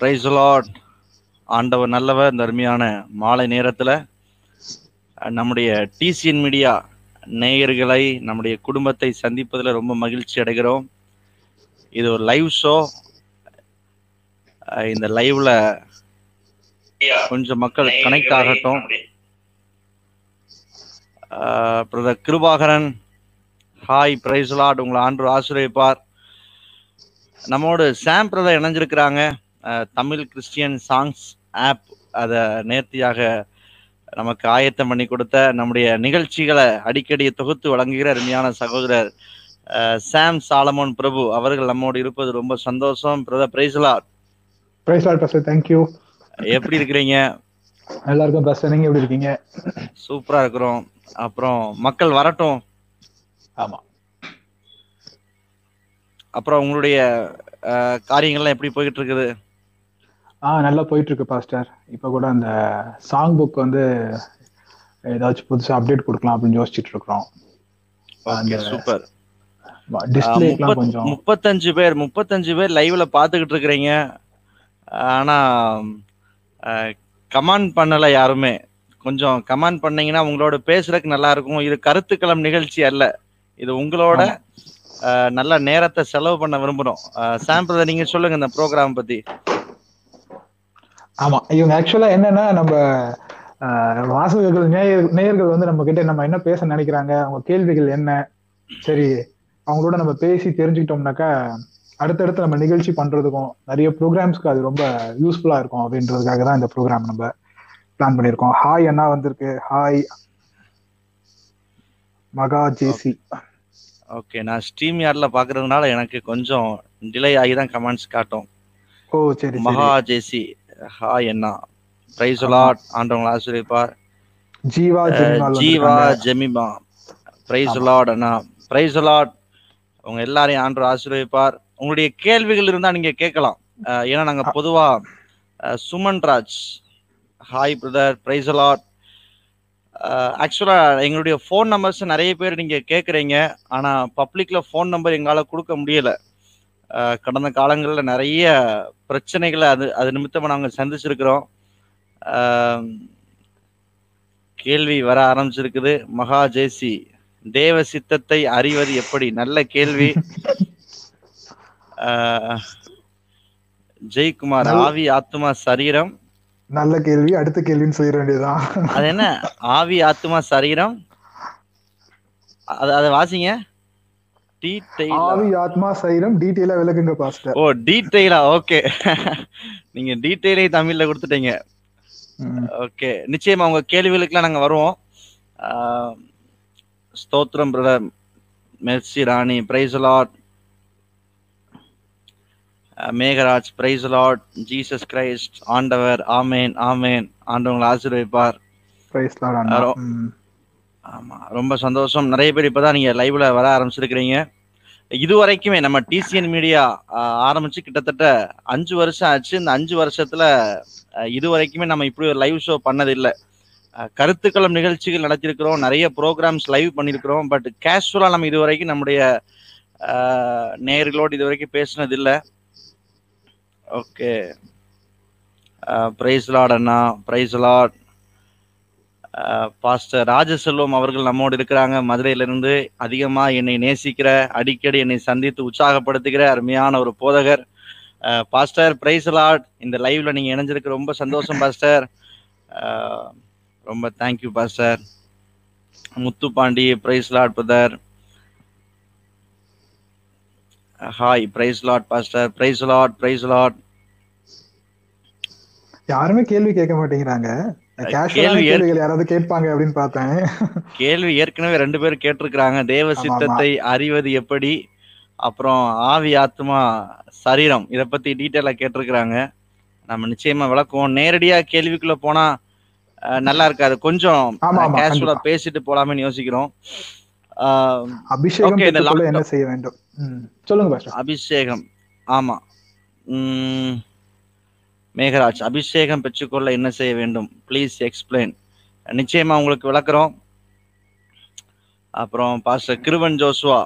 Price Lord ஆண்டவர் நல்லவர் இந்த அருமையான மாலை நேரத்தில் நம்முடைய டிசிஎன் மீடியா நேயர்களை நம்முடைய குடும்பத்தை சந்திப்பதில் ரொம்ப மகிழ்ச்சி அடைகிறோம். இது ஒரு லைவ் ஷோ இந்த லைவ்ல கொஞ்சம் மக்கள் கனெக்ட் ஆகட்டும். Brother Kirubakaran. Hi praise lord உங்களை ஆண்டு ஆசிரியப்பார் நம்மோடு சாம் பிரதர் இணைஞ்சிருக்கிறாங்க. தமிழ் கிறிஸ்டியன் சாங்ஸ் ஆப் அதை நேர்த்தியாக நமக்கு ஆயத்தம் பண்ணி கொடுத்த நம்முடைய நிகழ்ச்சிகளை அடிக்கடி தொகுத்து வழங்குகிற அருமையான சகோதரர் சாம் சாலமோன் பிரபு அவர்கள் நம்மோடு இருப்பது ரொம்ப சந்தோஷம். Brother பிரைஸ்லா praise lord pastor thank you எப்படி இருக்கிறீங்க? எல்லாருக்கும் பாஸ்டர் நீங்க எப்படி இருக்கீங்க? சூப்பரா இருக்கிறோம். அப்புறம் மக்கள் வரட்டும். ஆமா. அப்புறம் உங்களுடைய காரியங்கள்லாம் எப்படி போய்கிட்டு இருக்குது? ஆ நல்லா போயிட்டு இருக்கு பாஸ்டர் இப்போ கூட அந்த சாங் புக் வந்து ஏதாச்சும் புதுசா அப்டேட் கொடுக்கலாம் அப்படின்னு யோசிச்சுட்டு இருக்கிறோம். சூப்பர் டிஸ்பிளேக்கெல்லாம் கொஞ்சம். முப்பத்தஞ்சு பேர் முப்பத்தஞ்சு பேர் லைவ்ல பாத்துக்கிட்டு இருக்கிறீங்க. ஆனா கமெண்ட் பண்ணல யாருமே. கொஞ்சம் கமெண்ட் பண்ணீங்கன்னா உங்களோட பேசுறதுக்கு நல்லா இருக்கும். இது கருத்துக்களம் நிகழ்ச்சி அல்ல. இது உங்களோட நல்ல நேரத்தை செலவு பண்ண விரும்புறோம். சாம்பிள் நீங்க சொல்லுங்க இந்த ப்ரோக்ராம் பத்தி. ஆமா. இவங்க ஆக்சுவலா என்னன்னா நம்ம வாசகர்கள் நேயர் நேயர்கள் வந்து நம்ம கிட்ட நம்ம என்ன பேச நினைக்கிறாங்க அவங்க கேள்விகள் என்ன சரி அவங்களோட நம்ம பேசி தெரிஞ்சுக்கிட்டோம்னாக்கா அடுத்தடுத்து நம்ம நிகழ்ச்சி பண்றதுக்கும் நிறைய ப்ரோக்ராம்ஸ்க்கு அது ரொம்ப யூஸ்ஃபுல்லா இருக்கும் அப்படின்றதுக்காக தான் இந்த ப்ரோக்ராம் நம்ம பிளான் பண்ணியிருக்கோம். ஹாய் அண்ணா வந்திருக்கு. ஹாய் மகா ஜேசி ஓகே நான் ஸ்ட்ரீம் யார்ட்ல பாக்குறதுனால எனக்கு கொஞ்சம் டிலே ஆகி தான் கமெண்ட்ஸ் காட்டும். ஓ சரி சரி. மகா ஜேசி ஹாய் என்ன பிரைஸ் லாட் ஆண்டவங்களை ஆசிரியப்பார் ஜீவா ஜீவா. ஜெமிபா பிரைஸ். லார்ட் அண்ணா. பிரைஸ் லார்ட் உங்க எல்லாரையும் ஆண்டு ஆசீர்வதிப்பார். உங்களுடைய கேள்விகள் இருந்தா நீங்க கேட்கலாம். ஏன்னா நாங்க பொதுவா Suman Raj. Hi brother praise Lord ஆக்சுவலா எங்களுடைய ஃபோன் நம்பர்ஸ் நிறைய பேர் நீங்க கேட்குறீங்க ஆனா பப்ளிக்ல ஃபோன் நம்பர் எங்களால கொடுக்க முடியல. கடந்த காலங்களில் நிறைய பிரச்சனைகளை அது அது நிமித்தமா நாங்கள் சந்திச்சிருக்கிறோம். கேள்வி வர ஆரம்பிச்சிருக்குது. மகா ஜேசி தேவ சித்தத்தை அறிவது எப்படி? நல்ல கேள்வி. நல்ல- ஆவி ஆத்மா சரீரம். நல்ல கேள்வி அடுத்த கேள்வின்னு சொல்லிட வேண்டியதுதான். அது என்ன? ஆவி ஆத்மா சரீரம். அது அதை வாசிங்க. ஆவி ஆத்மா சைரம் டீட்டெயிலா விளக்குங்க பாஸ்டர் ஓ டீட்டெயிலா ஓகே நீங்க டீட்டெயிலே தமிழ்ல கொடுத்துட்டீங்க. ஓகே நிச்சயமா உங்க கேள்விகளுக்கெல்லாம் நாங்க வருவோம். ஸ்தோத்திரம் brother Mercy Rani. Praise Lord Megaraj praise Lord Jesus Christ ஆண்டவர். ஆமேன் ஆமேன் ஆண்டவங்களை ஆசீர்வதிப்பார். Praise Lord ஆமாம் ரொம்ப சந்தோஷம். நிறைய பேர் இப்போ தான் நீங்கள் லைவில் வர ஆரம்பிச்சிருக்கிறீங்க. இது வரைக்குமே நம்ம டிசிஎன் மீடியா ஆரம்பிச்சு கிட்டத்தட்ட அஞ்சு வருஷம் ஆச்சு. இந்த அஞ்சு வருஷத்துல இது வரைக்குமே நம்ம இப்படி ஒரு லைவ் ஷோ பண்ணதில்லை. கருத்துக்களம் நிகழ்ச்சிகள் நடத்திருக்கிறோம் நிறைய ப்ரோக்ராம்ஸ் லைவ் பண்ணியிருக்கிறோம். பட் கேஷுவலாக நம்ம இது வரைக்கும் நம்முடைய நேர்களோடு இது வரைக்கும் பேசினதில்லை. ஓகே பிரைஸ் லாட் அண்ணா. பிரைஸ் லாட் பாஸ்டர் ராஜசெல்வம் அவர்கள் நம்மோடு இருக்கிறாங்க. மதுரையிலிருந்து அதிகமா என்னை நேசிக்கிற அடிக்கடி என்னை சந்தித்து உற்சாகப்படுத்துகிற அருமையான ஒரு போதகர். பாஸ்டர் பிரைஸ் லாட் இந்த லைவ்ல நீங்க இணைஞ்சிருக்க ரொம்ப சந்தோஷம் பாஸ்டர். ரொம்ப thank you pastor. Muthu Pandi praise Lord brother hi praise Lord pastor. Praise Lord praise Lord யாருமே கேள்வி கேட்க மாட்டேங்கிறாங்க. கேள்வி யாராவது கேட்பாங்க அப்படின்னு பார்த்தேன். கேள்வி ஏற்கனவே ரெண்டு பேரும் கேட்டிருக்கிறாங்க. தேவ சித்தத்தை அறிவது எப்படி? அப்புறம் ஆவி ஆத்மா சரீரம் இத பத்தி டீட்டெயிலா கேட்டிருக்கிறாங்க. நம்ம நிச்சயமா விளக்குவோம். நேரடியா கேள்விக்குள்ள போனா நல்லா இருக்காது. கொஞ்சம் கேஷுவலா. பேசிட்டு போலாமேன்னு யோசிக்கிறோம். அபிஷேகம் என்ன செய்ய வேண்டும். சொல்லுங்க அபிஷேகம். ஆமா. உம், மேகராஜ் அபிஷேகம் பெற்றுக்கொள்ள என்ன செய்ய வேண்டும்? ப்ளீஸ் எக்ஸ்பிளைன் நிச்சயமா உங்களுக்கு விளக்குறோம். அப்புறம் பாஸ்டர் கிருவன் ஜோஸ்வா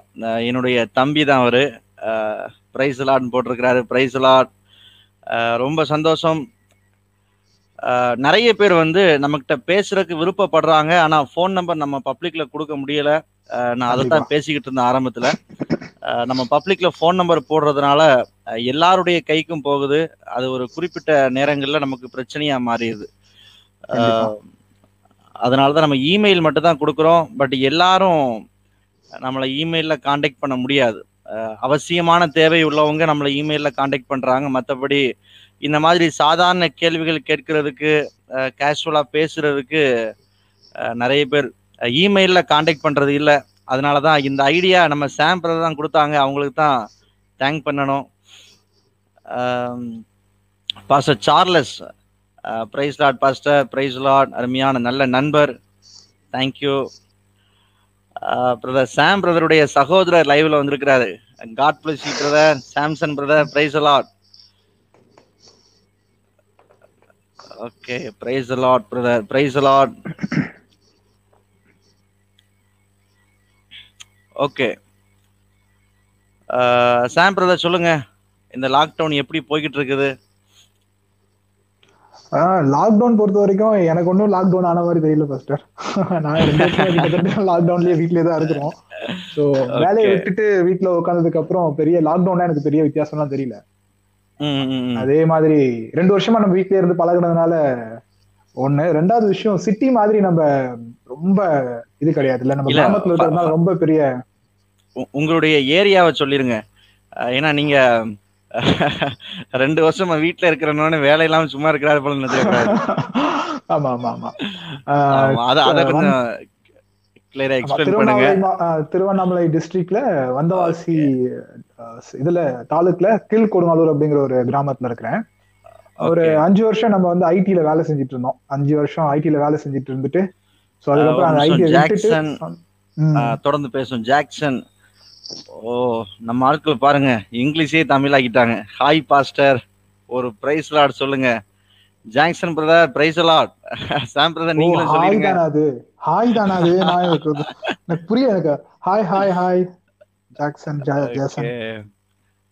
என்னுடைய தம்பி தான் அவர். பிரைஸ் லாட்னு போட்டிருக்கிறாரு. பிரைஸ் லாட் ரொம்ப சந்தோஷம். நிறைய பேர் வந்து நம்மகிட்ட பேசுறதுக்கு விருப்பப்படுறாங்க. ஆனா ஃபோன் நம்பர் நம்ம பப்ளிக்ல கொடுக்க முடியல. நான் அதை தான் பேசிக்கிட்டு இருந்தேன் ஆரம்பத்துல. நம்ம பப்ளிக்ல ஃபோன் நம்பர் போடுறதுனால எல்லாருடைய கைக்கும் போகுது. அது ஒரு குறிப்பிட்ட நேரங்கள்ல நமக்கு பிரச்சனையா மாறிடுது. கண்டிப்பா. அஹ் அதனால தான் நம்ம இமெயில் மட்டும் தான் கொடுக்குறோம். பட் எல்லாரும் நம்மளை இமெயிலில் காண்டாக்ட் பண்ண முடியாது. அவசியமான தேவை உள்ளவங்க நம்மளை இமெயிலில் காண்டாக்ட் பண்ணுறாங்க மற்றபடி இந்த மாதிரி சாதாரண கேள்விகள் கேட்கறதுக்கு கேஷுவலாக பேசுறதுக்கு நிறைய பேர் இமெயிலில் காண்டாக்ட் பண்ணுறது இல்லை. அதனால தான் இந்த ஐடியா நம்ம சாம்பிள் தான் கொடுத்தாங்க. அவங்களுக்கு தான் தேங்க் பண்ணணும். Pastor Charles praise Lord pastor praise Lord அருமையான நல்ல நண்பர். தேங்க்யூ பிரதர் சாம் பிரதருடைய சகோதரர் லைவ்ல வந்திருக்கிறாரு. God bless brother Samson brother praise Lord okay praise Lord brother praise Lord okay Sam brother சொல்லுங்க. இந்த லாக்டவுன் எப்படி போய்கிட்டு இருக்குது லாக்டவுன் பொறுத்த வரைக்கும் எனக்கு ஒன்றும் லாக்டவுன் ஆன மாதிரி தெரியல ஃபர்ஸ்டர் நான் ரெண்டு கிட்டத்தட்ட லாக்டவுன்லயே வீட்லயே தான் இருக்கிறோம். ஸோ வேலையை விட்டுட்டு வீட்டுல உட்காந்ததுக்கு அப்புறம் பெரிய லாக்டவுன்ல எனக்கு பெரிய வித்தியாசம்லாம் தெரியல. அதே மாதிரி ரெண்டு வருஷமா நம்ம வீட்லயே இருந்து பழகுனதுனால ஒண்ணு. ரெண்டாவது விஷயம் சிட்டி மாதிரி நம்ம ரொம்ப இது கிடையாது. இல்ல நம்ம கிராமத்துல இருக்கிறதுனால ரொம்ப பெரிய உங்களுடைய ஏரியாவை சொல்லிருங்க. ஏன்னா நீங்க ரெண்டு வருஷமா வீட்ல இருக்கிறனோன்னு வேலை இல்லாம சும்மா இருக்கிறாரு போல நினைச்சிருக்காரு ஆமா ஆமா ஆமா. அத அத கொஞ்சம் கிளியரா எக்ஸ்பிளைன் பண்ணுங்க. திருவண்ணாமலை டிஸ்ட்ரிக்ட்ல வந்தவாசி இதுல தாலுக்ல கீழ் கொடுங்காலூர் அப்படிங்கிற ஒரு கிராமத்துல இருக்கிறேன். ஒரு. அஞ்சு வருஷம் நம்ம வந்து ஐடில வேலை செஞ்சுட்டு இருந்தோம். அஞ்சு வருஷம் ஐடில வேலை செஞ்சுட்டு இருந்துட்டு சோ அதுக்கப்புறம் அந்த விட்டுட்டு ஜாக்சன். தொடர்ந்து பேசும் ஜாக்சன் ஓ நம்ம ஆட்கள் பாருங்க. இங்கிலீஷே தமிழ் ஆக்கிட்டாங்க ஹாய் பாஸ்டர் ஒரு பிரைஸ் லாட் சொல்லுங்க. Jackson brother praise Lord Sam brother நீங்களும் ஹாய் சொல்லிருங்க தானா அது. ஹாய் தானா அது. நான் எனக்கு புரியல எனக்கு. ஹாய் ஹாய் ஹாய் ஜாக்சன் ஜா- ஜாசன்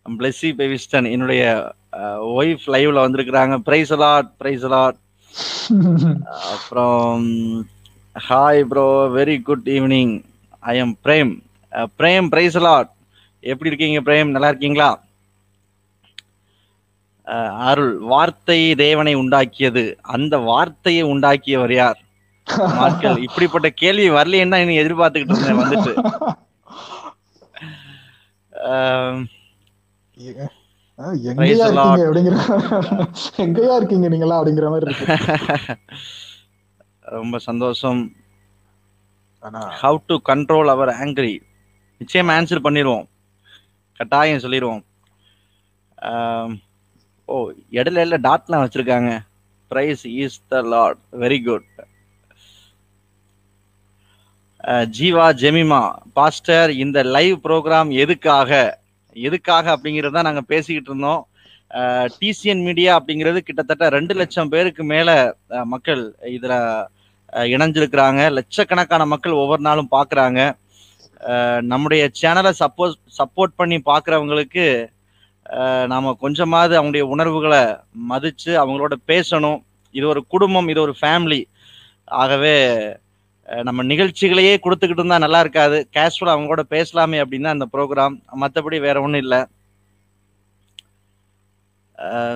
பிளெஸி பெவிஸ்டன் என்னுடைய ஒய்ஃப் லைவ்ல வந்திருக்கிறாங்க. பிரைஸ் லாட் பிரைஸ் லாட் அப்புறம் hi bro very good evening I am Prem Prem praise lord எப்படி இருக்கீங்க பிரேம் நல்லா இருக்கீங்களா? அஹ், அருள் வார்த்தை தேவனை உண்டாக்கியது. அந்த வார்த்தையை உண்டாக்கியவர் யார்? ஆட்கள் இப்படிப்பட்ட கேள்வி வரலையேன்னு எதிர்பார்த்துக்கிட்டு இருந்தேன் வந்துட்டு. எங்கேயா. இருக்கீங்க அப்படிங்கிற எங்கேயா இருக்கீங்க நீங்களா அப்படிங்கிற மாதிரி இருக்கு. ரொம்ப சந்தோஷம். How to control our angry நிச்சயம் ஆன்சர் பண்ணிடுவோம் கட்டாயம் சொல்லிடுவோம் ஓ இடையில டாட்லாம் வச்சிருக்காங்க. Praise is the lord very good Jeeva Jemima pastor இந்த லைவ் ப்ரோக்ராம் எதுக்காக? எதுக்காக அப்படிங்கிறது தான் நாங்கள் பேசிக்கிட்டு இருந்தோம். டிசிஎன் மீடியா அப்படிங்கிறது கிட்டத்தட்ட ரெண்டு லட்சம் பேருக்கு மேலே மக்கள் இதில் இணைஞ்சிருக்கிறாங்க. லட்சக்கணக்கான மக்கள் ஒவ்வொரு நாளும் பார்க்குறாங்க நம்முடைய சேனலை சப்போஸ் சப்போர்ட் பண்ணி பார்க்குறவங்களுக்கு நாம் கொஞ்சமாவது அவங்களுடைய உணர்வுகளை மதித்து அவங்களோட பேசணும். இது ஒரு குடும்பம் இது ஒரு ஃபேமிலி ஆகவே நம்ம நிகழ்ச்சிகளையே கொடுத்துக்கிட்டு இருந்தா நல்லா இருக்காது. கேஷுவலாக அவங்களோட பேசலாமே அப்படின்னு அந்த ப்ரோக்ராம் மற்றபடி வேற ஒன்றும் இல்லை.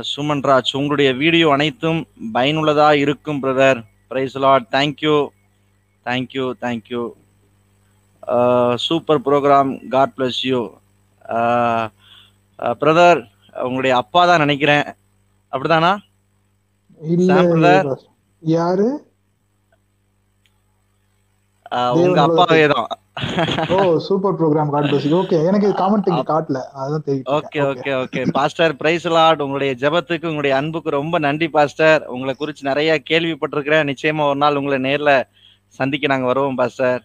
சுமன் ராஜ் உங்களுடைய வீடியோ அனைத்தும் பயனுள்ளதா இருக்கும் brother praise lord thank you thank you thank you super programme God bless you brother உங்களுடைய அப்பா தான் நினைக்கிறேன். அப்படிதானா. யாரு? உங்க அப்பாவே தான். ஓ super programme God bless okay எனக்கு காமெண்ட் காட்டல. அதான் தெரியும் okay okay okay pastor praise lord உங்களுடைய ஜெபத்துக்கு உங்களுடைய அன்புக்கு ரொம்ப நன்றி பாஸ்டர் உங்களை குறித்து நிறைய கேள்விப்பட்டிருக்கிறேன். நிச்சயமா ஒரு நாள் உங்களை நேர்ல சந்திக்க நாங்க வருவோம் பாஸ்டர்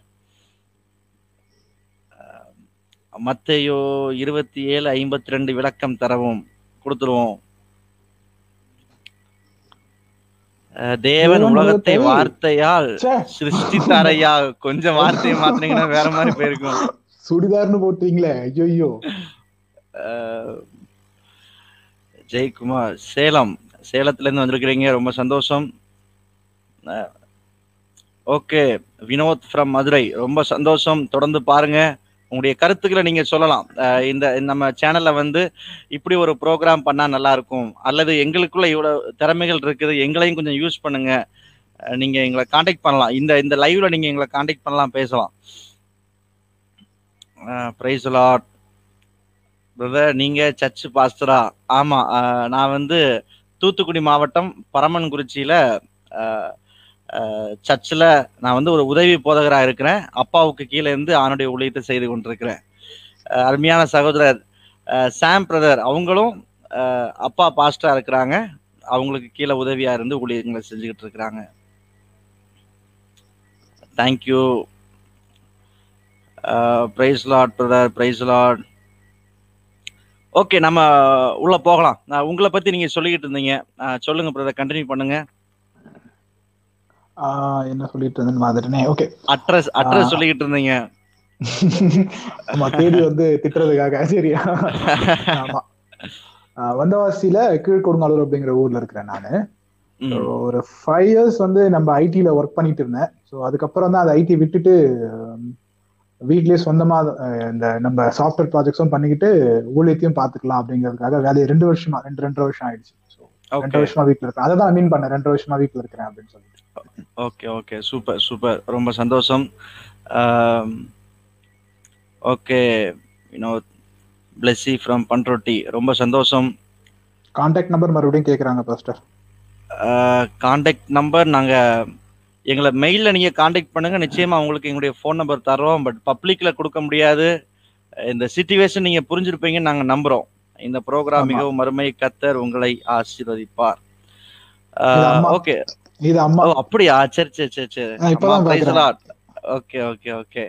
மத்தையோ இருபத்தி ஏழு ஐம்பத்தி ரெண்டு விளக்கம் தரவும் கொடுத்துருவோம். தேவன் உலகத்தை வார்த்தையால் சிருஷ்டித்தாரையா? கொஞ்சம் வார்த்தையை மாத்துனீங்கன்னா வேற மாதிரி போயிருக்கும். சுடிதார்னு போட்டீங்களே. ஐயோ அஹ், ஜெயக்குமார் சேலம். சேலத்துல இருந்து வந்திருக்கிறீங்க. ரொம்ப சந்தோஷம். ஓகே. வினோத் ஃப்ரம் மதுரை. ரொம்ப சந்தோஷம். தொடர்ந்து பாருங்க. உங்களுடைய கருத்துக்களை நீங்க சொல்லலாம். இந்த நம்ம சேனல்ல வந்து இப்படி ஒரு ப்ரோக்ராம் பண்ணா நல்லா இருக்கும் அல்லது எங்களுக்குள்ள இவ்வளவு திறமைகள் இருக்குது எங்களையும் கொஞ்சம் யூஸ் பண்ணுங்க. நீங்க எங்களை காண்டாக்ட் பண்ணலாம். இந்த இந்த லைவ்ல நீங்க எங்களை காண்டாக்ட் பண்ணலாம் பேசலாம். பிரைஸ் லாட் பிரதர் நீங்க சர்ச் பாஸ்டரா ஆமா நான் வந்து தூத்துக்குடி மாவட்டம் பரமன்குறிச்சியில சர்ச்சில் நான் வந்து ஒரு உதவி போதகராக இருக்கிறேன். அப்பாவுக்கு கீழே இருந்து ஆணுடைய ஊழியத்தை செய்து கொண்டிருக்கிறேன். அருமையான சகோதரர் சாம் பிரதர் அவங்களும் அப்பா பாஸ்டராக இருக்கிறாங்க. அவங்களுக்கு கீழே உதவியாக இருந்து ஊழியங்களை செஞ்சுக்கிட்டு இருக்கிறாங்க. Thank you praise lord brother praise lord okay நம்ம உள்ளே போகலாம். நான் உங்களை பற்றி நீங்கள் சொல்லிக்கிட்டு இருந்தீங்க. சொல்லுங்கள் பிரதர் கண்டினியூ பண்ணுங்கள் என்ன சொல்லிட்டு இருந்தேன் மாதிரினே ஓகே அட்ரஸ் அட்ரஸ் சொல்லிக்கிட்டு இருந்தீங்க. ஆமா தேடி வந்து திட்டுறதுக்காக சரியா? ஆமா. வந்தவாசியில கீழ்கொடுங்காலூர் அப்படிங்கிற ஊர்ல இருக்கிறேன் நானு. ஒரு ஃபைவ் இயர்ஸ் வந்து நம்ம ஐடில ஒர்க் பண்ணிட்டு இருந்தேன். ஸோ அதுக்கப்புறம் தான் அந்த ஐடி விட்டுட்டு வீட்லயே சொந்தமா இந்த நம்ம சாஃப்ட்வேர் ப்ராஜெக்ட்ஸும் பண்ணிக்கிட்டு ஊழியத்தையும் பாத்துக்கலாம் அப்படிங்கிறதுக்காக வேலையை ரெண்டு வருஷமா ரெண்டு ரெண்டு வருஷம் ஆயிடுச்சு. ரெண்டு வருஷமா வீட்ல இருக்கேன். அதை தான் மீன் பண்ணேன். ரெண்டு வருஷமா வீட்ல இருக்கிறேன் அப்படின்னு சொல்லிட்டு. ஓகே ஓகே சூப்பர் சூப்பர் ரொம்ப சந்தோஷம். ஓகே வினோத் பிளெஸி ஃப்ரம் பண்ரொட்டி ரொம்ப சந்தோஷம். கான்டாக்ட் நம்பர் மறுபடியும் கேக்குறாங்க பாஸ்டர் காண்டாக்ட் நம்பர் நாங்கள் எங்களை மெயிலில் நீங்கள் காண்டாக்ட் பண்ணுங்கள் நிச்சயமாக உங்களுக்கு எங்களுடைய ஃபோன் நம்பர் தரோம் பட் பப்ளிக்கில் கொடுக்க முடியாது. இந்த சுச்சுவேஷன் நீங்கள் புரிஞ்சிருப்பீங்கன்னு நாங்கள் நம்புகிறோம் இந்த ப்ரோக்ராம். மிகவும் மறுமை கத்தர் உங்களை ஆசீர்வதிப்பார். ஓகே இது அம்மா அப்படியா? சரி சரி சரி சரி. ஓகே ஓகே ஓகே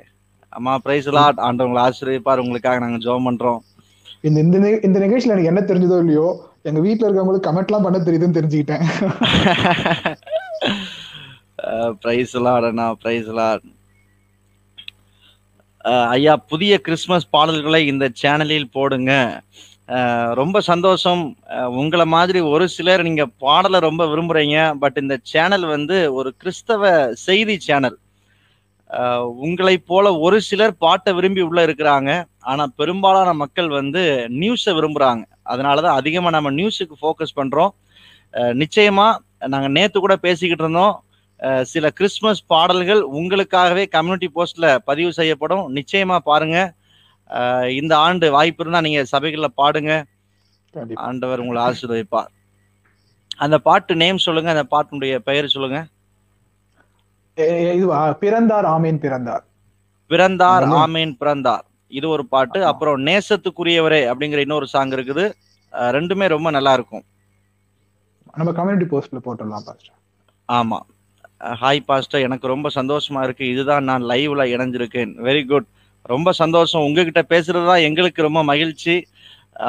அம்மா பிரைஸ் லாட் ஆண்டவங்களை ஆசீர்வதிப்பார். உங்களுக்காக நாங்க ஜெபம் பண்றோம். இந்த இந்த இந்த நிகழ்ச்சியில எனக்கு என்ன தெரிஞ்சதோ இல்லையோ எங்க வீட்ல இருக்கவங்களுக்கு கமெண்ட்லாம் பண்ண தெரியுதுன்னு தெரிஞ்சுக்கிட்டேன். பிரைஸ் லாட் அண்ணா பிரைஸ் லாட் ஐயா புதிய கிறிஸ்மஸ் பாடல்களை இந்த சேனலில் போடுங்க. ரொம்ப சந்தோஷம். உங்களை மாதிரி ஒரு சிலர் நீங்க பாடலை ரொம்ப விரும்புறீங்க. பட் இந்த சேனல் வந்து ஒரு கிறிஸ்தவ செய்தி சேனல். உங்களை உங்களைப் போல ஒரு சிலர் பாட்டை விரும்பி உள்ள இருக்கிறாங்க. ஆனா பெரும்பாலான மக்கள் வந்து நியூஸை விரும்புறாங்க. அதனாலதான் அதிகமா நம்ம நியூஸுக்கு ஃபோக்கஸ் பண்றோம். நிச்சயமா நாங்க நேத்து கூட பேசிக்கிட்டு இருந்தோம். சில கிறிஸ்மஸ் பாடல்கள் உங்களுக்காகவே கம்யூனிட்டி போஸ்ட்ல பதிவு செய்யப்படும். நிச்சயமா பாருங்க. இந்த ஆண்டு வாய்ப்பு இருந்தா நீங்க சபைகள்ல பாடுங்க. ஆண்டவர் உங்களை ஆசீர்வதிப்பார். அந்த பாட்டு நேம் சொல்லுங்க அந்த பாட்டுடைய பெயர் சொல்லுங்க. பிறந்தார் ஆமீன் பிறந்தார். பிறந்தார் ஆமேன். பிறந்தார். இது ஒரு பாட்டு. அப்புறம் நேசத்துக்குரியவரே அப்படிங்கிற இன்னொரு சாங் இருக்குது. ரெண்டுமே ரொம்ப நல்லா இருக்கும். நம்ம கம்யூனிட்டி போஸ்ட்ல போட்டுடலாம் ஆமா. ஹாய் பாஸ்டர் எனக்கு ரொம்ப சந்தோஷமா இருக்கு. இதுதான் நான் லைவ்ல இணைஞ்சிருக்கேன். வெரி குட் ரொம்ப சந்தோஷம். உங்ககிட்ட பேசுறது தான் எங்களுக்கு ரொம்ப மகிழ்ச்சி.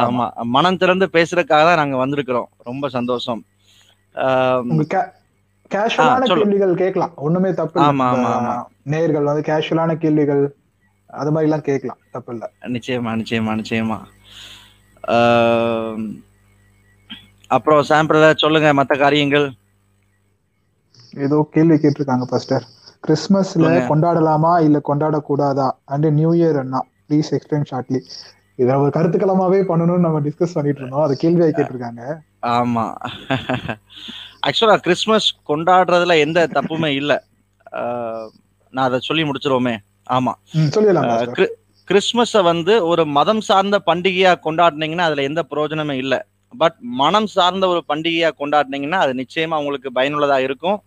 ஆமா. மனம் திறந்து பேசுறதுக்காக தான் நாங்க வந்திருக்கிறோம். ரொம்ப சந்தோஷம். கேஷுவலான. கேள்விகள் கேட்கலாம். ஒண்ணுமே தப்பு. ஆமா, ஆமா, ஆமா. நேயர்கள் வந்து கேஷுவலான கேள்விகள் அது மாதிரி எல்லாம் கேட்கலாம். தப்பு இல்ல. நிச்சயமா நிச்சயமா நிச்சயமா. அப்புறம் சாம்பிரதா சொல்லுங்க மத்த காரியங்கள். ஏதோ கேள்வி கேட்டிருக்காங்க பாஸ்டர். கிறிஸ்மஸ்ல. கொண்டாடலாமா இல்ல கொண்டாடக்கூடாதா? அண்ட் நியூ இயர் அண்ணா. ப்ளீஸ் எக்ஸ்பிளைன் ஷார்ட்லி இதை ஒரு கருத்துக்களமாவே பண்ணணும்னு நம்ம டிஸ்கஸ் பண்ணிட்டு இருந்தோம். அது கேள்வியா கேட்டிருக்காங்க. ஆமா. ஆக்சுவலா கிறிஸ்மஸ் கொண்டாடுறதுல எந்த தப்புமே இல்ல. நான் அதை சொல்லி முடிச்சிருவோமே. ஆமா. ம், சொல்லிடலாம் ஆஹ், பாஸ்டர் கிரி- கிறிஸ்மஸை வந்து ஒரு மதம் சார்ந்த பண்டிகையா கொண்டாடினீங்கன்னா அதுல எந்த பிரயோஜனமே இல்லை. பட் மனம் சார்ந்த ஒரு பண்டிகையா கொண்டாடினீங்கன்னா அது நிச்சயமா உங்களுக்கு பயனுள்ளதா இருக்கும்.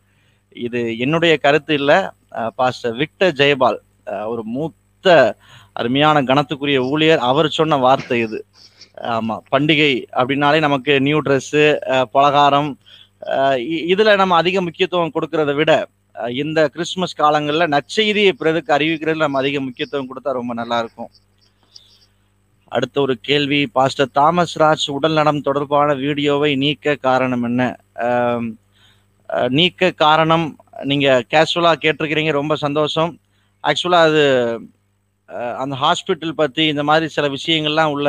இது என்னுடைய கருத்து இல்லை. பாஸ்டர் விக்டர் ஜெயபால் ஒரு மூத்த அருமையான கணத்துக்குரிய ஊழியர். அவர் சொன்ன வார்த்தை இது. ஆமா பண்டிகை அப்படின்னாலே நமக்கு நியூ ட்ரெஸ்ஸு பலகாரம் ஆஹ் இ- இதுல நம்ம அதிக முக்கியத்துவம் கொடுக்கறத விட இந்த கிறிஸ்துமஸ் காலங்கள்ல நற்செய்தியை பிறருக்கு அறிவிக்கிறதுல நம்ம அதிக முக்கியத்துவம் கொடுத்தா ரொம்ப நல்லா இருக்கும். அடுத்த ஒரு கேள்வி பாஸ்டர் தாமஸ் ராஜ் உடல் நலம் தொடர்பான வீடியோவை நீக்க காரணம் என்ன? நீக்க காரணம். நீங்க கேஷுவலா கேட்டிருக்கிறீங்க ரொம்ப சந்தோஷம். ஆக்சுவலா அது அந்த ஹாஸ்பிட்டல் பத்தி இந்த மாதிரி சில விஷயங்கள்லாம் உள்ள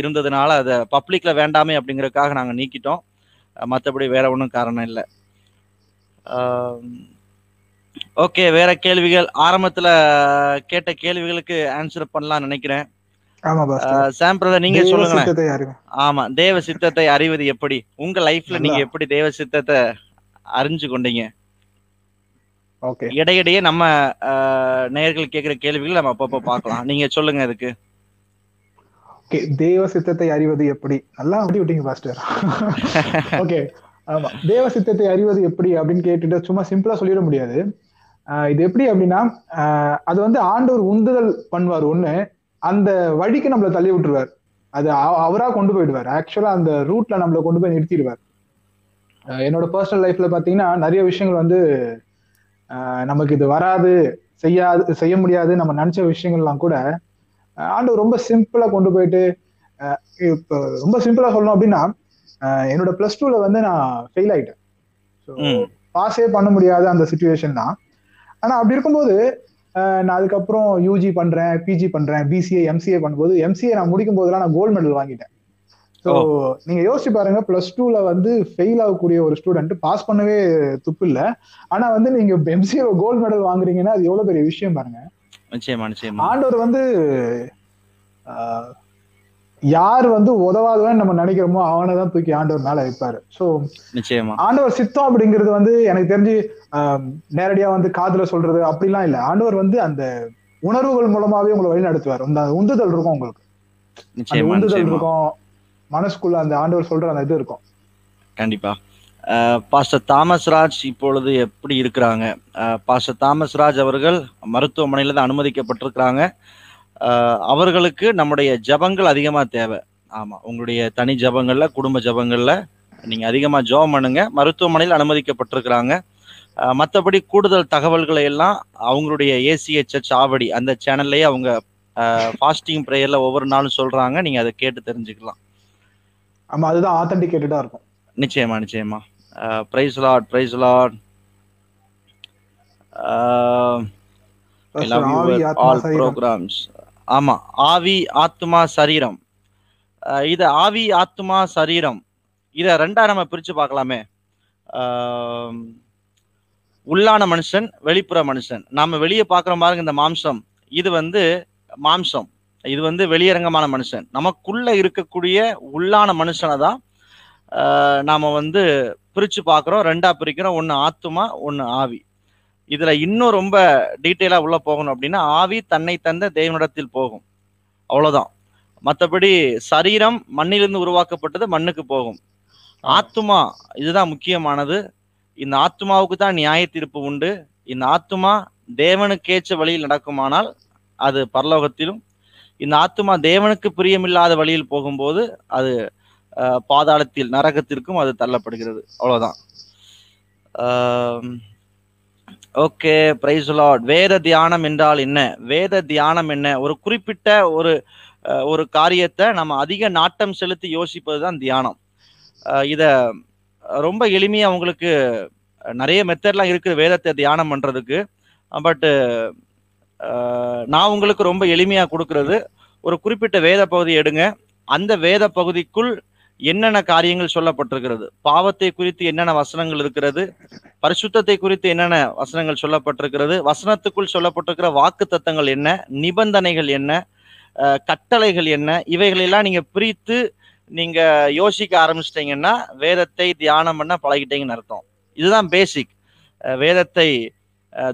இருந்ததுனால அதை பப்ளிக்ல வேண்டாமே அப்படிங்கறதுக்காக நாங்க நீக்கிட்டோம். மத்தபடி வேற ஒன்றும் காரணம் இல்லை. ஓகே வேற கேள்விகள். ஆரம்பத்துல கேட்ட கேள்விகளுக்கு ஆன்சர் பண்ணலாம் நினைக்கிறேன். சாம் பிரதர் நீங்க அறிவு ஆமா தேவ சித்தத்தை அறிவது எப்படி? உங்க லைஃப்ல நீங்க. எப்படி தேவ சித்தத்தை அறிஞ்சு கொண்டீங்க ஓகே. இடையிடையே நம்ம அஹ், நேயர்கள் கேட்கிற கேள்விகள் நம்ம அப்பப்போ பார்க்கலாம். நீங்க சொல்லுங்க இதுக்கு ஓகே தேவ சித்தத்தை அறிவது எப்படி? நல்லா அப்படி விட்டீங்க பாஸ்டர். ஓகே ஆமா. தேவ சித்தத்தை அறிவது எப்படி அப்படின்னு கேட்டுட்டு சும்மா சிம்பிளா சொல்லிட முடியாது. இது எப்படி அப்படின்னா அது வந்து ஆண்டவர் உந்துதல் பண்ணுவார் ஒண்ணு அந்த வழிக்கு நம்மள தள்ளி விட்டுருவார். அது அவ- அவரா கொண்டு போயிடுவார். ஆக்சுவலா அந்த ரூட்ல நம்மள கொண்டு போய் நிறுத்திடுவார். என்னோட பர்சனல் லைஃப்ல பாத்தீங்கன்னா நிறைய விஷயங்கள் வந்து நமக்கு இது வராது செய்யாது செய்ய முடியாது நம்ம நினைச்ச விஷயங்கள்லாம் கூட ஆண்டவர் ரொம்ப சிம்பிளா கொண்டு போயிட்டு இப்ப ரொம்ப சிம்பிளா சொல்லணும் அப்படின்னா என்னோட பிளஸ் டூல வந்து நான் ஃபெயில் ஆயிட்டேன். ஸோ. பாஸே பண்ண முடியாத அந்த சுச்சுவேஷன் தான். ஆனா அப்படி இருக்கும்போது நான் அதுக்கப்புறம் யூஜி பண்றேன் பிஜி பண்றேன் பிசிஏ எம்சிஏ பண்ணும்போது எம்சிஏ நான் முடிக்கும் போதெல்லாம் நான் கோல்டு மெடல் வாங்கிட்டேன். ஸோ நீங்க யோசிச்சு பாருங்க பிளஸ் டூல வந்து ஃபெயில் ஆகக்கூடிய ஒரு ஸ்டூடெண்ட் பாஸ் பண்ணவே துப்பு இல்ல. ஆனா வந்து நீங்க எம்சிஏ கோல்டு மெடல் வாங்குறீங்கன்னா அது எவ்வளவு பெரிய விஷயம் பாருங்க. நிச்சயமா நிச்சயமா. ஆண்டவர் வந்து யார் வந்து உதவாதவன் நம்ம நினைக்கிறோமோ அவனை தான் தூக்கி ஆண்டவர் மேல வைப்பாரு. சோ நிச்சயமா. ஆண்டவர் சித்தம் அப்படிங்கிறது வந்து எனக்கு தெரிஞ்சு நேரடியா வந்து காதுல சொல்றது அப்படிலாம் இல்ல. ஆண்டவர் வந்து அந்த உணர்வுகள் மூலமாவே உங்களை வழி நடத்துவார் அந்த உந்துதல் இருக்கும் உங்களுக்கு. உந்துதல் இருக்கும். மனசுக்குள்ள அந்த ஆண்டவர் சொல்ற அந்த இது இருக்கும். கண்டிப்பா. பாஸ்டர் தாமஸ் ராஜ் இப்பொழுது எப்படி இருக்கிறாங்க? பாஸ்டர் தாமஸ் ராஜ் அவர்கள் மருத்துவமனையில தான் அனுமதிக்கப்பட்டிருக்கிறாங்க. அவர்களுக்கு நம்முடைய ஜபங்கள் அதிகமா தேவை. ஆமா உங்களுடைய தனி ஜபங்கள்ல குடும்ப ஜபங்கள்ல நீங்க அதிகமா ஜெபம் பண்ணுங்க. மருத்துவமனையில் அனுமதிக்கப்பட்டிருக்கிறாங்க. மற்றபடி கூடுதல் தகவல்களை எல்லாம் அவங்களுடைய ஏசிஹெச்எச் ஆவடி அந்த சேனல்லையே அவங்க ஃபாஸ்டிங் ப்ரேயர்ல ஒவ்வொரு நாளும் சொல்றாங்க. நீங்க அதை கேட்டு தெரிஞ்சுக்கலாம். ஆமா அதுதான் ஆத்தன்டிகேட்டடா இருக்கும். நிச்சயமா நிச்சயமா. Praise lord praise lord all programmes ஆமா ஆவி ஆத்மா சரீரம். இது ஆவி ஆத்மா சரீரம். இத ரெண்டா நம்ம பிரிச்சு பார்க்கலாமே. உள்ளான மனுஷன் வெளிப்புற மனுஷன். நாம வெளியே பார்க்குற பாருங்க இந்த மாம்சம். இது வந்து மாம்சம். இது வந்து வெளியரங்கமான மனுஷன். நமக்குள்ள இருக்கக்கூடிய உள்ளான மனுஷனை தான் நாம வந்து பிரிச்சு பார்க்குறோம் ரெண்டா பிரிக்கிறோம். ஒன்று ஆத்துமா ஒன்று ஆவி. இதுல இன்னும் ரொம்ப டீட்டெயிலா உள்ள போகணும் அப்படின்னா ஆவி தன்னை தந்த தேவனிடத்தில் போகும். அவ்வளவுதான். மற்றபடி சரீரம் மண்ணிலிருந்து உருவாக்கப்பட்டது மண்ணுக்கு போகும். ஆத்துமா இதுதான் முக்கியமானது. இந்த ஆத்துமாவுக்கு தான் நியாய தீர்ப்பு உண்டு. இந்த ஆத்துமா தேவனுக்கேற்ற வழியில் நடக்குமானால் அது பரலோகத்திலும் இந்த ஆத்துமா தேவனுக்கு பிரியமில்லாத வழியில் போகும்போது அது பாதாளத்தில் நரகத்திற்கும் அது தள்ளப்படுகிறது. அவ்வளவுதான். ஓகே பிரைஸ் லார்ட் வேத தியானம் என்றால் என்ன? வேத தியானம் என்ன? ஒரு குறிப்பிட்ட ஒரு ஒரு காரியத்தை நம்ம அதிக நாட்டம் செலுத்தி யோசிப்பது தான் தியானம் இதை ரொம்ப எளிமையாக உங்களுக்கு நிறைய மெத்தட்லாம் இருக்குது வேதத்தை தியானம் பண்ணுறதுக்கு பட்டு நான் உங்களுக்கு ரொம்ப எளிமையாக கொடுக்கறது. ஒரு குறிப்பிட்ட வேத பகுதி எடுங்க. அந்த வேத பகுதிக்குள் என்னென்ன காரியங்கள் சொல்லப்பட்டிருக்கிறது? பாவத்தை குறித்து என்னென்ன வசனங்கள் இருக்கிறது? பரிசுத்தத்தை குறித்து என்னென்ன வசனங்கள் சொல்லப்பட்டிருக்கிறது? வசனத்துக்குள் சொல்லப்பட்டிருக்கிற வாக்கு தத்தங்கள் என்ன? நிபந்தனைகள் என்ன? கட்டளைகள் என்ன? இவைகளெல்லாம் நீங்க பிரித்து நீங்க யோசிக்க ஆரம்பிச்சிட்டிங்கன்னா வேதத்தை தியானம் பண்ண பழகிட்டீங்கன்னு அர்த்தம். இதுதான் பேசிக் வேதத்தை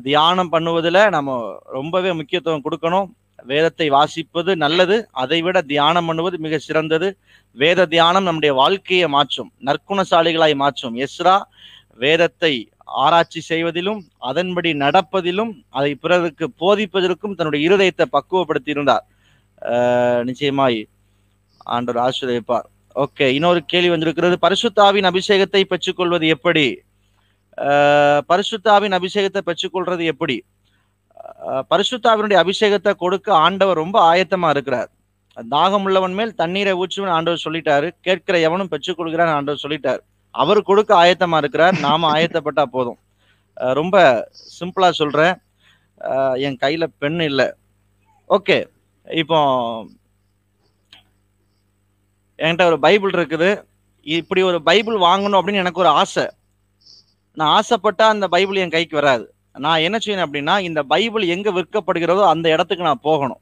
தியானம் பண்ணுவதில் நம்ம ரொம்பவே முக்கியத்துவம் கொடுக்கணும். வேதத்தை வாசிப்பது நல்லது. அதை விட தியானம் பண்ணுவது மிக சிறந்தது. வேத தியானம் நம்முடைய வாழ்க்கையை மாற்றும். நற்குணசாலிகளாய் மாற்றும். எஸ்ரா வேதத்தை ஆராய்ச்சி செய்வதிலும் அதன்படி நடப்பதிலும் அதை பிறருக்கு போதிப்பதற்கும் தன்னுடைய இருதயத்தை பக்குவப்படுத்தி இருந்தார் அஹ், நிச்சயமாய் ஆண்டவர் ஆசிரியப்பார் ஓகே இன்னொரு கேள்வி வந்திருக்கிறது. பரிசுத்தாவின் அபிஷேகத்தை பெற்றுக்கொள்வது எப்படி? பரிசுத்தாவின் அபிஷேகத்தை பெற்றுக்கொள்றது எப்படி? பரிசுத்தாவினுடைய அபிஷேகத்தை கொடுக்க ஆண்டவர் ரொம்ப ஆயத்தமா இருக்கிறார். தாகம் உள்ளவன் மேல் தண்ணீரை ஊற்றுவன் ஆண்டவர் சொல்லிட்டாரு. கேட்கிற எவனும் பெற்றுக்கொள்கிறான் ஆண்டவர் சொல்லிட்டார். அவர் கொடுக்க ஆயத்தமா இருக்கிறார். நாம ஆயத்தப்பட்டா போதும். ரொம்ப சிம்பிளா சொல்றேன். என் கையில பெண் இல்லை. ஓகே. இப்போ என்கிட்ட ஒரு பைபிள் இருக்குது. இப்படி ஒரு பைபிள் வாங்கணும் அப்படின்னு எனக்கு ஒரு ஆசை. நான் ஆசைப்பட்டா அந்த பைபிள் என் கைக்கு வராது. நான் என்ன செய்யணும் அப்படின்னா இந்த பைபிள் எங்க விற்கப்படுகிறதோ அந்த இடத்துக்கு நான் போகணும்.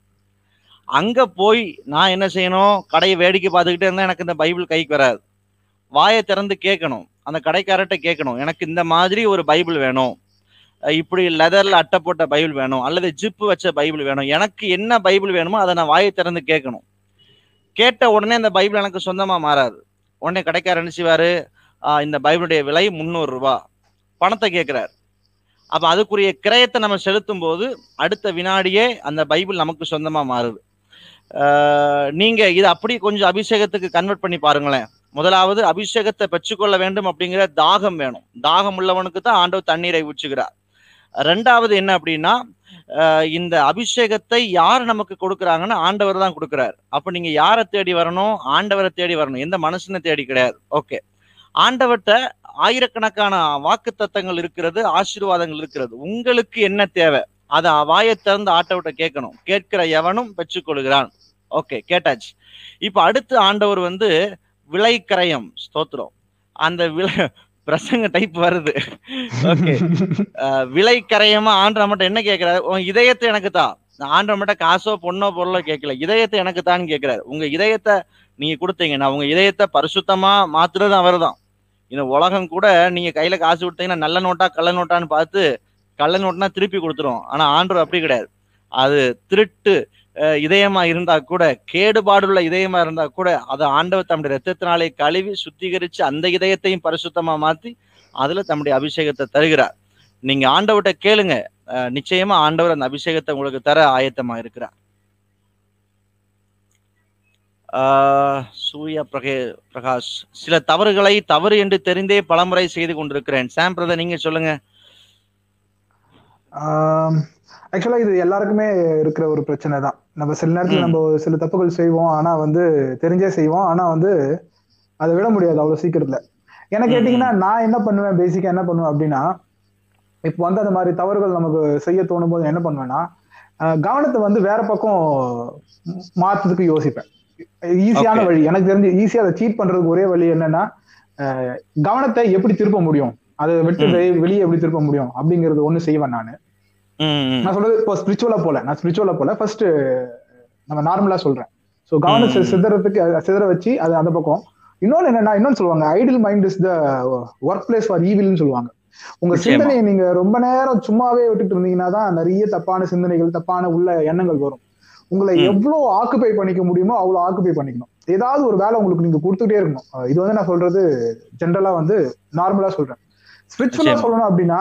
அங்க போய் நான் என்ன செய்யணும்? கடையை வேடிக்கை பார்த்துக்கிட்டே இருந்தால் எனக்கு இந்த பைபிள் கைக்கு வராது. வாயை திறந்து கேட்கணும். அந்த கடைக்காரர்கிட்ட கேட்கணும். எனக்கு இந்த மாதிரி ஒரு பைபிள் வேணும். இப்படி லெதரில் அட்டை போட்ட பைபிள் வேணும். அல்லது ஜிப்பு வச்ச பைபிள் வேணும். எனக்கு என்ன பைபிள் வேணுமோ அதை நான் வாயை திறந்து கேட்கணும். கேட்ட உடனே அந்த பைபிள் எனக்கு சொந்தமாக மாறாது. உடனே கடைக்காரர் நினச்சிவார் இந்த பைபிளுடைய விலை முந்நூறுரூவா பணத்தை கேட்கிறார் அப்ப அதுக்குரிய கிரயத்தை நம்ம செலுத்தும் போது அடுத்த வினாடியே அந்த பைபிள் நமக்கு சொந்தமா மாறுது. நீங்கள் நீங்க இது அப்படி கொஞ்சம் அபிஷேகத்துக்கு கன்வெர்ட் பண்ணி பாருங்களேன். முதலாவது அபிஷேகத்தை பெற்றுக்கொள்ள வேண்டும் அப்படிங்கிற தாகம் வேணும். தாகம் உள்ளவனுக்கு தான் ஆண்டவர் தண்ணீரை ஊற்றுகிறார். ரெண்டாவது என்ன அப்படின்னா இந்த அபிஷேகத்தை யார் நமக்கு கொடுக்குறாங்கன்னு ஆண்டவர் தான் கொடுக்குறாரு. அப்போ நீங்க யாரை தேடி வரணும்? ஆண்டவரை தேடி வரணும். எந்த மனுஷனை தேடி கிடையாது. ஓகே. ஆண்டவர்கிட்ட ஆயிரக்கணக்கான வாக்கு தத்தங்கள் இருக்கிறது ஆசீர்வாதங்கள் இருக்கிறது. உங்களுக்கு என்ன தேவை? அதை வாயை திறந்து ஆண்டவர்கிட்ட கேட்கணும். கேட்கிற எவனும் பெற்றுக்கொள்கிறான். ஓகே கேட்டாச்சு. இப்ப அடுத்து ஆண்டவர் வந்து விலைக்கரையம் ஸ்தோத்திரம். அந்த விலை பிரசங்க டைப் வருது. ஓகே. விலை கரையமா ஆண்டவர் மட்டும் என்ன கேட்கிறாரு? உன் இதயத்தை எனக்கு தான் ஆண்டவர் மட்டும் காசோ பொண்ணோ பொருளோ கேட்கல. இதயத்தை எனக்கு தான் கேட்கிறாரு. உங்க இதயத்தை நீங்க கொடுத்தீங்கன்னா உங்க இதயத்தை பரிசுத்தமா மாத்துறது அவர் தான் இந்த உலகம் கூட நீங்க கையில காசு கொடுத்தீங்கன்னா நல்ல நோட்டா கள்ள நோட்டான்னு பார்த்து கள்ள நோட்னா திருப்பி கொடுத்துரும். ஆனா ஆண்டவர் அப்படி கிடையாது. அது திருட்டு இதயமா இருந்தா கூட கேடுபாடுள்ள இதயமா இருந்தா கூட அதை ஆண்டவர் தம்முடைய ரத்தத்தினாலே கழுவி சுத்திகரிச்சு அந்த இதயத்தையும் பரிசுத்தமா மாத்தி அதுல தம்முடைய அபிஷேகத்தை தருகிறார். நீங்க ஆண்டவர்கிட்ட கேளுங்க. நிச்சயமா ஆண்டவர் அந்த அபிஷேகத்தை உங்களுக்கு தர ஆயத்தமா இருக்கிறார். சூர்யா பிரகே பிரகாஷ் சில தவறுகளை தவறு என்று தெரிந்தே பலமுறை செய்து கொண்டிருக்கிறேன். சாம் பிரதர் நீங்க சொல்லுங்க. ஆக்சுவலா இது எல்லாருக்குமே இருக்கிற ஒரு பிரச்சனை தான். நம்ம சில நேரத்துல. நம்ம சில தப்புகள் செய்வோம். ஆனா வந்து தெரிஞ்சே செய்வோம். ஆனா வந்து அதை விட முடியாது அவ்வளவு சீக்கிரத்துல. என்ன ம், கேட்டீங்கன்னா நான் என்ன பண்ணுவேன்? பேசிக்கா என்ன பண்ணுவேன் அப்படின்னா இப்போ வந்து அந்த மாதிரி தவறுகள் நமக்கு செய்ய தோணும் போது என்ன பண்ணுவேன்னா கவனத்தை வந்து வேற பக்கம் மாத்துறதுக்கு யோசிப்பேன். ஈஸியான. வழி. எனக்கு தெரிஞ்சு ஈஸியா அதை சீட் பண்றதுக்கு ஒரே வழி என்னன்னா கவனத்தை எப்படி திருப்ப முடியும்? அதை விட்டு வெளியே எப்படி திருப்ப முடியும்? அப்படிங்கறது ஒண்ணு செய்வேன் நான். நான் சொல்றது இப்போ ஸ்பிரிச்சுவலா போல. நான் ஸ்பிரிச்சுவலா போல. ஃபர்ஸ்ட் நம்ம நார்மலா சொல்றேன். ஸோ கவனம். சிதறதுக்கு சிதற வச்சு அது அந்த பக்கம். இன்னொன்னு என்னன்னா இன்னொன்னு சொல்லுவாங்க ideal mind is the work place for ஈவில்னு சொல்லுவாங்க. உங்க. சிந்தனையை நீங்க ரொம்ப நேரம் சும்மாவே விட்டுட்டு இருந்தீங்கன்னா தான் நிறைய தப்பான சிந்தனைகள் தப்பான உள்ள எண்ணங்கள் வரும். உங்களை. எவ்வளவு ஆக்குபை பண்ணிக்க முடியுமோ அவ்வளவு ஆக்குபை பண்ணிக்கணும் ஏதாவது ஒரு வேலை உங்களுக்கு நீங்க கொடுத்துட்டே இருக்கணும் இது வந்து நான் சொல்றது ஜென்ரலா வந்து நார்மலா சொல்றேன் ஸ்பிரிச்சுவலா. சொல்லணும் அப்படின்னா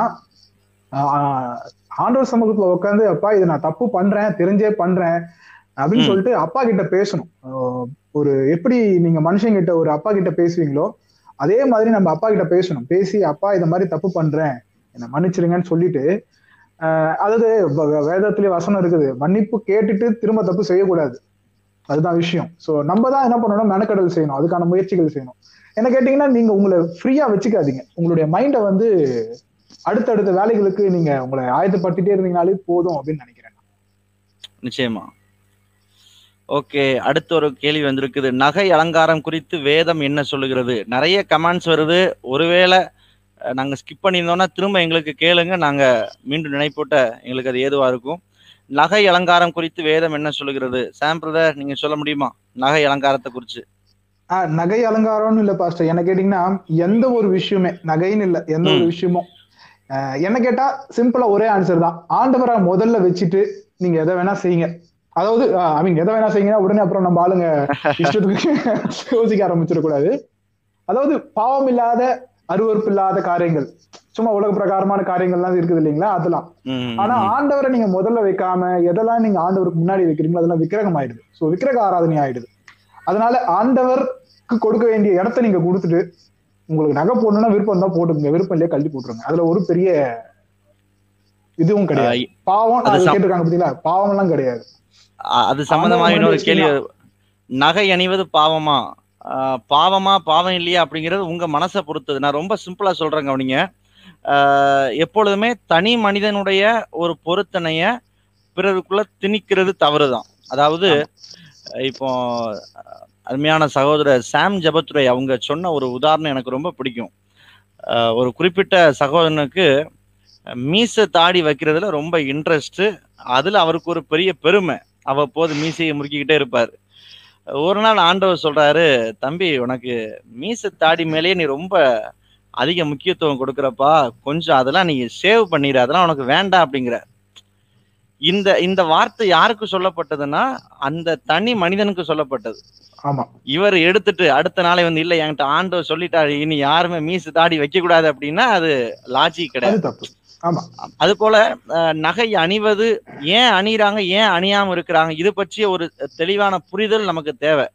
ஆண்டவர் சமூகத்துல உட்காந்து அப்பா இதை நான் தப்பு பண்றேன் தெரிஞ்சே பண்றேன் அப்படின்னு. சொல்லிட்டு அப்பா கிட்ட பேசணும் ஒரு எப்படி நீங்க மனுஷங்கிட்ட ஒரு அப்பா கிட்ட பேசுவீங்களோ அதே மாதிரி நம்ம அப்பா கிட்ட பேசணும் பேசி அப்பா இந்த மாதிரி தப்பு பண்றேன் என்னை மன்னிச்சிருங்கன்னு சொல்லிட்டு அதாவது வேதத்திலே வசனம் இருக்குது. மன்னிப்பு கேட்டுட்டு திரும்ப தப்பு செய்யக்கூடாது. அதுதான் விஷயம். சோ நம்ம தான் என்ன பண்ணணும்? மெனக்கடல் செய்யணும். அதுக்கான முயற்சிகள் செய்யணும். என்ன கேட்டீங்கன்னா நீங்க உங்களை ஃப்ரீயா வச்சுக்காதீங்க. உங்களுடைய மைண்டை வந்து அடுத்தடுத்த வேலைகளுக்கு நீங்க உங்களை ஆயத்தப்பட்டுட்டே இருந்தீங்கனாலே போதும் அப்படின்னு நினைக்கிறேன் நிச்சயமா. ஓகே அடுத்த ஒரு கேள்வி வந்திருக்குது. நகை அலங்காரம் குறித்து வேதம் என்ன சொல்லுகிறது? நிறைய கமெண்ட்ஸ் வருது. ஒருவேளை அஹ், நாங்க ஸ்கிப் பண்ணியிருந்தோம்னா திரும்ப எங்களுக்கு கேளுங்க. நாங்க மீண்டும் நினைப்பூட்ட எங்களுக்கு அது ஏதுவா இருக்கும். நகை அலங்காரம் குறித்து வேதம் என்ன சொல்லுகிறது? சாம் பிரதர் நீங்க சொல்ல முடியுமா? நகை அலங்காரத்தை குறித்து ஆஹ் நகை அலங்காரம்னு இல்ல பாஸ்டர். என்ன கேட்டீங்கன்னா எந்த ஒரு விஷயமே நகைன்னு இல்ல எந்த ஒரு. விஷயமும். என்ன கேட்டா சிம்பிளா ஒரே ஆன்சர் தான். ஆண்டவரை முதல்ல வச்சுட்டு நீங்க எதை வேணா செய்யுங்க. அதாவது ஐ மீன் எதை வேணா செய்யுங்கன்னா உடனே அப்புறம் நம்ம ஆளுங்க இஷ்டத்துக்கு யோசிக்க ஆரம்பிச்சிடக்கூடாது. அதாவது பாவம் இல்லாத அருவருப்பு இல்லாத காரியங்கள். சும்மா உலக பிரகாரமான காரியங்கள்லாம் இருக்குது இல்லைங்களா? அதெல்லாம். ஆனா ஆண்டவரை நீங்க முதல்ல வைக்காம எதெல்லாம் நீங்க ஆண்டவருக்கு முன்னாடி வைக்கிறீங்களோ அதெல்லாம் விக்கிரகம் ஆயிடுது. சோ விக்கிரக ஆராதனை ஆயிடுது. அதனால ஆண்டவருக்கு கொடுக்க வேண்டிய இடத்த நீங்க கொடுத்துட்டு உங்களுக்கு நகை போடணும்னா விருப்பம் தான் போட்டுக்கோங்க. விருப்பம் இல்லையா கழட்டி போட்டுருங்க. அதுல ஒரு பெரிய இதுவும் கிடையாது. பாவம் கேட்டிருக்காங்க பாத்தீங்களா? பாவம் எல்லாம் கிடையாது அது சம்பந்தமா இன்னொரு கேள்வி. நகை அணிவது பாவமா? பாவமா பாவம் இல்லையா அப்படிங்கிறது உங்க மனசை பொறுத்தது. நான் ரொம்ப சிம்பிளா சொல்றேங்க கவனிங்க. ஆஹ் எப்பொழுதுமே தனி மனிதனுடைய ஒரு பொருத்தனைய பிறருக்குள்ள திணிக்கிறது தவறுதான். அதாவது இப்போ அருமையான சகோதரர் சாம் ஜபத்துரை அவங்க சொன்ன ஒரு உதாரணம் எனக்கு ரொம்ப பிடிக்கும். ஒரு குறிப்பிட்ட சகோதரனுக்கு மீசை தாடி வைக்கிறதுல ரொம்ப இன்ட்ரெஸ்ட் அதுல அவருக்கு ஒரு பெரிய பெருமை. அவ்வப்போது மீசையை முறுக்கிக்கிட்டே இருப்பார். ஒரு நாள் ஆண்டவர் சொல்றாரு தம்பி உனக்கு மீசை தாடி மேலேயே நீ ரொம்ப அதிக முக்கியத்துவம் கொடுக்குறப்பா கொஞ்சம் அதெல்லாம் நீ சேவ் பண்ணிடு அதெல்லாம் உனக்கு வேண்டாம் அப்படிங்கிற இந்த இந்த வார்த்தை யாருக்கு சொல்லப்பட்டதுன்னா அந்த தனி மனிதனுக்கு சொல்லப்பட்டது. ஆமா. இவர் எடுத்துட்டு அடுத்த நாளை வந்து இல்ல என்கிட்ட ஆண்டவர் சொல்லிட்டாரு இனி யாருமே மீசு தாடி வைக்க கூடாது அப்படின்னா அது லாஜிக் கிடையாது. அது போல நகை அணிவது ஏன் அணிகிறாங்க ஏன் அணியாம இருக்கிறாங்க? இது பற்றிய ஒரு தெளிவான புரிதல் நமக்கு தேவை.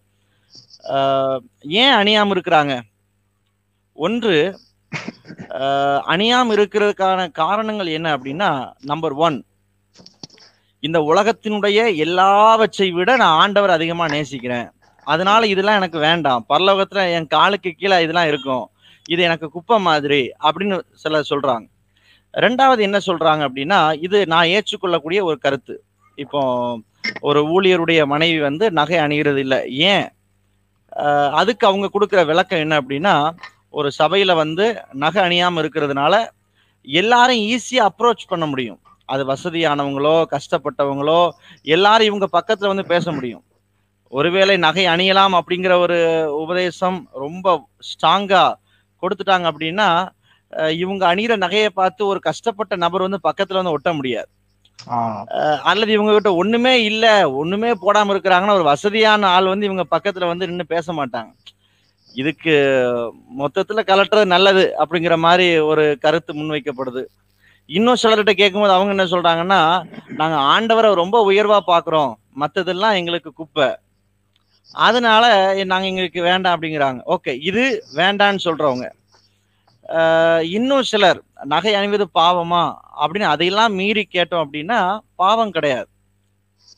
ஏன் அணியாம இருக்கிறாங்க? ஒன்று அணியாம இருக்கிறதுக்கான காரணங்கள் என்ன அப்படின்னா நம்பர் ஒன் இந்த உலகத்தினுடைய எல்லாவற்றை விட நான் ஆண்டவர் அதிகமா நேசிக்கிறேன். அதனால இதெல்லாம் எனக்கு வேண்டாம். பரலோகத்துல என் காலுக்கு கீழே இதெல்லாம் இருக்கும். இது எனக்கு குப்பை மாதிரி அப்படின்னு சில சொல்றாங்க. ரெண்டாவது என்ன சொல்றாங்க அப்படின்னா இது நான் ஏற்றுக்கொள்ளக்கூடிய ஒரு கருத்து. இப்போ ஒரு ஊழியருடைய மனைவி வந்து நகை அணிகிறது இல்லை ஏன் அதுக்கு அவங்க கொடுக்குற விளக்கம் என்ன அப்படின்னா ஒரு சபையில வந்து நகை அணியாம இருக்கிறதுனால எல்லாரும் ஈஸியா அப்ரோச் பண்ண முடியும். அது வசதியானவங்களோ கஷ்டப்பட்டவங்களோ எல்லாரும் இவங்க பக்கத்துல வந்து பேச முடியும். ஒருவேளை நகை அணியலாம் அப்படிங்கிற ஒரு உபதேசம் ரொம்ப ஸ்ட்ராங்கா கொடுத்துட்டாங்க அப்படின்னா இவங்க அணிகிற நகையை பார்த்து ஒரு கஷ்டப்பட்ட நபர் வந்து பக்கத்துல வந்து ஒட்ட முடியாது. அல்லது இவங்க கிட்ட ஒண்ணுமே இல்ல ஒண்ணுமே போடாம இருக்கிறாங்கன்னா ஒரு வசதியான ஆள் வந்து இவங்க பக்கத்துல வந்து நின்று பேச மாட்டாங்க. இதுக்கு மொத்தத்துல கலட்டுறது நல்லது அப்படிங்கிற மாதிரி ஒரு கருத்து முன்வைக்கப்படுது. இன்னும் சிலர்கிட்ட கேட்கும்போது அவங்க என்ன சொல்றாங்கன்னா நாங்க ஆண்டவரை ரொம்ப உயர்வா பாக்குறோம். மத்ததெல்லாம் எங்களுக்கு குப்பை. அதனால நாங்க எங்களுக்கு வேண்டாம் அப்படிங்கிறாங்க. ஓகே இது வேண்டான்னு சொல்றவங்க. இன்னும் சிலர் நகை அணிவது பாவமா? அப்படின்னு அதையெல்லாம் மீறி கேட்டோம் அப்படின்னா பாவம் கிடையாது.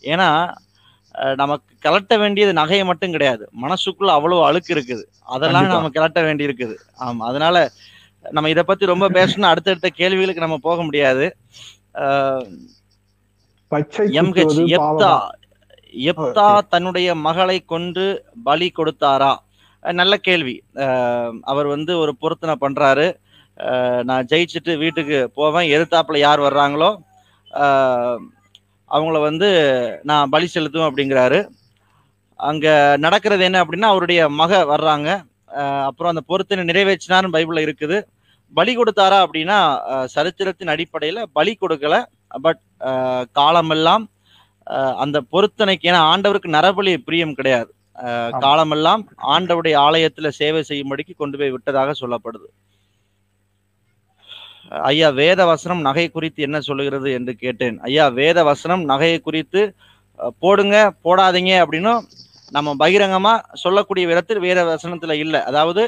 ஏன்னா நமக்கு கலட்ட வேண்டியது நகையை மட்டும் கிடையாது. மனசுக்குள்ள அவ்வளவு அழுக்கு இருக்குது. அதெல்லாம். நம்ம கலட்ட வேண்டி இருக்குது ஆமா அதனால நம்ம இதை பத்தி ரொம்ப பேசணும் அடுத்தடுத்த கேள்விகளுக்கு நம்ம போக முடியாது. எம்ஹெச் எப்தா எப்தா தன்னுடைய மகளை கொண்டு பலி கொடுத்தாரா? நல்ல கேள்வி. அவர் வந்து ஒரு பொருத்தனை பண்றாரு. நான் ஜெயிச்சுட்டு வீட்டுக்கு போவேன். எதிர்த்தாப்புல யார் வர்றாங்களோ அவங்கள வந்து நான் பலி செலுத்துவேன் அப்படிங்கிறாரு. அங்க நடக்கிறது என்ன அப்படின்னா அவருடைய மக வர்றாங்க. அப்புறம் அந்த பொருத்தனை நிறைவேற்றினார்னு பைபிள்ல இருக்குது. பலி கொடுத்தாரா அப்படின்னா சரித்திரத்தின் அடிப்படையில பலி கொடுக்கல. பட் காலமெல்லாம் அந்த பொருத்தனைக்கு ஏன்னா ஆண்டவருக்கு நரபலி பிரியம் கிடையாது. காலமெல்லாம் ஆண்டவருடைய ஆலயத்துல சேவை செய்யும்படிக்கு கொண்டு போய் விட்டதாக சொல்லப்படுது. ஐயா வேத வசனம் நகை குறித்து என்ன சொல்லுகிறது என்று கேட்டேன். ஐயா வேத வசனம் நகையை குறித்து போடுங்க போடாதீங்க அப்படின்னு நம்ம பகிரங்கமா சொல்லக்கூடிய விதத்தில் வேத வசனத்துல இல்லை. அதாவது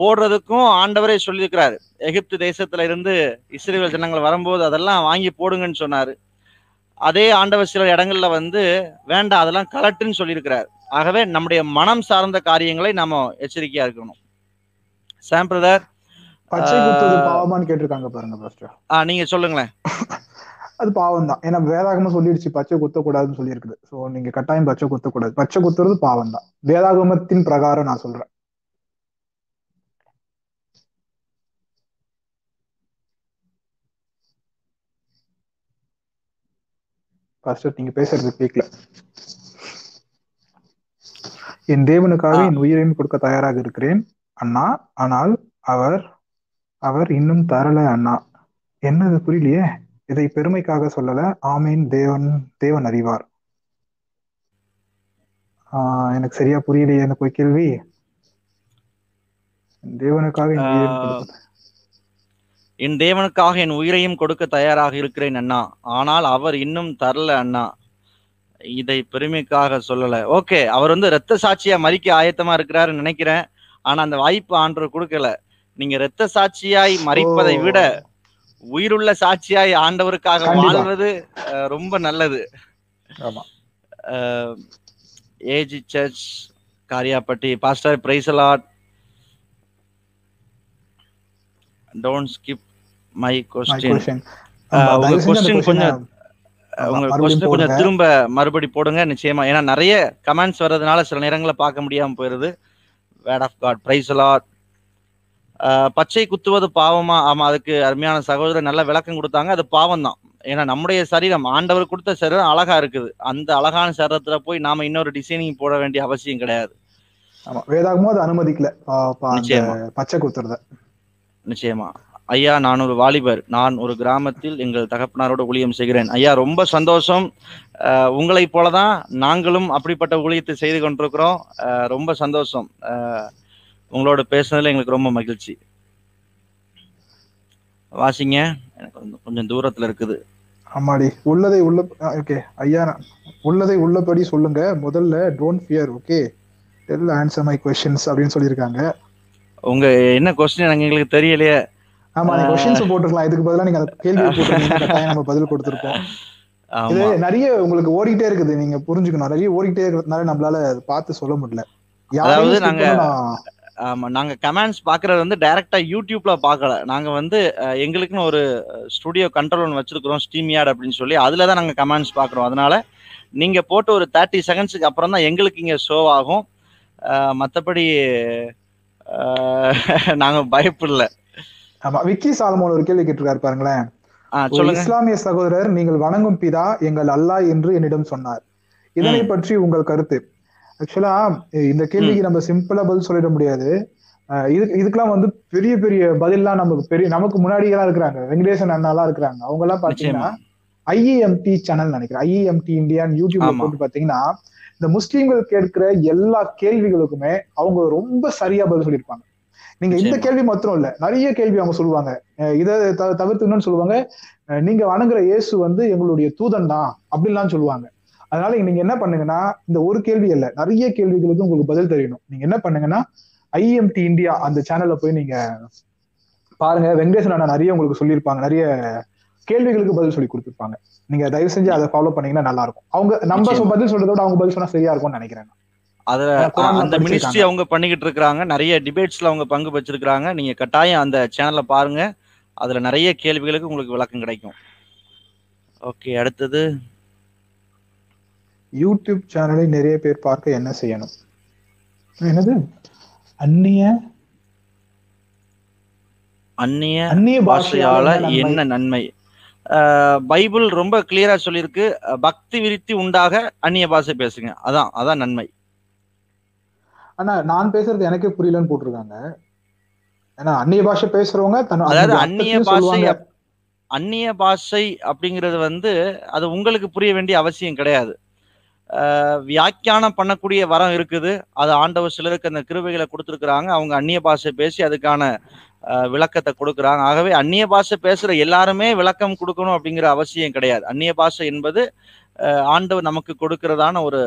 போடுறதுக்கும் ஆண்டவரே சொல்லியிருக்கிறாரு. எகிப்து தேசத்துல இருந்து இஸ்ரேல் ஜனங்கள் வரும்போது அதெல்லாம் வாங்கி போடுங்கன்னு சொன்னாரு. அதே ஆண்டவர் சில இடங்கள்ல வந்து வேண்டாம் அதெல்லாம் கலட்டுன்னு சொல்லியிருக்கிறார். ஆகவே நம்முடைய மனம் சார்ந்த காரியங்களை நாம எச்சரிக்கையா இருக்கணும். சாம் பிரதர் கேட்டிருக்காங்க பாருங்க நீங்க சொல்லுங்களேன். அது பாவம் தான் ஏன்னா வேதாகமம் சொல்லிடுச்சு பச்சை குத்தக்கூடாதுன்னு சொல்லியிருக்குது சோ நீங்க கட்டாயம் பச்சை குத்தக்கூடாது. பச்சை குத்துறது பாவம் தான் வேதாகமத்தின் பிரகாரம் நான் சொல்றேன். பாஸ்டர் நீங்க பேசுறது கேட்கல என் தேவனுக்காக. என் உயிரையும் கொடுக்க தயாராக இருக்கிறேன் அண்ணா. ஆனால் அவர் அவர் இன்னும் தரல அண்ணா. என்னது புரியலையே? இதை பெருமைக்காக சொல்லல. ஆமீன். தேவன் தேவன் அறிவார். ஆஹ் எனக்கு சரியா புரியலையே இந்த போய் கேள்வி? தேவனுக்காக என் தேவனுக்காக என் உயிரையும் கொடுக்க தயாராக இருக்கிறேன் அண்ணா. ஆனால் அவர் இன்னும் தரல அண்ணா. இதை பெருமைக்காக சொல்லல. ஓகே அவர் வந்து ரத்த சாட்சியா மறிக்க ஆயத்தமா இருக்கிறாருன்னு நினைக்கிறேன். ஆனா அந்த வாய்ப்பு ஆண்டவர் கொடுக்கல. நீங்க ரத்த சாட்சியாய் மறிப்பதை. விட உயிருள்ள சாட்சியாய் ஆண்டவருக்காக. வாழ்வது ரொம்ப நல்லது. AG church Kariyapatti pastor praise lord don't skip my my question உங்க தயவு செஞ்சு அந்த question question-அ- ஆமா, உங்க மறுபடியும் கொஸ்டின் கொஞ்சம். திரும்ப மறுபடி போடுங்க. நிச்சயமா. ஏன்னா நிறைய கமெண்ட்ஸ் வர்றதுனால சில நேரங்களில் பார்க்க முடியாம போயிருது. Word of god praise lord பச்சை குத்துவது பாவமா? ஆமா அதுக்கு அருமையான சகோதரர் நல்ல விளக்கம் கொடுத்தாங்க. அது பாவம் தான் ஏன்னா நம்முடைய சரீரம் ஆண்டவர் கொடுத்த சரீரம் அழகா இருக்குது. அந்த அழகான சரீரத்துல போய் நாம இன்னொரு டிசைனிங் போட வேண்டிய அவசியம் கிடையாது. ஆமா வேதாகமும் அது அனுமதிக்கல. பச்சை குத்துறத. நிச்சயமா. ஐயா நான் ஒரு வாலிபர். நான் ஒரு கிராமத்தில் எங்கள் தகப்பனாரோட ஊழியம் செய்கிறேன். ஐயா ரொம்ப சந்தோஷம். அஹ், உங்களைப் போலதான் நாங்களும் அப்படிப்பட்ட ஊழியத்தை செய்து கொண்டிருக்கிறோம். ரொம்ப சந்தோஷம். உங்களோட பேசுனதுல எங்களுக்கு ரொம்ப மகிழ்ச்சி. வாசிங்க. எனக்கு கொஞ்சம் தூரத்துல இருக்குது. ஆமாடி. உள்ளதை உள்ள ஓகே. ஐயா உள்ளதை உள்ளபடி சொல்லுங்க. முதல்ல don't fear okay tell answer my questions அப்படின்னு சொல்லியிருக்காங்க. உங்க என்ன கொஸ்டின் எங்களுக்கு தெரியலையே. ஆமா நீங்க கொஸ்டின்ஸ் போட்டுக்கலாம் இதுக்கு பதிலா நீங்க அந்த கேள்வி கட்டாயம் நம்ம பதில் கொடுத்திருப்போம். இது நிறைய உங்களுக்கு ஓடிட்டே இருக்குது. நீங்க புரிஞ்சுக்கணும். நிறைய ஓடிட்டே இருக்கிறதுனால நம்மளால அதை பார்த்து சொல்ல முடியல. அதாவது நாங்க- ஆமா நாங்க கமெண்ட்ஸ் பாக்குறது வந்து டைரக்டா யூடியூப்ல பார்க்கல. நாங்க வந்து எங்களுக்குன்னு ஒரு ஸ்டுடியோ கண்ட்ரோல் ஒன்று வச்சிருக்கிறோம். ஸ்டீம் யார்ட் அப்படின்னு சொல்லி. அதுல தான் நாங்க கமெண்ட்ஸ் பாக்குறோம் அதனால நீங்க போட்டு ஒரு தேர்ட்டி செகண்ட்ஸுக்கு அப்புறம் தான் எங்களுக்கு இங்க ஷோ ஆகும். அஹ், நாங்க பயப்படல. ஆமா விக்கி சாலமோன் ஒரு கேள்வி கேட்டிருக்காரு பாருங்களேன். இஸ்லாமிய சகோதரர் நீங்கள் வணங்கும் பிதா எங்கள் அல்லாஹ் என்று என்னிடம் சொன்னார். இதனை. பற்றி உங்கள் கருத்து. ஆக்சுவலா இந்த கேள்விக்கு நம்ம சிம்பிளா பதில் சொல்லிட முடியாது. இது இதுக்கெல்லாம் வந்து பெரிய பெரிய பதில்லாம் நமக்கு பெரிய நமக்கு முன்னாடி எல்லாம் இருக்கிறாங்க. வெங்கடேசன் அண்ணாலாம் இருக்கிறாங்க. அவங்க எல்லாம் பாத்தீங்கன்னா ஐஇஎம்டி சேனல் நினைக்கிறேன். ஐஇஎம்டி இந்தியான்னு யூடியூப்ல. போட்டு பாத்தீங்கன்னா இந்த முஸ்லீம்கள் கேட்கிற எல்லா கேள்விகளுக்குமே அவங்க ரொம்ப சரியா பதில் சொல்லியிருப்பாங்க. நீங்க இந்த. கேள்வி மாத்திரம் இல்ல நிறைய கேள்வி அவங்க சொல்லுவாங்க. இதை தவிர்த்து இன்னொன்னு சொல்லுவாங்க. நீங்க வணங்குற இயேசு வந்து எங்களுடைய தூதன் தான் அப்படின்லாம் சொல்லுவாங்க. அதனால நீங்க என்ன பண்ணுங்கன்னா இந்த ஒரு கேள்வி இல்ல நிறைய கேள்விகளுக்கு உங்களுக்கு பதில் தெரியணும். நீங்க என்ன பண்ணுங்கன்னா ஐஎம்டி இந்தியா அந்த சேனல்ல போய் நீங்க பாருங்க. வெங்கடேசன் அண்ணா நிறைய உங்களுக்கு சொல்லியிருப்பாங்க. நிறைய கேள்விகளுக்கு பதில் சொல்லி கொடுத்திருப்பாங்க. நீங்க தயவு செஞ்சு அதை ஃபாலோ பண்ணீங்கன்னா நல்லா இருக்கும். அவங்க நம்ம. பதில் சொல்றத விட அவங்க பதில் சொன்னா சரியா இருக்கும்னு நினைக்கிறேன் அதுல அந்த மினிஸ்ட்ரி. அவங்க பண்ணிக்கிட்டு இருக்காங்க நிறைய டிபேட்ஸ்ல அவங்க பங்கு வச்சிருக்காங்க நீங்க கட்டாயம் அந்த சேனலை பாருங்க. அதுல நிறைய கேள்விகளுக்கு உங்களுக்கு விளக்கம் கிடைக்கும். ஓகே அடுத்தது. யூடியூப் சேனலை நிறைய பேர் பார்க்க என்ன செய்யணும்? என்னது? அந்நிய அந்நிய அந்நிய பாஷையால. என்ன நன்மை? பைபிள் ரொம்ப கிளியரா சொல்லியிருக்கு. பக்தி விருத்தி உண்டாக அந்நிய பாஷை பேசுங்க. அதான் அதான் நன்மை. ஆனா நான் பேசுறது எனக்கே புரியலன்னு போட்டிருக்காங்க. ஏன்னா அந்நிய பாஷை பேசுறவங்க அதாவது அந்நிய பாஷை அந்நிய பாஷை அப்படிங்கிறது வந்து அது உங்களுக்கு புரிய வேண்டிய அவசியம் கிடையாது. வியாக்கியானம் பண்ணக்கூடிய வரம் இருக்குது. அது ஆண்டவர் சிலருக்கு அந்த கிருபைகளை கொடுத்துருக்குறாங்க. அவங்க அந்நிய பாஷை பேசி அதுக்கான விளக்கத்தை கொடுக்குறாங்க. ஆகவே அந்நிய பாஷை பேசுற எல்லாருமே விளக்கம் கொடுக்கணும் அப்படிங்கிற அவசியம் கிடையாது. அந்நிய பாஷை என்பது ஆண்டவர் நமக்கு கொடுக்கிறதான ஒரு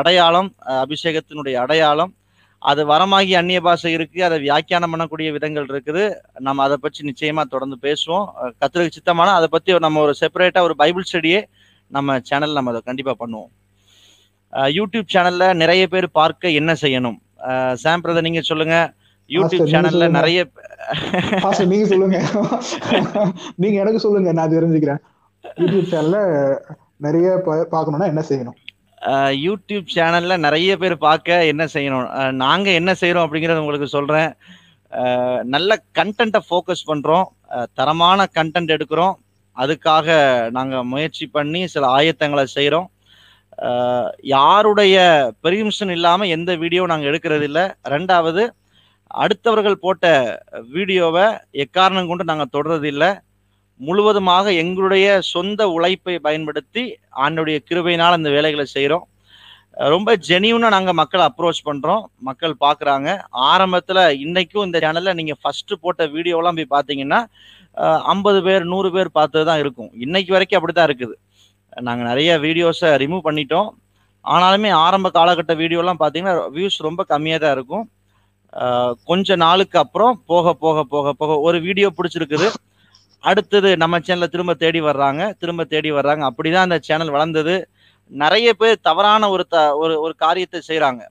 அடையாளம் அபிஷேகத்தினுடைய அடையாளம். அது வரமாகி அந்நிய பாஷை இருக்கு அதை வியாக்கியானம் பண்ணக்கூடிய விதங்கள் இருக்குது. நம்ம அதை பற்றி நிச்சயமா தொடர்ந்து பேசுவோம். அஹ், கர்த்தருக்கு சித்தமான அதை பத்தி நம்ம ஒரு செப்பரேட்டா ஒரு பைபிள் ஸ்டடியே நம்ம சேனல் நம்ம அதை கண்டிப்பா பண்ணுவோம். யூடியூப் சேனல்ல நிறைய பேர் பார்க்க என்ன செய்யணும்? சாம் பிரதர் நீங்க சொல்லுங்க. யூடியூப் சேனல்ல. நிறைய நீங்க சொல்லுங்க. நீங்க எனக்கு சொல்லுங்க நான் தெரிஞ்சுக்கிறேன். யூடியூப் சேனல்ல நிறைய பார்க்கணும்னா என்ன செய்யணும்? யூடியூப் சேனல்ல நிறைய பேர் பார்க்க என்ன செய்யணும்? நாங்க என்ன செய்யறோம் அப்படிங்கறத உங்களுக்கு சொல்றேன். நல்ல கண்டென்ட்டை ஃபோக்கஸ் பண்றோம். தரமான கண்டென்ட் எடுக்கிறோம். அதுக்காக நாங்க முயற்சி பண்ணி சில ஆயத்தங்களை செய்கிறோம் யாருடைய பெர்மிஷன் இல்லாம எந்த வீடியோ நாங்க எடுக்கிறது இல்லை. ரெண்டாவது அடுத்தவர்கள் போட்ட வீடியோவை எக்காரணம் கொண்டு நாங்கள் தொடர்றது இல்லை. முழுவதுமாக எங்களுடைய சொந்த உழைப்பை பயன்படுத்தி ஆண்டுடைய கிருபையினால் அந்த வேலைகளை செய்கிறோம் ரொம்ப ஜெனியூனாக நாங்கள் மக்களை அப்ரோச் பண்ணுறோம் மக்கள் பார்க்குறாங்க. ஆரம்பத்தில் இன்றைக்கும் இந்த சேனலில் நீங்கள் ஃபஸ்ட்டு போட்ட வீடியோலாம் போய் பார்த்தீங்கன்னா ஐம்பது பேர் நூறு பேர் பார்த்தது தான் இருக்கும். இன்னைக்கு வரைக்கும் அப்படி தான் இருக்குது. நாங்கள் நிறைய வீடியோஸை ரிமூவ் பண்ணிட்டோம். ஆனாலுமே ஆரம்ப காலகட்ட வீடியோலாம் பார்த்தீங்கன்னா வியூஸ் ரொம்ப கம்மியாக தான் இருக்கும். கொஞ்ச நாளுக்கு அப்புறம் போக போக போக போக ஒரு வீடியோ பிடிச்சிருக்குது. அடுத்தது நம்ம சேனலை திரும்ப தேடி வர்றாங்க. திரும்ப தேடி வர்றாங்க. அப்படிதான் அந்த சேனல் வளர்ந்தது. நிறைய பேர் தவறான ஒரு த ஒரு ஒரு காரியத்தை செய்கிறாங்க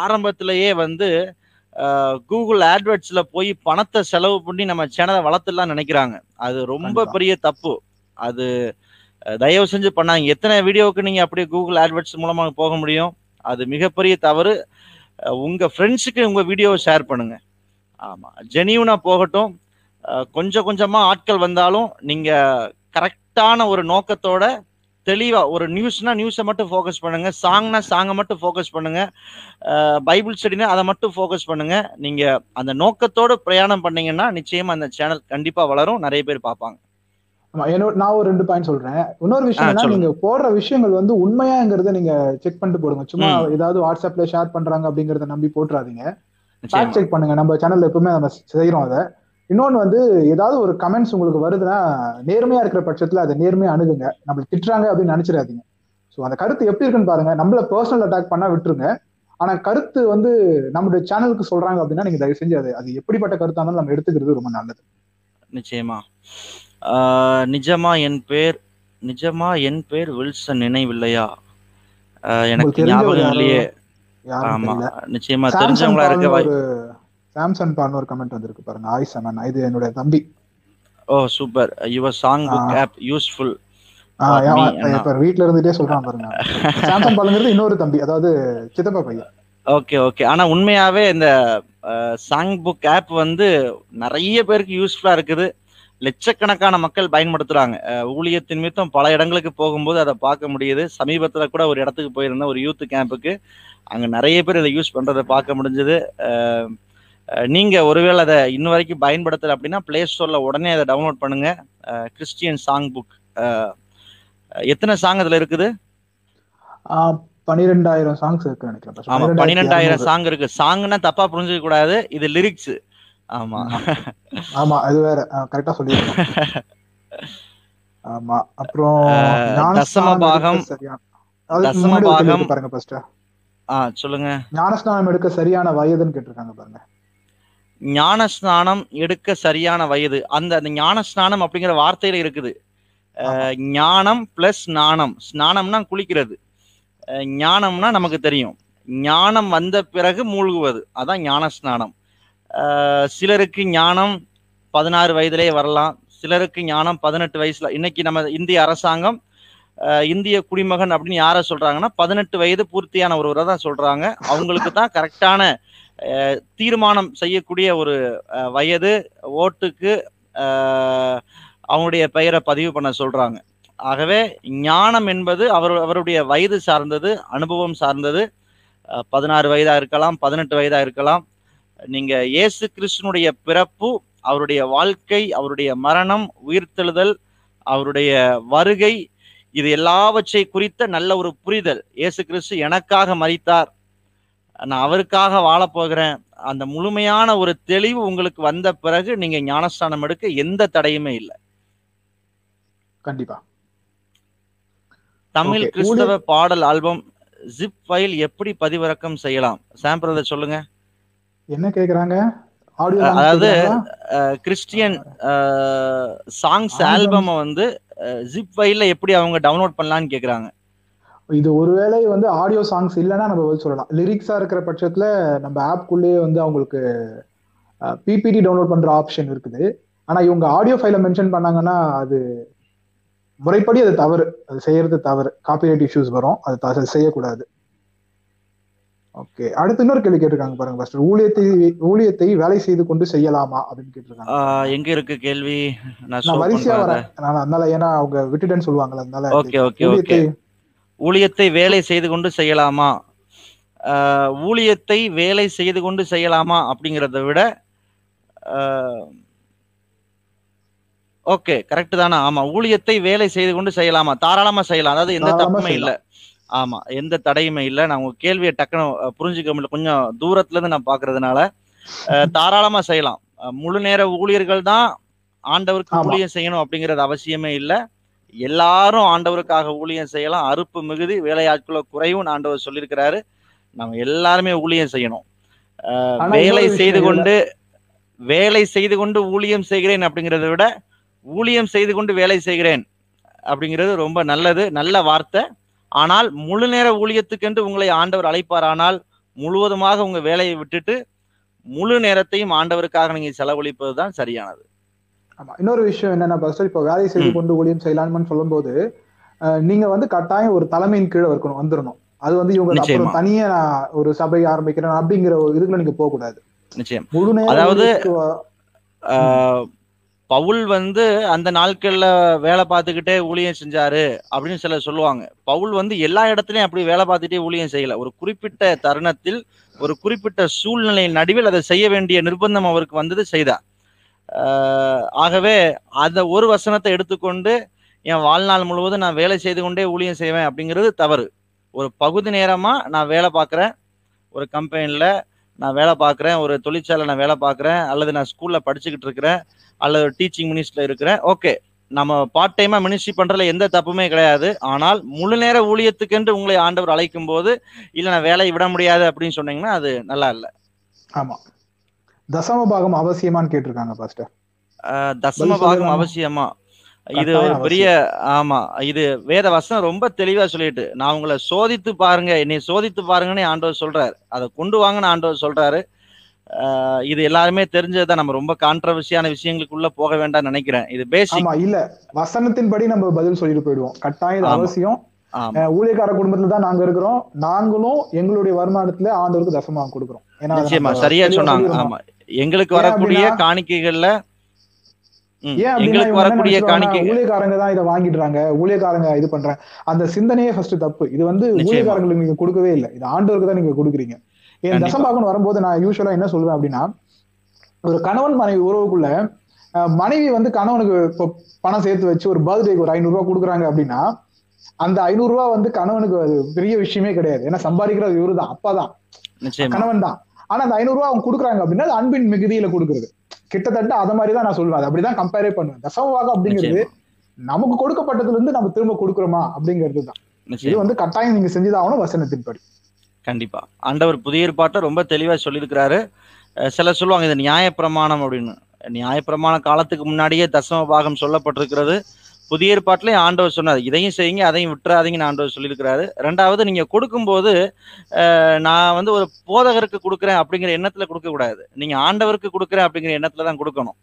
ஆரம்பத்திலேயே வந்து கூகுள் ஆட்வர்ட்ஸில் போய் பணத்தை செலவு பண்ணி நம்ம சேனலை வளர்த்துலாம் நினைக்கிறாங்க. அது ரொம்ப. பெரிய தப்பு. அது தயவு செஞ்சு பண்ணாங்க எத்தனை வீடியோவுக்கு நீங்க அப்படியே கூகுள் ஆட்வர்ட்ஸ் மூலமா போக முடியும்? அது மிகப்பெரிய தவறு. அஹ் உங்க ஃப்ரெண்ட்ஸுக்கு உங்க வீடியோவை ஷேர் பண்ணுங்க. ஆமா. ஜெனியூனா போகட்டும். கொஞ்சம் கொஞ்சமா ஆட்கள் வந்தாலும் நீங்க கரெக்டான ஒரு நோக்கத்தோட தெளிவா ஒரு நியூஸ்னா நியூஸை மட்டும் ஃபோக்கஸ் பண்ணுங்க. சாங்னா சாங்கை மட்டும் ஃபோக்கஸ் பண்ணுங்க. பைபிள் ஸ்டடினா அதை மட்டும் ஃபோக்கஸ் பண்ணுங்க. நீங்க அந்த நோக்கத்தோட பிரயாணம் பண்ணீங்கன்னா நிச்சயமா அந்த சேனல் கண்டிப்பா வளரும். நிறைய பேர் பார்ப்பாங்க. ஆமா என்னோட நான் ஒரு ரெண்டு பாயிண்ட் சொல்றேன். இன்னொரு விஷயம். நீங்க போடுற விஷயங்கள் வந்து உண்மையாங்கிறத நீங்க செக் பண்ணிட்டு போடுங்க. சும்மா. ஏதாவது வாட்ஸ்அப்ல ஷேர் பண்றாங்க அப்படிங்கறத நம்பி போட்டுறாதீங்க. செக் பண்ணுங்க. நம்ம சேனல்ல எப்பவுமே நம்ம செய்யறோம் அதை. இன்னொன்னு வந்து ஏதாவது ஒரு கமெண்ட்ஸ் உங்களுக்கு வருதுன்னா நேர்மையா இருக்கிற பட்சத்துல அதை நேர்மையா அணுகுங்க. நம்மள திட்டுறாங்க அப்படின்னு நினைச்சிடாதீங்க. ஸோ அந்த கருத்து எப்படி இருக்குன்னு பாருங்க. நம்மள பர்சனல் அட்டாக் பண்ணா விட்டுருங்க. ஆனா கருத்து வந்து நம்மளுடைய சேனலுக்கு சொல்றாங்க அப்படின்னா நீங்க தயவு செஞ்சு அது அது எப்படிப்பட்ட கருத்தா இருந்தாலும் நம்ம எடுத்துக்கிறது ரொம்ப நல்லது. நிச்சயமா. நிஜமா என் பேர் நிஜமா என் பேர் வில்சன் நினைவில்லையா? எனக்கு ஞாபகம் இல்லையே. ஆமா. நிச்சயமா தெரிஞ்சவங்களா இருக்க பால்னு வாய் ஒரு கமெண்ட் வந்திருக்கு பாருங்க. ஆய் செமன் இது என்னுடைய தம்பி. ஓ super your song book. App useful. இப்ப வீட்ல இருந்துட்டே சொல்றான் பாருங்க. சாம்சங் பாலுங்கிறது இன்னொரு தம்பி அதாவது சித்தப்பா பையன். ஓகே ஓகே ஆனா உண்மையாவே இந்த சாங் புக் ஆப் வந்து நிறைய பேருக்கு யூஸ்ஃபுல்லா இருக்குது. லட்சக்கணக்கான மக்கள் பயன்படுத்துறாங்க. ஊழியத்தின் மித்தம் பல இடங்களுக்கு போகும்போது அதை பார்க்க முடியுது. சமீபத்துல கூட ஒரு இடத்துக்கு போயிருந்தேன் ஒரு யூத் கேம்புக்கு அங்க நிறைய பேர் இதை யூஸ் பண்றதை பார்க்க முடிஞ்சது. நீங்க ஒருவேளை அதை இன்ன வரைக்கும் பயன்படுத்தல அப்படின்னா பிளே ஸ்டோர்ல உடனே அதை டவுன்லோட் பண்ணுங்க. கிறிஸ்டியன் சாங் புக் எத்தனை சாங் அதுல இருக்குது? ஆஹ் பன்னிரெண்டாயிரம் சாங்ஸ் இருக்கு நினைக்கிறேன். ஆமா 12,200. பன்னிரெண்டாயிரம் சாங் இருக்கு. சாங்னா தப்பா புரிஞ்சுக்க கூடாது. இது லிரிக்ஸ் ஆமா. ஆமா. அது வேற. கரெக்டா சொல்லிருக்கேன். ஆமா அப்புறம். முன்னாடி ஒரு கேள்வி இருக்கு பாருங்க ஃபர்ஸ்ட் ஆ சொல்லுங்க. ஞானஸ்நானம் எடுக்க சரியான வயதுன்னு கேட்டிருக்காங்க பாருங்க. ஞான ஸ்நானம் எடுக்க சரியான வயது. அந்த அந்த ஞான ஸ்நானம் அப்படிங்கிற வார்த்தையில இருக்குது. ஞானம் பிளஸ் ஸ்நானம். ஸ்நானம்னா குளிக்கிறது. ஞானம்னா நமக்கு தெரியும். ஞானம் வந்த பிறகு மூழ்குவது. அதான் ஞான ஸ்நானம் அஹ், சிலருக்கு ஞானம் பதினாறு வயதிலே வரலாம். சிலருக்கு ஞானம் பதினெட்டு வயசுல. இன்னைக்கு நம்ம இந்திய அரசாங்கம் இந்திய குடிமகன் அப்படின்னு யாரை சொல்றாங்கன்னா பதினெட்டு வயது பூர்த்தியான ஒருவரை தான் சொல்றாங்க. அவங்களுக்கு தான் கரெக்டான தீர்மானம் செய்யக்கூடிய ஒரு வயது ஓட்டுக்கு அவனுடைய பெயரை பதிவு பண்ண சொல்றாங்க. ஆகவே ஞானம் என்பது அவர் அவருடைய வயது சார்ந்தது அனுபவம் சார்ந்தது. பதினாறு வயதா இருக்கலாம் பதினெட்டு வயதா இருக்கலாம். நீங்க இயேசு கிறிஸ்துனுடைய பிறப்பு அவருடைய வாழ்க்கை அவருடைய மரணம் உயிர்த்தெழுதல் அவருடைய வருகை இது எல்லாவற்றை குறித்த நல்ல ஒரு புரிதல். இயேசு கிறிஸ்து எனக்காக மறித்தார் நான் அவருக்காக வாழப் போகிறேன். அந்த முழுமையான ஒரு தெளிவு உங்களுக்கு வந்த பிறகு நீங்க ஞானஸ்தானம் எடுக்க எந்த தடையுமே இல்லை. கண்டிப்பா. தமிழ். கிறிஸ்தவ பாடல் ஆல்பம் ஜிப் ஃபைல் எப்படி பதிவிறக்கம் செய்யலாம்? சாம்பிரதை சொல்லுங்க. என்ன கேக்குறாங்க? அதாவது, கிறிஸ்டியன் சாங்ஸ். ஆல்பம் வந்து ஜிப் ஃபைல்ல எப்படி அவங்க டவுன்லோட் பண்ணலாம்னு கேக்குறாங்க. இது ஒருவேளை வந்து ஆடியோ சாங்ஸ் இல்லைன்னா நம்ம பதில் சொல்லலாம். லிரிக்ஸா இருக்கிற பட்சத்துல நம்ம ஆப்குள்ளேயே வந்து அவங்களுக்கு பிபிடி டவுன்லோட் பண்ற ஆப்ஷன் இருக்குது. ஆனா இவங்க ஆடியோ ஃபைல மென்ஷன் பண்ணாங்கன்னா அது முறைப்படி அது தவறு. அது செய்யறது தவறு. காப்பிரைட் இஷ்யூஸ் வரும். அது செய்யக்கூடாது. ஓகே அடுத்து இன்னொரு கேள்வி கேட்டிருக்காங்க பாருங்க ஃபர்ஸ்ட் ஊழியத்தை ஊழியத்தை வேலை செய்து கொண்டு செய்யலாமா அப்படின்னு கேட்டிருக்காங்க. எங்க இருக்கு கேள்வி? நான் வரிசையா வரேன். அதனால ஏன்னா அவங்க விட்டுட்டேன்னு சொல்லுவாங்கல்ல அதனால ஓகே ஓகே ஓகே ஊழியத்தை வேலை செய்து கொண்டு செய்யலாமா? ஊழியத்தை வேலை செய்து கொண்டு செய்யலாமா அப்படிங்கிறத விட ஓகே கரெக்ட் தானே. ஆமா ஊழியத்தை வேலை செய்து கொண்டு செய்யலாமா? தாராளமா செய்யலாம். அதாவது எந்த தப்புமே இல்ல. ஆமா எந்த தடையுமே இல்ல. நான் உங்க கேள்வியை டக்குன்னு புரிஞ்சுக்க முடியல. கொஞ்சம் தூரத்துல இருந்து நான் பாக்குறதுனால தாராளமா செய்யலாம். முழு நேர ஊழியர்கள் தான் ஆண்டவருக்கு. ஊழியம் செய்யணும் அப்படிங்கிறது அவசியமே இல்ல. எல்லாரும் ஆண்டவருக்காக ஊழியம் செய்யலாம். அறுப்பு மிகுதி வேலையாட்களோ குறைவும் ஆண்டவர் சொல்லியிருக்கிறாரு. நம்ம எல்லாருமே ஊழியம் செய்யணும். வேலை செய்து கொண்டு வேலை செய்து கொண்டு ஊழியம் செய்கிறேன் அப்படிங்கிறத விட ஊழியம் செய்து கொண்டு வேலை செய்கிறேன் அப்படிங்கிறது ரொம்ப நல்லது நல்ல வார்த்தை. ஆனால் முழு நேர ஊழியத்துக்கென்று உங்களை ஆண்டவர் அழைப்பாரானால் முழுவதுமாக உங்க வேலையை விட்டுட்டு முழு நேரத்தையும் ஆண்டவருக்காக நீங்க செலவழிப்பது தான் சரியானது. ஆமா. இன்னொரு விஷயம் என்னன்னா பஸ்டர் இப்போ வேலை செய்து. கொண்டு ஊழியம் செய்யலாம்னு சொல்லும்போது நீங்க வந்து கட்டாயம் ஒரு தலைமையின் கீழே இருக்கணும் வந்துடணும் அது வந்து இவங்க. அப்புறம் தனியா நான் ஒரு சபை ஆரம்பிக்கிறேன் அப்படிங்கிற ஒரு இதுக்குள்ள நீங்க போக கூடாது நிச்சயம். முழு அதாவது, பவுல் வந்து அந்த நாட்கள்ல வேலை பார்த்துக்கிட்டே ஊழியம் செஞ்சாரு அப்படின்னு சிலர் சொல்லுவாங்க. பவுல் வந்து எல்லா இடத்துலயும் அப்படி வேலை பார்த்துட்டே ஊழியம் செய்யல. ஒரு குறிப்பிட்ட தருணத்தில் ஒரு குறிப்பிட்ட சூழ்நிலை நடுவில் அதை செய்ய வேண்டிய நிர்பந்தம் அவருக்கு வந்தது செய்தார். ஆகவே அந்த ஒரு வசனத்தை எடுத்துக்கொண்டு என் வாழ்நாள் முழுவதும் நான் வேலை செய்து கொண்டே ஊழியம் செய்வேன் அப்படிங்கிறது தவறு. ஒரு பகுதி நேரமாக நான் வேலை பார்க்குறேன். ஒரு கம்பெனியில் நான் வேலை பார்க்குறேன். ஒரு தொழிற்சாலை நான் வேலை பார்க்குறேன். அல்லது நான் ஸ்கூலில் படிச்சுக்கிட்டு இருக்கிறேன். அல்லது டீச்சிங் மினிஸ்டரில் இருக்கிறேன். ஓகே நம்ம பார்ட் டைமாக மினிஸ்ட்ரி பண்ணுறதுல எந்த தப்புமே கிடையாது. ஆனால் முழு நேர ஊழியத்துக்கென்று உங்களை ஆண்டவர் அழைக்கும் போது இல்லை நான் வேலையை விட முடியாது அப்படின்னு சொன்னீங்கன்னா அது நல்லா இல்லை. ஆமாம் தசம பாகம் அவசியமான்னு கேட்டிருக்காங்க பாஸ்டர் தசம பாகம்? அவசியமா? இது ஒரு பெரிய ஆமா இது வேத வசனம் ரொம்ப தெளிவா சொல்லிட்டு நான் உங்களை சோதித்து பாருங்க என்னை சோதித்து பாருங்கன்னு ஆண்டவர் சொல்றாரு. அதை கொண்டு வாங்கன்னு ஆண்டவர் சொல்றாரு. இது எல்லாருமே தெரிஞ்சதுதான். நம்ம ரொம்ப கான்ட்ரவர்சியான விஷயங்களுக்குள்ள போக வேண்டாம் நினைக்கிறேன். இது பேசிக் இல்ல. வசனத்தின்படி நம்ம பதில் சொல்லிட்டு போயிடுவோம். கட்டாயம். அவசியம். ஊழியக்கார குடும்பத்துல தான் நாங்க இருக்கிறோம். நாங்களும் எங்களுடைய வருமானத்துல ஆண்டவருக்கு தசமாக கொடுக்கிறோம். ஏன்னா சரியா சொன்னாங்க. ஆமா. எங்களுக்கு வரக்கூடிய காணிக்கைகள்ல எங்களுக்கு வரக்கூடிய காணிக்கை ஊழியக்காரங்க தான் இதை வாங்கிடுறாங்க. ஊழியக்காரங்க இது பண்றாங்க அந்த சிந்தனையே ஃபர்ஸ்ட் தப்பு. இது வந்து. ஊழியக்காரங்களுக்கு நீங்க கொடுக்கவே இல்லை. இது ஆண்டவருக்கு தான் நீங்க கொடுக்குறீங்க. என். தசம்பாகன் வரும்போது நான் யூஸ்வலா என்ன சொல்லுவேன் அப்படின்னா ஒரு கணவன் மனைவி உறவுக்குள்ள மனைவி வந்து கணவனுக்கு இப்போ பணம் சேர்த்து வச்சு ஒரு பர்த்டேக்கு ஒரு ஐநூறு ரூபாய் கொடுக்குறாங்க அப்படின்னா அந்த ஐநூறு ரூபாய் வந்து கணவனுக்கு பெரிய விஷயமே கிடையாது. ஏன்னா சம்பாதிக்கிறது இவரு தான் அப்பா தான் கணவன் தான் ஆனா அந்த ஐநூறு ரூபாய் அவங்க கொடுக்குறாங்க அப்படின்னா அது அன்பின் மிகுதியில கொடுக்குறது. கிட்டத்தட்ட அத மாதிரி தான் நான் சொல்லுவேன். அப்படிதான் கம்பேரே பண்ணுவேன். தசமபாகம் அப்படிங்கிறது நமக்கு கொடுக்கப்பட்டதுல இருந்து நம்ம திரும்ப கொடுக்குறோமா அப்படிங்கிறது தான் இது வந்து கட்டாயம் நீங்க செஞ்சுதான் வசனத்தின்படி. கண்டிப்பா. ஆண்டவர் புதிய ஏற்பாட்டை ரொம்ப தெளிவா சொல்லியிருக்கிறாரு. சிலர் சொல்லுவாங்க இது நியாயப்பிரமாணம் அப்படின்னு. நியாயப்பிரமாண காலத்துக்கு முன்னாடியே தசம பாகம் சொல்லப்பட்டிருக்கிறது. புதிய ஏற்பாட்டிலையும் ஆண்டவர் சொன்னார். இதையும் செய்யுங்க அதையும் விட்டுறாதீங்கன்னு ஆண்டவர் சொல்லியிருக்கிறாரு. ரெண்டாவது நீங்க கொடுக்கும்போது நான் வந்து ஒரு போதகருக்கு கொடுக்குறேன் அப்படிங்கிற எண்ணத்துல கொடுக்க கூடாது நீங்க ஆண்டவருக்கு கொடுக்குறேன் அப்படிங்கிற எண்ணத்துல தான் கொடுக்கணும்.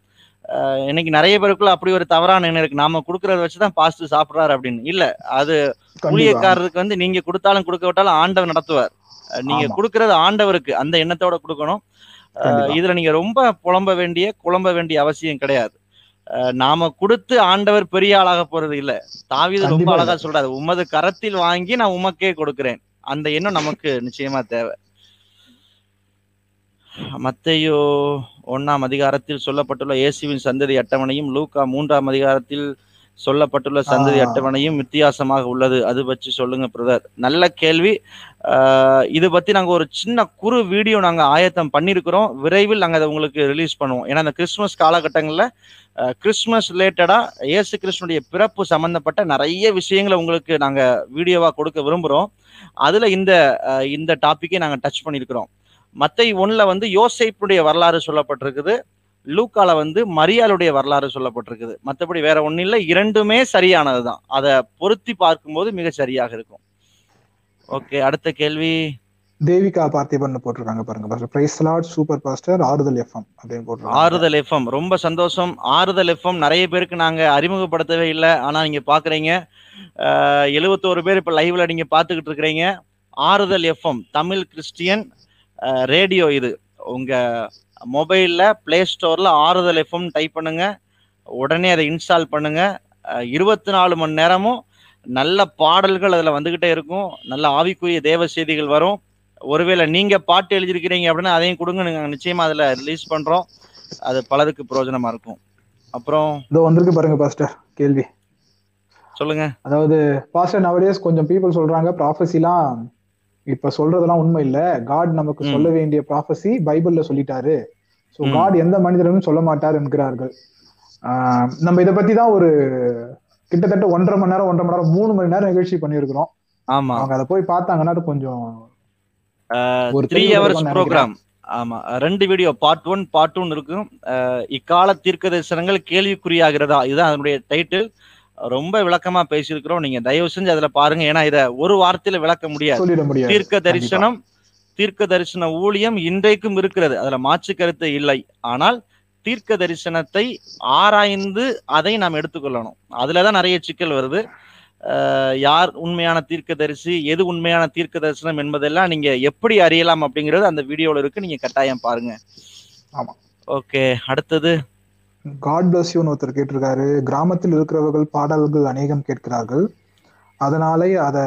இன்னைக்கு நிறைய பேருக்குள்ள அப்படி ஒரு தவறான எண்ணம் இருக்கு. நாம கொடுக்கறத வச்சுதான் பாஸ்ட் சாப்பிடுறாரு அப்படின்னு. இல்ல அது. ஊழியக்காரருக்கு வந்து நீங்க கொடுத்தாலும் கொடுக்க விட்டாலும் ஆண்டவர் நடத்துவார். நீங்க. கொடுக்கறது ஆண்டவருக்கு. அந்த எண்ணத்தோட கொடுக்கணும். இதுல நீங்க ரொம்ப புலம்ப வேண்டிய குழம்ப வேண்டிய அவசியம் கிடையாது. நாம கொடுத்து ஆண்டவர் பெரிய ஆளாக போறது இல்ல. தாவீது ரொம்ப அழகா சொல்றாரு. உமது கரத்தில் வாங்கி நான் உமக்கே கொடுக்கிறேன். அந்த எண்ணம் நமக்கு நிச்சயமா தேவை. மத்தையோ ஒண்ணாம் அதிகாரத்தில் சொல்லப்பட்டுள்ள இயேசுவின் சந்ததி அட்டவணையும் லூக்கா மூன்றாம் அதிகாரத்தில் சொல்லப்பட்டுள்ள சந்ததி. அட்டவணையும் வித்தியாசமாக உள்ளது. அது பற்றி சொல்லுங்க பிரதர். நல்ல கேள்வி. இது பத்தி நாங்க ஒரு சின்ன குறு வீடியோ நாங்க ஆயத்தம் பண்ணியிருக்கிறோம் விரைவில் நாங்க அதை உங்களுக்கு ரிலீஸ் பண்ணுவோம். ஏன்னா இந்த கிறிஸ்துமஸ் காலகட்டங்கள்ல கிறிஸ்துமஸ் ரிலேட்டடா இயேசு கிறிஸ்துனுடைய பிறப்பு சம்பந்தப்பட்ட நிறைய விஷயங்களை உங்களுக்கு நாங்க வீடியோவா கொடுக்க விரும்புறோம். அதுல இந்த இந்த டாபிக்கை நாங்க டச் பண்ணியிருக்கிறோம் மத்தை ஒண்ணுல வந்து யோசேப்புடைய வரலாறு சொல்லப்பட்டிருக்குது. லூக்கால வந்து மரியாளுடைய வரலாறு சொல்லப்பட்டிருக்குது. மற்றபடி வேற ஒண்ணும் இல்லை இரண்டுமே சரியானதுதான். அதை பொருத்தி பார்க்கும்போது மிக சரியாக இருக்கும். ஓகே அடுத்த கேள்வி. தேவிகா பார்த்திபன் போட்டிருக்காங்க பாருங்க. Pastor praise lord super pastor ஆறுதல் எஃப்எம் அப்படின்னு போட்டிருக்காங்க. ஆறுதல் எஃப்எம் ரொம்ப சந்தோஷம். ஆறுதல் எஃப்எம் நிறைய பேருக்கு நாங்க அறிமுகப்படுத்தவே இல்லை. ஆனா நீங்க பாக்குறீங்க. எழுபத்தோரு பேர் இப்ப லைவ்ல நீங்க பாத்துக்கிட்டு இருக்கிறீங்க. ஆறுதல் எஃப்எம் தமிழ் கிறிஸ்டியன் ரேடியோ இது. உங்க மொபைல்ல பிளே ஸ்டோர்ல ஆறுதல் எஃப்எம் டைப் பண்ணுங்க. உடனே அதை இன்ஸ்டால் பண்ணுங்க. இருபத்தி நாலு மணி நேரமும் நல்ல பாடல்கள் அதுல வந்துகிட்டே இருக்கும். நல்ல ஆவிக்குரிய தேவ செய்திகள் வரும். ஒருவேளை நீங்க பாட்டு எழுதியிருக்கிறீங்க அப்படின்னா அதையும் கொடுங்க. நாங்க நிச்சயமா அதுல ரிலீஸ் பண்றோம். அது பலருக்கு பிரயோஜனமா இருக்கும். அப்புறம் இதோ வந்திருக்கு பாருங்க பாஸ்டர் கேள்வி. சொல்லுங்க. அதாவது பாஸ்டர் நவடேஸ் கொஞ்சம் பீப்புள் சொல்றாங்க ப்ராஃபஸிலாம் இப்ப சொல்றதெல்லாம் உண்மை இல்ல. காட் நமக்கு. சொல்ல வேண்டிய ப்ராஃபஸி பைபிள்ல சொல்லிட்டாரு. ஸோ ம். காட் எந்த மனிதனும் சொல்ல மாட்டார் என்கிறார்கள். நம்ம இதை பத்தி தான் ஒரு கிட்டத்தட்ட ஒன்றரை மணி நேரம் ஒன்றரை மணி நேரம் மூணு மணி நேரம் நிகழ்ச்சி பண்ணியிருக்கிறோம். ஆமா. அவங்க அதை போய் பார்த்தாங்கன்னா கொஞ்சம் ஒரு த்ரீ ஹவர்ஸ் ப்ரோக்ராம் ஆமா. ரெண்டு video part one part two இருக்கும். இக்கால தீர்க்க தரிசனங்கள் கேள்விக்குறியாகிறதா? இதுதான் அதனுடைய டைட்டில் ரொம்ப விளக்கமா பேசியிருக்கிறோம். நீங்க தயவு செஞ்சு அதுல பாருங்க. ஏன்னா இத ஒரு வார்த்தையில விளக்க முடியாது. தீர்க்க தரிசனம் தீர்க்க தரிசன ஊழியம் இன்றைக்கும் இருக்கிறது. அதுல மாற்று கருத்து இல்லை. ஆனால் தீர்க்க தரிசனத்தை ஆராய்ந்து அதை நாம் எடுத்துக்கொள்ளணும். அதுலதான் நிறைய சிக்கல் வருது. யார் உண்மையான தீர்க்கதரிசி எது உண்மையான தீர்க்க தரிசனம் என்பதெல்லாம் நீங்க எப்படி அறியலாம் அப்படிங்கிறது அந்த வீடியோல இருக்கு. நீங்க கட்டாயம் பாருங்க. ஆமா. ஓகே அடுத்தது. காட் பிளஸ் யூன்னு ஒருத்தர் கேட்டிருக்காரு. கிராமத்தில் இருக்கிறவர்கள் பாடல்கள் அநேகம் கேட்கிறார்கள். அதனாலே அதை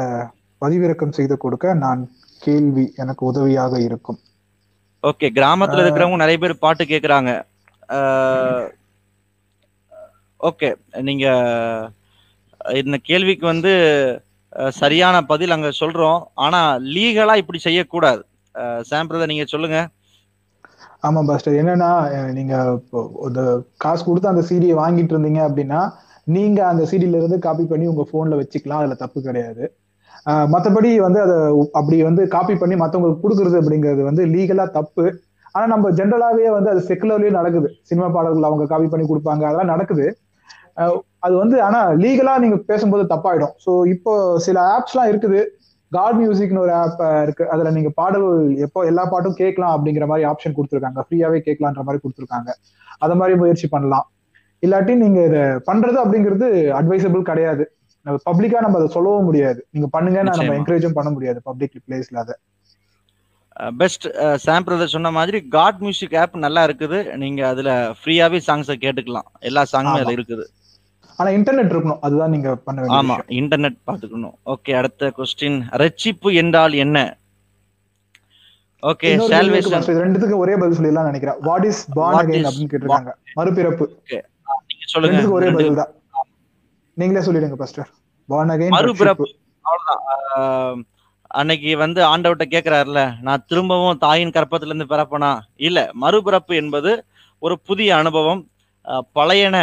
பதிவிறக்கம் செய்து கொடுக்க நான் கேள்வி எனக்கு உதவியாக இருக்கும். ஓகே கிராமத்துல இருக்கிறவங்க நிறைய பேர் பாட்டு கேக்குறாங்க. ஓகே நீங்க இந்த கேள்விக்கு வந்து சரியான பதில் அங்க சொல்றோம். ஆனா லீகலா இப்படி செய்யக்கூடாது. சாம் பிரதர் நீங்க சொல்லுங்க. ஆமா பாஸ்டர் என்னன்னா நீங்க இப்போ இந்த காசு கொடுத்து அந்த சீடியை வாங்கிட்டு இருந்தீங்க அப்படின்னா நீங்க அந்த சீடியில இருந்து காப்பி பண்ணி உங்க போன்ல வச்சுக்கலாம். அதுல தப்பு கிடையாது. மற்றபடி வந்து அதை அப்படி வந்து காப்பி பண்ணி மற்றவங்களுக்கு கொடுக்குறது அப்படிங்கிறது வந்து லீகலா தப்பு. ஆனா நம்ம ஜென்ரலாவே வந்து அது செக்குலர்லயே நடக்குது. சினிமா பாடல்கள் அவங்க காப்பி பண்ணி கொடுப்பாங்க. அதெல்லாம் நடக்குது. அது வந்து ஆனா லீகலா நீங்க பேசும்போது தப்பாயிடும். ஸோ இப்போ சில ஆப்ஸ்லாம் இருக்குது. காட் மியூசிக்னு ஒரு ஆப் இருக்கு. அதுல நீங்க பாடல்கள் எப்போ எல்லா பாட்டும் கேட்கலாம் அப்படிங்கிற மாதிரி ஆப்ஷன் கொடுத்துருக்காங்க. ஃப்ரீயாவே கேட்கலான்ற மாதிரி கொடுத்துருக்காங்க. அத மாதிரி முயற்சி பண்ணலாம். இல்லாட்டி நீங்க இதை பண்றது அப்படிங்கிறது அட்வைசபிள் கிடையாது. நம்ம பப்ளிக்கா நம்ம அதை சொல்லவும் முடியாது. நீங்க பண்ணுங்க நம்ம. என்கரேஜும் பண்ண முடியாது பப்ளிக் பிளேஸ்ல அதை. பெஸ்ட் சாம் பிரதர் சொன்ன மாதிரி காட் மியூசிக் ஆப் நல்லா இருக்குது. நீங்க அதுல ஃப்ரீயாவே சாங்ஸை கேட்டுக்கலாம். எல்லா சாங்குமே அதுல. இருக்குது. ஆனா இன்டர்நெட் இருக்கணும். அதுதான் நீங்க பண்ண ஆமா. இன்டர்நெட் பாத்துக்கணும் ஓகே அடுத்த கொஸ்டின் ரட்சிப்பு என்றால் என்ன? ஓகே சால்வேஷன் ரெண்டுத்துக்கும் ஒரே பதில் சொல்லிடலாம் நினைக்கிறேன். What is born What again is அப்படின்னு கேட்டிருக்காங்க. மறுபிறப்பு. நீங்க சொல்லுங்க. ஒரே பதில் தான் நீங்களே சொல்லிடுங்க பாஸ்டர் பார்ன் அகைன் மறுபிறப்பு. அவ்வளவுதான். அன்னைக்கு வந்து ஆண்டவர்கிட்ட கேக்குறாருல நான் திரும்பவும் தாயின் கற்பத்துல இருந்து பிறப்பனா? இல்ல மறுபிறப்பு என்பது ஒரு புதிய அனுபவம் பழையன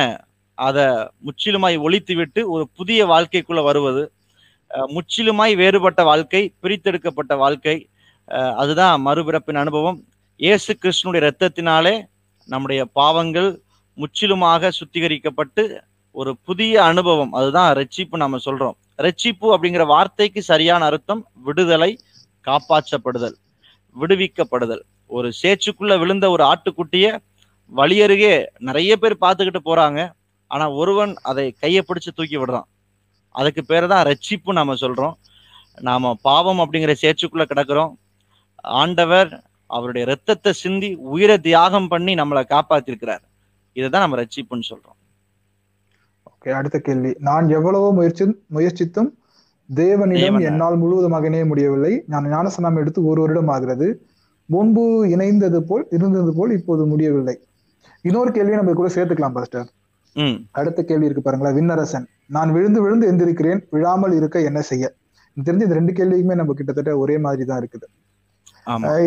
அதை முற்றிலுமாய் ஒழித்துவிட்டு ஒரு புதிய வாழ்க்கைக்குள்ள வருவது முற்றிலுமாய் வேறுபட்ட வாழ்க்கை பிரித்தெடுக்கப்பட்ட வாழ்க்கை அதுதான் மறுபிறப்பின் அனுபவம். இயேசு கிருஷ்ணனுடைய இரத்தத்தினாலே நம்முடைய பாவங்கள் முற்றிலுமாக சுத்திகரிக்கப்பட்டு ஒரு புதிய அனுபவம். அதுதான் ரட்சிப்பு நம்ம சொல்றோம். ரட்சிப்பு அப்படிங்கிற வார்த்தைக்கு சரியான அர்த்தம் விடுதலை காப்பாற்றப்படுதல் விடுவிக்கப்படுதல். ஒரு சேச்சுக்குள்ள விழுந்த ஒரு ஆட்டுக்குட்டிய வழியருகே நிறைய பேர் பார்த்துக்கிட்டு போறாங்க. ஆனா ஒருவன் அதை கையை பிடிச்சு தூக்கி விடுறான். அதுக்கு பேர் தான் ரட்சிப்பு நாம சொல்றோம். நாம பாவம் அப்படிங்கிற சேச்சுக்குள்ள கிடக்குறோம். ஆண்டவர் அவருடைய இரத்தத்தை சிந்தி உயிரை தியாகம் பண்ணி நம்மளை காப்பாத்திருக்கிறார். இதுதான் நம்ம ரட்சிப்புன்னு சொல்றோம். ஓகே அடுத்த கேள்வி. நான் எவ்வளவோ முயற்சி முயற்சித்தும் தேவனிடம் தேவனை. என்னால் முழுவதுமாக இணைய முடியவில்லை. நான் ஞானஸ்நானம் எடுத்து ஒரு வருடம் ஆகிறது. முன்பு இணைந்தது போல் இருந்தது போல் இப்போது முடியவில்லை. இன்னொரு கேள்வியை நம்ம கூட சேர்த்துக்கலாம் பாஸ்டர் அடுத்த கேள்வி இருக்கு பாருங்களேன். விண்ணரசன் நான் விழுந்து விழுந்து எந்திருக்கிறேன் விழாமல் இருக்க என்ன செய்ய? தெரிஞ்சு இந்த ரெண்டு கேள்விக்குமே நம்ம கிட்டத்தட்ட ஒரே மாதிரி தான் இருக்குது.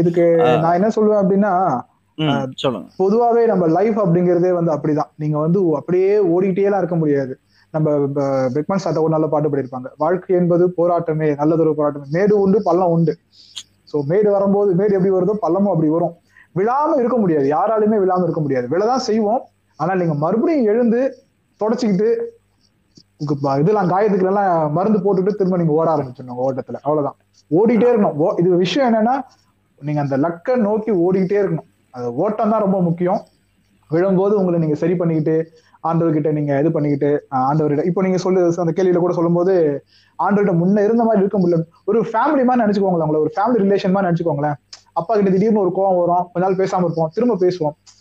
இதுக்கு நான் என்ன சொல்லுவேன் அப்படின்னா பொதுவாவே நம்ம லைஃப் அப்படிங்கிறதே வந்து அப்படிதான். நீங்க வந்து அப்படியே ஓடிக்கிட்டே எல்லாம் இருக்க முடியாது. நம்ம பெக்மன் சாட்ட ஒரு நல்ல பாட்டு பாடியிருப்பாங்க. வாழ்க்கை என்பது போராட்டமே நல்லதொரு போராட்டமே. மேடு உண்டு பள்ளம் உண்டு. சோ மேடு வரும்போது மேடு எப்படி வருதோ பள்ளமும் அப்படி வரும். விழாம இருக்க முடியாது. யாராலுமே விழாம இருக்க முடியாது. விழதான் செய்வோம். ஆனா நீங்க மறுபடியும் எழுந்து தொடச்சிக்கிட்டு இதெல்லாம் காயத்துக்கு எல்லாம் மருந்து போட்டுட்டு திரும்ப நீங்க ஓட ஆரம்பிச்சிடணும் ஓட்டத்துல. அவ்வளவுதான். ஓடிட்டே இருக்கணும். ஓ- இது விஷயம் என்னன்னா நீங்க அந்த லக்கை நோக்கி ஓடிக்கிட்டே இருக்கணும். அது ஓட்டம் தான் ரொம்ப முக்கியம். விழும்போது உங்களை நீங்க சரி பண்ணிக்கிட்டு ஆண்டவர்கிட்ட நீங்க இது பண்ணிக்கிட்டு ஆண்டவர்கிட்ட இப்போ நீங்க சொல்லு அந்த கேள்வியில கூட சொல்லும்போது ஆண்டவர்கிட்ட முன்ன இருந்த மாதிரி இருக்க முடியல. ஒரு ஃபேமிலி மாதிரி நினைச்சுக்கோங்களேன் உங்களை ஒரு ஃபேமிலி ரிலேஷன் மாதிரி நினைச்சுக்கோங்களேன். அப்பா கிட்ட திடீர்னு ஒரு கோவம் வரும் கொஞ்ச நாள் பேசாம இருப்போம் திரும்ப பேசுவோம்.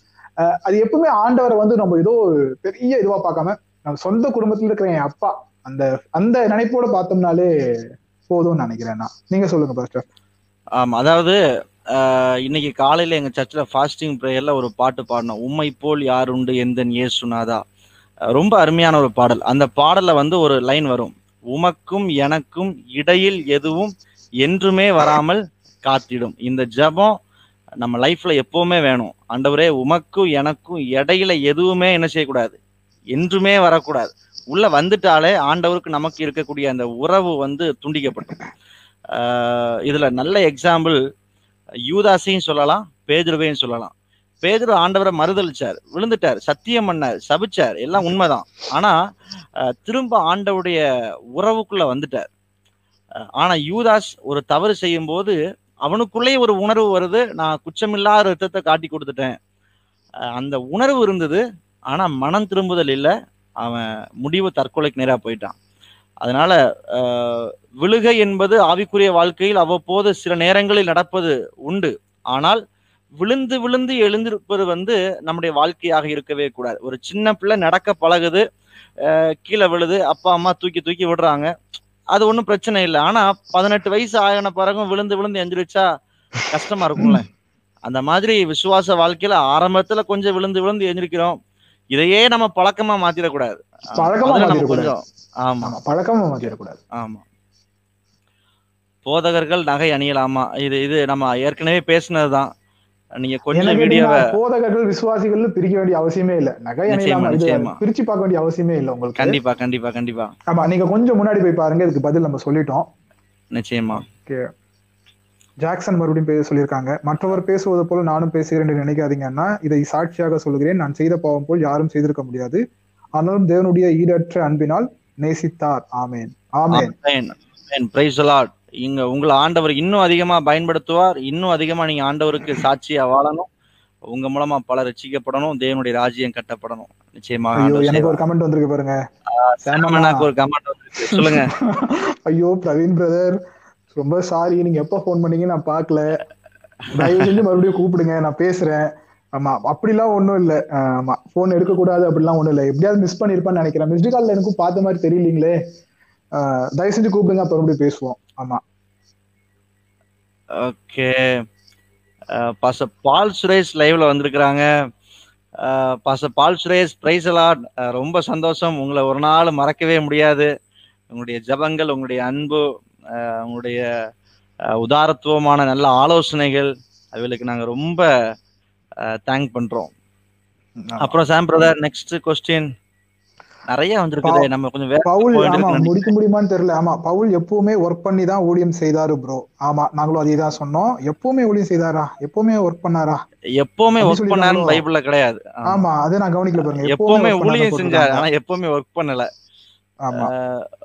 அது எப்பவுமே ஆண்டவரை வந்து நம்ம ஏதோ பெரிய இதுவா பார்க்காம நம்ம சொந்த குடும்பத்துல இருக்கிற என் அப்பா அந்த அந்த நினைப்போட பார்த்தோம்னாலே போதும்னு நினைக்கிறேன் நான். நீங்க சொல்லுங்க பாஸ்டர் ஆமா அதாவது ஆஹ், இன்னைக்கு காலையில எங்க சர்ச்சில் ஃபாஸ்டிங் ப்ரேயர்ல ஒரு பாட்டு பாடினோம். உம்மை போல் யார் உண்டு எந்தன் ஏ சுனாதா ரொம்ப அருமையான ஒரு பாடல். அந்த பாடல்ல வந்து ஒரு லைன் வரும். உமக்கும் எனக்கும் இடையில் எதுவும் என்றுமே வராமல் காத்திடும். இந்த ஜெபம் நம்ம லைஃப்ல எப்பவுமே வேணும். ஆண்டவரே உமக்கும் எனக்கும் இடையில எதுவுமே என்ன செய்யக்கூடாது? என்றுமே வரக்கூடாது. உள்ள வந்துட்டாலே ஆண்டவருக்கு நமக்கு இருக்கக்கூடிய அந்த உறவு வந்து துண்டிக்கப்படும் ஆஹ் இதுல நல்ல எக்ஸாம்பிள் யூதாசையும் சொல்லலாம் பேதுருவையும் சொல்லலாம். பேதுரு ஆண்டவரை மறுதளிச்சார் விழுந்துட்டார் சத்தியம் பண்ணார் சபிச்சார் எல்லாம் உண்மைதான். ஆனா ஆஹ் திரும்ப ஆண்டவருடைய உறவுக்குள்ள வந்துட்டார். ஆஹ் ஆனா யூதாஸ் ஒரு தவறு செய்யும் போது அவனுக்குள்ளேயே ஒரு உணர்வு வருது. நான் குற்றமில்லாத ரத்தத்தை காட்டி கொடுத்துட்டேன். அந்த உணர்வு இருந்தது. ஆனா மனம் திரும்புதல் இல்லை. அவன் முடிவு தற்கொலைக்கு நேராக போயிட்டான். அதனால விழுகை என்பது ஆவிக்குரிய வாழ்க்கையில் அவ்வப்போது சில நேரங்களில் நடப்பது உண்டு. ஆனால் விழுந்து விழுந்து எழுந்திருப்பது வந்து நம்முடைய வாழ்க்கையாக இருக்கவே கூடாது. ஒரு சின்ன பிள்ளை நடக்க பழகுது. கீழே விழுது. அப்பா அம்மா தூக்கி தூக்கி விடுறாங்க. அது ஒன்றும் பிரச்சனை இல்லை. ஆனா பதினெட்டு வயசு ஆகின பிறகும் விழுந்து விழுந்து எந்திரிச்சா கஷ்டமா இருக்கும்ல. அந்த மாதிரி விசுவாச வாழ்க்கையில ஆரம்பத்துல கொஞ்சம் விழுந்து விழுந்து எந்திரிக்கிறோம். இதையே நம்ம பழக்கமா மாத்திடக்கூடாது நம்ம. கொஞ்சம் ஆமா. ஆமா பழக்கமா மாத்திடக்கூடாது ஆமா. போதகர்கள் நகை அணியலாமா? இது இது நம்ம ஏற்கனவே பேசினதுதான். நீங்க கொஞ்சம் வீடியோவை போதகர்கள் விசுவாசிகள் பிரிக்க வேண்டிய அவசியமே இல்ல. நகை. பிரிச்சு பார்க்க வேண்டிய அவசியமே இல்ல உங்களுக்கு. கண்டிப்பா கண்டிப்பா கண்டிப்பா. ஆமா நீங்க கொஞ்சம் முன்னாடி போய் பாருங்க இதுக்கு பதில் நம்ம சொல்லிட்டோம். நிச்சயமா. ஜாக்சன் மறுபடியும் பேச சொல்லியிருக்காங்க. மற்றவர் பேசுவது போல நானும் பேசுகிறேன் என்று நினைக்காதீங்கன்னா இதை சாட்சியாக சொல்கிறேன் நான் செய்த பாவம் போல் யாரும் செய்திருக்க முடியாது. ஆனாலும் தேவனுடைய ஈடற்ற அன்பினால் நேசித்தார். ஆமேன். ஆமேன். இங்க உங்களை ஆண்டவர் இன்னும் அதிகமா பயன்படுத்துவார். இன்னும் அதிகமா நீங்க ஆண்டவருக்கு சாட்சியா வாழணும். உங்க மூலமா பல ரட்சிக்கப்படணும். தேவனுடைய ராஜ்யம் கட்டப்படணும். நிச்சயமாக எனக்கு. ஒரு கமெண்ட் வந்திருக்கு பாருங்க. ஒரு கமெண்ட் வந்திருக்கு. சொல்லுங்க. ஐயோ பிரவீன் பிரதர் ரொம்ப சாரி நீங்க எப்ப ஃபோன் பண்ணீங்க நான் பார்க்கல. தயவு செஞ்சு மறுபடியும் கூப்பிடுங்க. நான் பேசுறேன். ஆமா அப்படிலாம் ஒண்ணும் இல்ல. ஆமா போன் எடுக்க கூடாது அப்படிலாம் ஒண்ணும் இல்ல. எப்படியாவது மிஸ் பண்ணிருப்பான்னு நினைக்கிறேன். மிஸ்டு கால்ல எனக்கும் பார்த்த மாதிரி தெரியலீங்களே. தயவு செஞ்சு கூப்பிடுங்க. அப்புறம் மறுபடியும் பேசுவோம். ஆமா. ஓகே. பாச பால் சுரேஷ் லைவ்ல வந்திருக்கிறாங்க. பாச பால் சுரேஷ் பிரைஸ் அலாட் ரொம்ப சந்தோஷம். உங்களை ஒரு நாள் மறக்கவே முடியாது. உங்களுடைய ஜபங்கள் உங்களுடைய அன்பு உங்களுடைய உதாரத்துவமான நல்ல ஆலோசனைகள் அவைகளுக்கு நாங்க ரொம்ப தேங்க் பண்றோம். அப்புறம் சாம் பிரதர் நெக்ஸ்ட் கொஸ்டின் நிறைய வந்திருக்குது. நம்ம கொஞ்சம் பவுல் ஆமா முடிக்க முடியுமான்னு தெரியல. ஆமா பவுல் எப்பவுமே ஒர்க் பண்ணி தான் ஊழியம் செய்தாரு ப்ரோ ஆமா நாங்களும் அதே தான் சொன்னோம். எப்பவுமே ஊழியம் செய்தாரா? எப்பவுமே ஒர்க் பண்ணாரா? எப்பவுமே ஒர்க் சொல்லிருக்காங்களோ? பைபிள்ல கிடையாது. ஆமா. அதை நான் கவனிக்கல பாருங்க. எப்பவுமே ஊழியம் செஞ்சாரு. ஆனா எப்பவுமே ஒர்க் பண்ணல. ஆமா.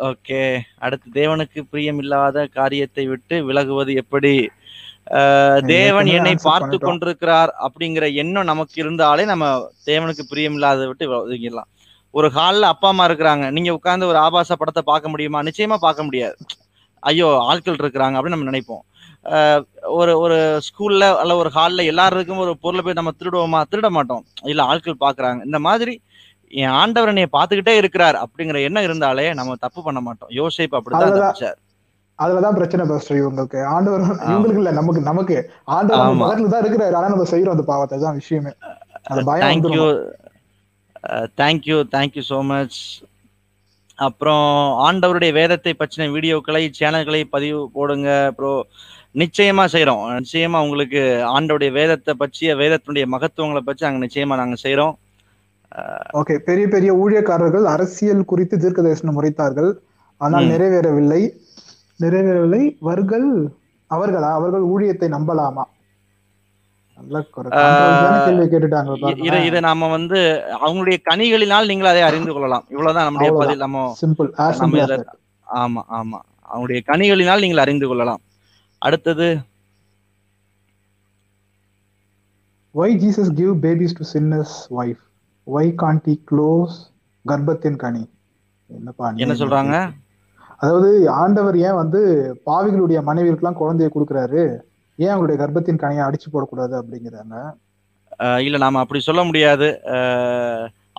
ஓகே அடுத்து தேவனுக்கு பிரியமில்லாத காரியத்தை விட்டு விலகுவது எப்படி? தேவன் என்னை பார்த்து. கொண்டிருக்கிறார் அப்படிங்கிற எண்ணம் நமக்கு இருந்தாலே நம்ம தேவனுக்கு பிரியமில்லாத விட்டு ஒதுங்கிடலாம் ஒரு ஹால்ல அப்பா அம்மா இருக்கிறாங்க. நீங்க உட்கார்ந்து ஒரு ஆபாச படத்தை பார்க்க முடியுமா? நிச்சயமா பார்க்க முடியாது. ஐயோ ஆட்கள் இருக்கிறாங்க அப்படின்னு நம்ம நினைப்போம். ஒரு ஒரு ஸ்கூல்ல அல்ல ஒரு ஹால்ல எல்லாருக்கும் ஒரு பொருளை போய் நம்ம திருடுவோமா? திருட மாட்டோம். இல்ல ஆட்கள் பாக்குறாங்க இந்த மாதிரி என் ஆண்டவர் என்னைய பார்த்துக்கிட்டே இருக்கிறார் அப்படிங்கிற எண்ணம் இருந்தாலே நம்ம தப்பு பண்ண மாட்டோம். யோசிப்பு அப்படித்தான் அதுதான். தப்பிச்சார் அதுலதான் பிரச்சனை பாஸ்டர் இவங்களுக்கு. ஆண்டவர் இவங்களுக்கு இல்ல நமக்கு நமக்கு. ஆண்டவர். பக்கத்துல தான் இருக்கிறாரு. ஆனா நம்ம செய்யறோம் அந்த பாவத்தை. தான் விஷயமே. அந்த பயம் தேங்க்யூ. தேங்க்யூ ஸோ மச் அப்புறம் ஆண்டவருடைய வேதத்தை பற்றின வீடியோக்களை சேனல்களை பதிவு போடுங்க ப்ரோ நிச்சயமா செய்றோம். நிச்சயமா உங்களுக்கு ஆண்டவருடைய வேதத்தை பற்றிய வேதத்தினுடைய மகத்துவங்களை பற்றி நாங்க நிச்சயமா நாங்க செய்றோம். ஓகே பெரிய பெரிய ஊழியக்காரர்கள் அரசியல் குறித்து தீர்க்க தரிசனம் உரைத்தார்கள் ஆனால். நிறைவேறவில்லை. நிறைவேறவில்லை. வர்கள் அவர்களா? அவர்கள் ஊழியத்தை நம்பலாமா நல்ல ஒரு controversial ஆன கேள்வி கேட்டுட்டாங்க இ- இதை இதை நாம வந்து அவங்களுடைய கனிகளினால் நீங்கள் அதை அறிந்து கொள்ளலாம். இவ்வளவுதான் நம்முடைய. பதில். நம்ம ஆமா ஆமா. அவங்களுடைய கனிகளினால் நீங்கள் அறிந்து கொள்ளலாம். அடுத்தது. Why Jesus give babies to sinners wife why can't he close கர்ப்பத்தின் கனி? என்ன சொல்றாங்க? அதாவது ஆண்டவர் ஏன் வந்து பாவிகளுடைய மனைவிகளுக்கெல்லாம் குழந்தைய கொடுக்குறாரு? ஏன் அவங்களுடைய கர்ப்பத்தின் கனியை அடிச்சு போடக்கூடாது அப்படிங்கிறாங்க? இல்ல நாம அப்படி சொல்ல முடியாது.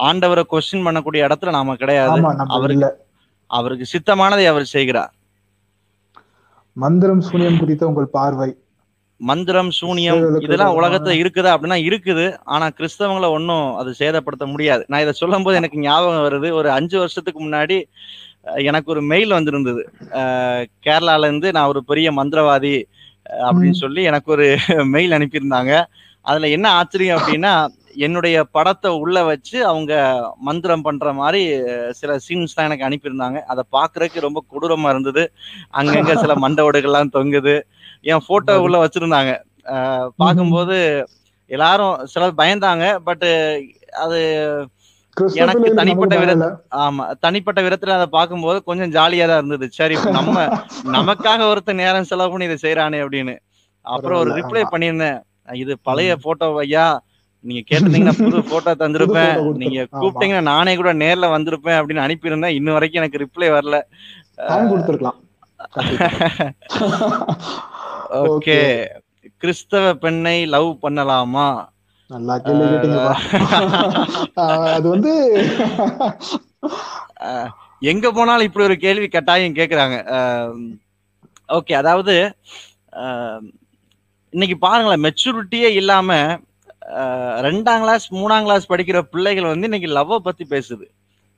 ஆண்டவரை கொஸ்டின் பண்ணக்கூடிய இடத்துல நாம கிடையாது. அவருக்கு இல்ல. அவருக்கு சித்தமானதை அவர் செய்கிறார். மந்திரம் சூனியம் குறித்த உங்கள் பார்வை. மந்திரம் சூனியம் இதெல்லாம். உலகத்துல இருக்குதா அப்படின்னா இருக்குது. ஆனா கிறிஸ்தவங்களை ஒன்றும் அது சேதப்படுத்த முடியாது. நான் இதை சொல்லும் போது எனக்கு ஞாபகம் வருது. ஒரு அஞ்சு வருஷத்துக்கு முன்னாடி எனக்கு ஒரு மெயில் வந்திருந்தது. கேரளால இருந்து நான் ஒரு பெரிய மந்திரவாதி அப்படின்னு சொல்லி எனக்கு ஒரு மெயில் அனுப்பியிருந்தாங்க. அதுல என்ன ஆச்சரியம் அப்படின்னா என்னுடைய படத்தை உள்ள வச்சு அவங்க மந்திரம் பண்ற மாதிரி சில சீன்ஸ் தான் எனக்கு அனுப்பியிருந்தாங்க. அதை பாக்குறதுக்கு ரொம்ப கொடூரமா இருந்தது. அங்கங்க சில மண்டவோடுகள்லாம் தொங்குது. என் போட்டோ உள்ள வச்சிருந்தாங்க. பார்க்கும்போது எல்லாரும் சிலர் பயந்தாங்க. பட் அது எனக்கு தனிப்பட்ட விதத்துல. ஆமா தனிப்பட்ட விதத்துல அதை பார்க்கும்போது கொஞ்சம் ஜாலியா தான் இருந்தது. சரி நம்ம நமக்காக ஒருத்தர் நேரம் செலவு பண்ணி இதை செய்யறானே அப்படின்னு. அப்புறம் ஒரு ரிப்ளை. பண்ணியிருந்தேன். இது பழைய போட்டோ ஐயா நீங்க கேட்டிருந்தீங்கன்னா புது போட்டோ தந்திருப்பேன். நீங்க. கூப்பிட்டீங்கன்னா நானே கூட நேர்ல வந்திருப்பேன் அப்படின்னு அனுப்பியிருந்தேன். இன்ன வரைக்கும் எனக்கு ரிப்ளை வரல. கொடுத்துருக்கலாம். ஓகே. கிறிஸ்தவ பெண்ணை லவ் பண்ணலாமா? நல்லா கேள்வி கேட்டீங்கப்பா. ஆஹ் அது வந்து எங்க போனாலும் இப்படி ஒரு கேள்வி கட்டாயம் கேக்குறாங்க. ஓகே அதாவது இன்னைக்கு பாருங்களேன் மெச்சூரிட்டியே இல்லாம ரெண்டாம் கிளாஸ் மூணாம் கிளாஸ் படிக்கிற பிள்ளைகள் வந்து இன்னைக்கு லவ்வை பத்தி பேசுது.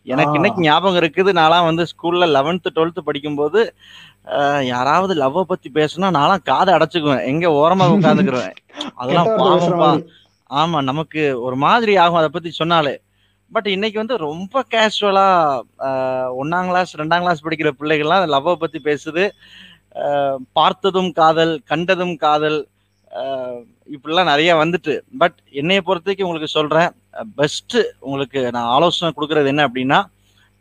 எனக்கு. இன்னைக்கு ஞாபகம் இருக்குது நான்லாம் வந்து ஸ்கூல்ல லெவன்த்து டுவெல்த்து படிக்கும்போது யாராவது லவ்வை பத்தி பேசுனா நான்லாம் காதை அடைச்சுக்குவேன். எங்க ஓரமா உட்காந்துக்குருவேன் அதெல்லாம் பாவம்பா. ஆமா நமக்கு ஒரு மாதிரி ஆகும் அதை பத்தி சொன்னாலே. பட் இன்னைக்கு வந்து ரொம்ப கேஷுவலா ஒன்னாம் கிளாஸ் ரெண்டாம் கிளாஸ் படிக்கிற பிள்ளைகள்லாம் லவ்வை பத்தி பேசுது. பார்த்ததும் காதல் கண்டதும் காதல் இப்படிலாம் நிறைய வந்துட்டு. பட் என்னைய பொறுத்த வரைக்கும் உங்களுக்கு சொல்றேன் பெஸ்ட் உங்களுக்கு நான் ஆலோசனை கொடுக்கறது என்ன அப்படின்னா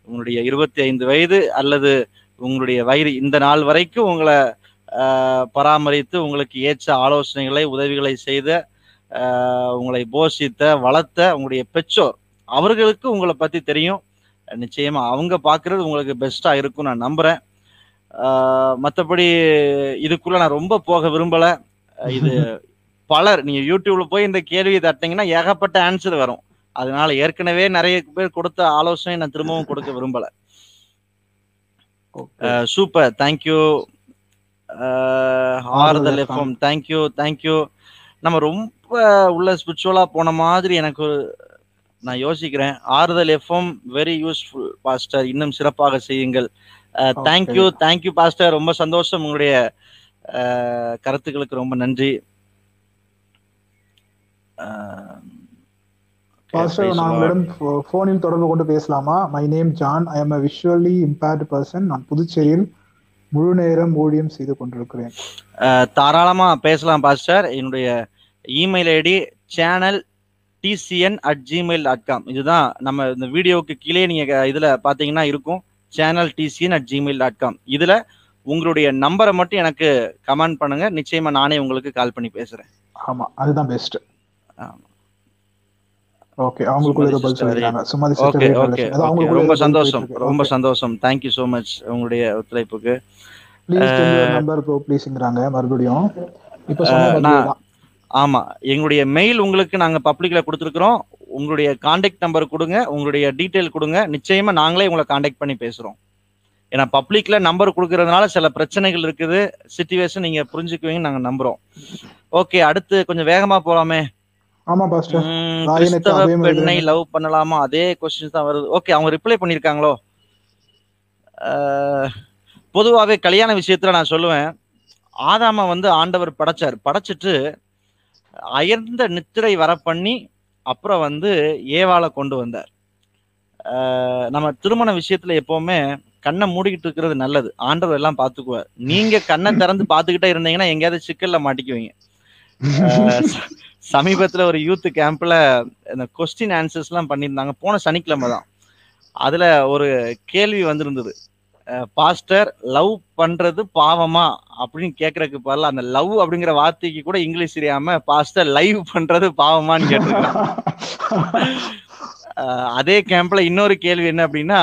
உங்களுடைய இருபத்தி ஐந்து வயது அல்லது உங்களுடைய வயது இந்த நாள் வரைக்கும் உங்களை பராமரித்து உங்களுக்கு ஏற்ற ஆலோசனைகளை உதவிகளை செய்த உங்களை போஷித்த வளர்த்த உங்களுடைய பெற்றோர் அவர்களுக்கு உங்களை பத்தி தெரியும். நிச்சயமா அவங்க பார்க்கிறது உங்களுக்கு பெஸ்டா இருக்கும் நான் நம்புறேன். மற்றபடி இதுக்குள்ள நான் ரொம்ப போக விரும்பல. இது பலர் நீங்க யூடியூப்ல போய் இந்த கேள்வியை தட்டிங்கன்னா ஏகப்பட்ட ஆன்சர் வரும். அதனால ஏற்கனவே நிறைய பேர் கொடுத்த ஆலோசனை நான் திரும்பவும் கொடுக்க விரும்பல. சூப்பர் தேங்க்யூ ஆறுதல். FM thank you thank you நம்ம ரொம்ப உள்ள ஸ்பிரிச்சுவலா போன மாதிரி எனக்கு ஒரு நான் யோசிக்கிறேன். ஆறுதல் எஃப்எம் வெரி யூஸ்ஃபுல் பாஸ்டர் இன்னும் சிறப்பாக செய்யுங்கள். தேங்க்யூ தேங்க்யூ பாஸ்டர் ரொம்ப சந்தோஷம் உங்களுடைய கருத்துக்களுக்கு ரொம்ப நன்றி. பாஸ்டர் நான். உங்களிடம் போ- போனில் தொடர்பு கொண்டு பேசலாமா? My name John I am a visually impaired person நான் புதுச்சேரியில் முழு நேரம் ஊழியம் செய்து கொண்டிருக்கிறேன். தாராளமா பேசலாம் பாஸ்டர் என்னுடைய email ID channel TCN at Gmail dot com இதுதான் நம்ம இந்த வீடியோவுக்கு கீழே நீங்க க- இதுல பாத்தீங்கன்னா இருக்கும். Channel TCN at Gmail dot com இதுல உங்களுடைய நம்பரை மட்டும் எனக்கு கமெண்ட் பண்ணுங்க. நிச்சயமா நானே உங்களுக்கு கால் பண்ணி பேசுறேன். ஆமா அதுதான் பெஸ்ட். ஓகே ஓகே ரொம்ப சந்தோஷம் ரொம்ப சந்தோஷம். தேங்க்யூ ஸோ மச் உங்களுடைய ஒத்துழைப்புக்கு. ப்ளீஸ் நம்பர் ப்ரோ ப்ளீஸ்ங்கறாங்க மறுபடியும். இப்ப ஆமா. எங்களுடைய மெயில் உங்களுக்கு நாங்க பப்ளிக்ல கொடுத்துருக்குறோம். உங்களுடைய காண்டாக்ட் நம்பர் கொடுங்க. உங்களுடைய டீட்டெயில் கொடுங்க. நிச்சயமா நாங்களே உங்களை காண்டாக்ட் பண்ணி பேசுறோம். ஏன்னா பப்ளிக்ல நம்பர் கொடுக்கறதுனால சில பிரச்சனைகள் இருக்குது. சுச்சுவேஷன் நீங்க புரிஞ்சுக்குவீங்கன்னு நாங்க நம்புறோம். ஓகே அடுத்து கொஞ்சம் வேகமா போலாமே. ஆமா பாஸ்டர் கிறிஸ்தவ பெண்ணை. லவ் பண்ணலாமா? அதே கொஸ்டின் தான் வருது. ஓகே அவங்க ரிப்ளை பண்ணிருக்காங்களோ? அஹ், பொதுவாவே கல்யாண விஷயத்துல நான் சொல்லுவேன். ஆதாம வந்து ஆண்டவர் படைச்சார். படைச்சிட்டு அயர்ந்த நித்திரை வர பண்ணி அப்புறம் வந்து ஏவாளை கொண்டு வந்தார். நம்ம திருமண விஷயத்துல எப்பவுமே கண்ணை மூடிக்கிட்டு இருக்கிறது நல்லது. ஆண்டவர் எல்லாம் பாத்துக்குவார் நீங்க கண்ணை திறந்து பாத்துக்கிட்டே இருந்தீங்கன்னா எங்கேயாவது சிக்கல்ல மாட்டிக்குவீங்க. சமீபத்துல ஒரு யூத் கேம்ப்ல இந்த கொஸ்டின் ஆன்சர்ஸ் எல்லாம் பண்ணியிருந்தாங்க. போன சனிக்கிழமை தான். அதுல ஒரு கேள்வி வந்திருந்தது. பாஸ்டர் லவ் பண்றது பாவமா? அப்படின்னு கேக்குறதுக்கு பதிலா அந்த லவ் அப்படிங்கிற வார்த்தைக்கு கூட இங்கிலீஷ் தெரியாம பாஸ்டர் லைவ் பண்றது பாவமான்னு கேட்டிருக்காங்க அஹ் அதே கேம்ப்ல இன்னொரு கேள்வி என்ன அப்படின்னா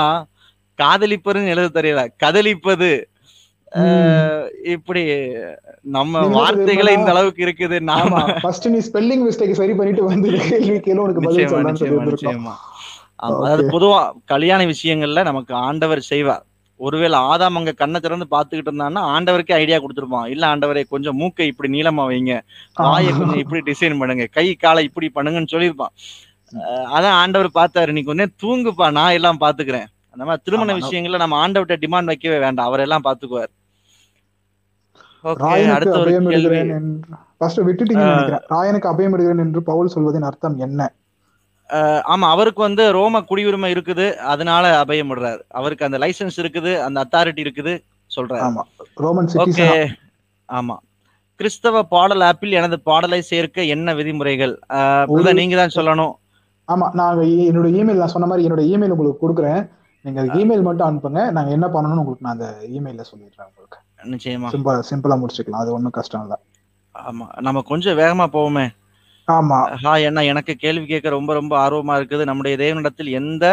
காதலிப்பதுன்னு எழுத தெரியல. கதலிப்பது. இப்படி நம்ம வார்த்தைகளே இந்த அளவுக்கு இருக்குது. நாம ஃபர்ஸ்ட் நீ ஸ்பெல்லிங் மிஸ்டேக் சரி பண்ணிட்டு வந்து இந்த கேள்வி கேளு உனக்கு பதில் சொல்லலாம்னு சொல்லி அதாவது பொதுவா கல்யாண விஷயங்கள்ல நமக்கு ஆண்டவர் செய்வார். ஒருவேளை ஆதாம் அங்க கண்ணை திறந்து பாத்துக்கிட்டு இருந்தான்னா ஆண்டவருக்கே ஐடியா கொடுத்துருப்பான். இல்ல ஆண்டவரே கொஞ்சம் மூக்கை இப்படி நீளமா வைங்க. வாயை கொஞ்சம் இப்படி டிசைன் பண்ணுங்க. கை காலை இப்படி பண்ணுங்கன்னு சொல்லியிருப்பான். அதான் ஆண்டவர் பார்த்தாரு. நீ கொஞ்சம் தூங்குப்பா நான் எல்லாம் பாத்துக்கிறேன் அந்த மாதிரி திருமண விஷயங்கள்ல நம்ம ஆண்டவர்கிட்ட டிமாண்ட் வைக்கவே வேண்டாம். அவர் எல்லாம் பாத்துக்குவார் ராயனுக்கு அபயம் கேள்வி. எடுக்கிறேன் என்று பவுல் சொல்வதின் அர்த்தம் என்ன? ஆமா அவருக்கு வந்து ரோம குடியுரிமை இருக்குது. அதனால அபயம் விடுறாரு அவருக்கு அந்த லைசென்ஸ் இருக்குது அந்த அத்தாரிட்டி இருக்குது சொல்றாரு. ஆமா ரோமன் ஓகே. ஆமா. கிறிஸ்தவ பாடல் ஆப்பில் எனது பாடலை சேர்க்க என்ன விதிமுறைகள்? நீங்க தான் சொல்லணும். ஆமா நாங்க என்னோட இமெயில் நான் சொன்ன மாதிரி என்னோட இமெயில் உங்களுக்கு கொடுக்குறேன். நீங்க இமெயில் மட்டும் அனுப்புங்க. நாங்க என்ன பண்ணணும்னு உங்களுக்கு நான் அந்த இமெயில சொல்லிடுறேன் உங்களுக்கு. நிச்சயமா. சிம்பிளா சிம்பிளா முடிச்சுக்கலாம். அது ஒண்ணும் கஷ்டம் இல்ல. ஆமா நம்ம கொஞ்சம் வேகமா போவோமே. ஆமா. ஹாய் அண்ணா எனக்கு கேள்வி கேட்க ரொம்ப ரொம்ப ஆர்வமா இருக்குது. நம்முடைய தேவனிடத்தில் எந்த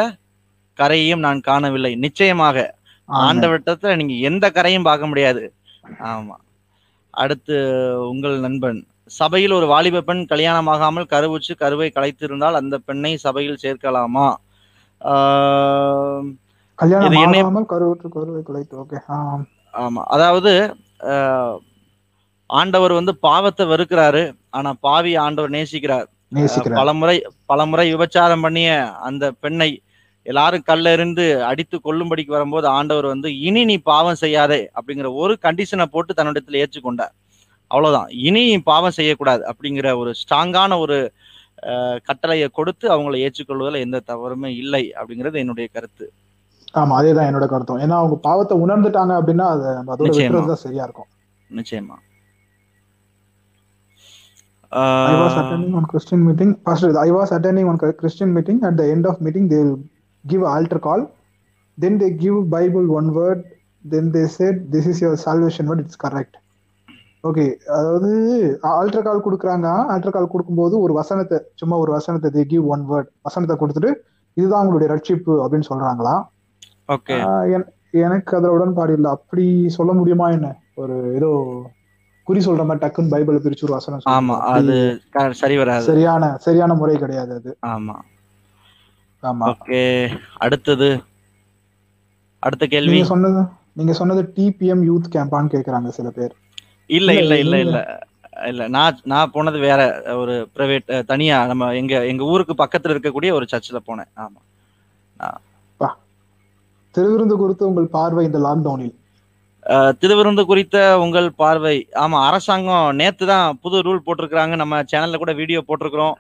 கரையையும் நான் காணவில்லை. நிச்சயமாக. ஆண்டவட்டத்துல நீங்க எந்த கரையும் பார்க்க முடியாது. ஆமா. அடுத்து உங்கள் நண்பன். சபையில் ஒரு வாலிப பெண் கல்யாணமாகாமல் கருவுச்சு கருவை கலைத்திருந்தால் அந்த பெண்ணை சபையில் சேர்க்கலாமா? ஆமா அதாவது ஆஹ் ஆண்டவர் வந்து பாவத்தை வெறுக்கிறாரு. ஆனா பாவி ஆண்டவர் நேசிக்கிறார். பலமுறை பலமுறை விபச்சாரம் பண்ணிய அந்த பெண்ணை எல்லாரும் கல்ல இருந்து அடித்து கொல்லும்படிக்கு வரும்போது ஆண்டவர் வந்து இனி நீ பாவம் செய்யாதே அப்படிங்கிற ஒரு கண்டிஷனை போட்டு தன்னிடத்துல ஏற்றுக்கொண்டார். அவ்வளவுதான். இனி நீ பாவம் செய்யக்கூடாது அப்படிங்கிற ஒரு ஸ்ட்ராங்கான ஒரு கட்டளையை கொடுத்து அவங்கள ஏற்றுக்கொள்வதில் எந்த தவறுமே இல்லை அப்படிங்கிறது என்னுடைய கருத்து. ஆமா அதேதான் என்னோட கருத்தும். ஏன்னா அவங்க பாவத்தை உணர்ந்துட்டாங்க அப்படின்னா அது சரியா இருக்கும். நிச்சயமா. I was ah, attending one Christian meeting. Pastor, I was attending one Christian meeting. At the end of meeting, they will give altar call. Then they give Bible one word. Then they said, "This is your salvation word. It's correct." Okay அதாவது altar call கொடுக்குறாங்க altar கால் கொடுக்கும்போது ஒரு வசனத்தை சும்மா ஒரு வசனத்தை they give one word வசனத்தை கொடுத்துட்டு இதுதான் உங்களுடைய ரட்சிப்பு அப்படின்னு சொல்றாங்களா ஓகே எனக்கு அதுல உடன்பாடு இல்லை அப்படி சொல்ல முடியுமா என்ன ஒரு ஏதோ குறி சொல்ற மாதிரி டக்குன்னு பைபிளை பிரிச்சு ஒரு வசனம். ஆமா அது சரி வராது. சரியான சரியான முறை கிடையாது அது. ஆமா. ஆமா. ஓகே அடுத்தது அடுத்த கேள்வி. நீங்க சொன்னது நீங்க சொன்னது டிபிஎம் யூத் கேம்பான்னு கேக்குறாங்க சில பேர். இல்ல இல்ல இல்ல இல்ல. இல்ல நான் நான் போனது வேற ஒரு பிரைவேட் தனியா நம்ம எங்க எங்க ஊருக்கு பக்கத்துல இருக்கக்கூடிய ஒரு சர்ச்சில் போனேன். ஆமா. திருவிருந்து குறித்து உங்கள் பார்வை இந்த லாக்டவுனில் திருவிருந்து குறித்த உங்கள் பார்வை. ஆமா அரசாங்கம் நேத்து தான் புது ரூல் போட்டிருக்கிறாங்க. நம்ம சேனல்ல கூட வீடியோ போட்டிருக்கிறோம்.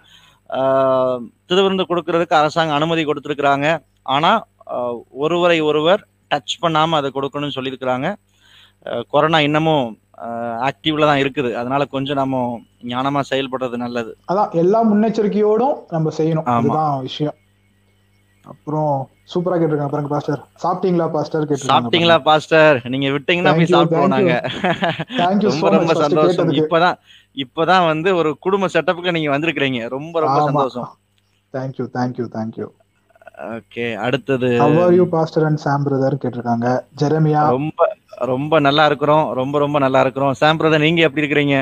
திருவிருந்து கொடுக்கறதுக்கு அரசாங்கம் அனுமதி கொடுத்திருக்கிறாங்க. ஆனா ஒருவரை ஒருவர் டச் பண்ணாம அதை கொடுக்கணும்னு சொல்லியிருக்கிறாங்க. கொரோனா இன்னமும் ஆக்டிவ்ல தான் இருக்குது. அதனால கொஞ்சம் நம்ம ஞானமா செயல்படுறது நல்லது. அதான் எல்லா முன்னெச்சரிக்கையோடும் நம்ம செய்யணும். அதுதான் விஷயம். அப்புறம் சூப்பரா கேட்டிருக்காங்க பாருங்க பாஸ்டர் சாப்பிட்டீங்களா பாஸ்டர் சாப்பிட்டீங்களா பாஸ்டர் நீங்க விட்டீங்கன்னா போய் சாப்பிடுவோம் thank you. நாங்க. ரொம்ப ரொம்ப சந்தோஷம். இப்பதான் இப்பதான் வந்து ஒரு குடும்ப செட்டப்புக்கு நீங்க வந்திருக்கிறீங்க. ரொம்ப ரொம்ப. சந்தோஷம். Thank you thank you thank you okay அடுத்தது how are you pastor and Sam brother கேட்டிருக்காங்க. ஜெரமியா? ரொம்ப ரொம்ப நல்லா இருக்கிறோம். ரொம்ப ரொம்ப நல்லா இருக்கிறோம். சாம் பிரதர் நீங்க எப்படி இருக்கிறீங்க?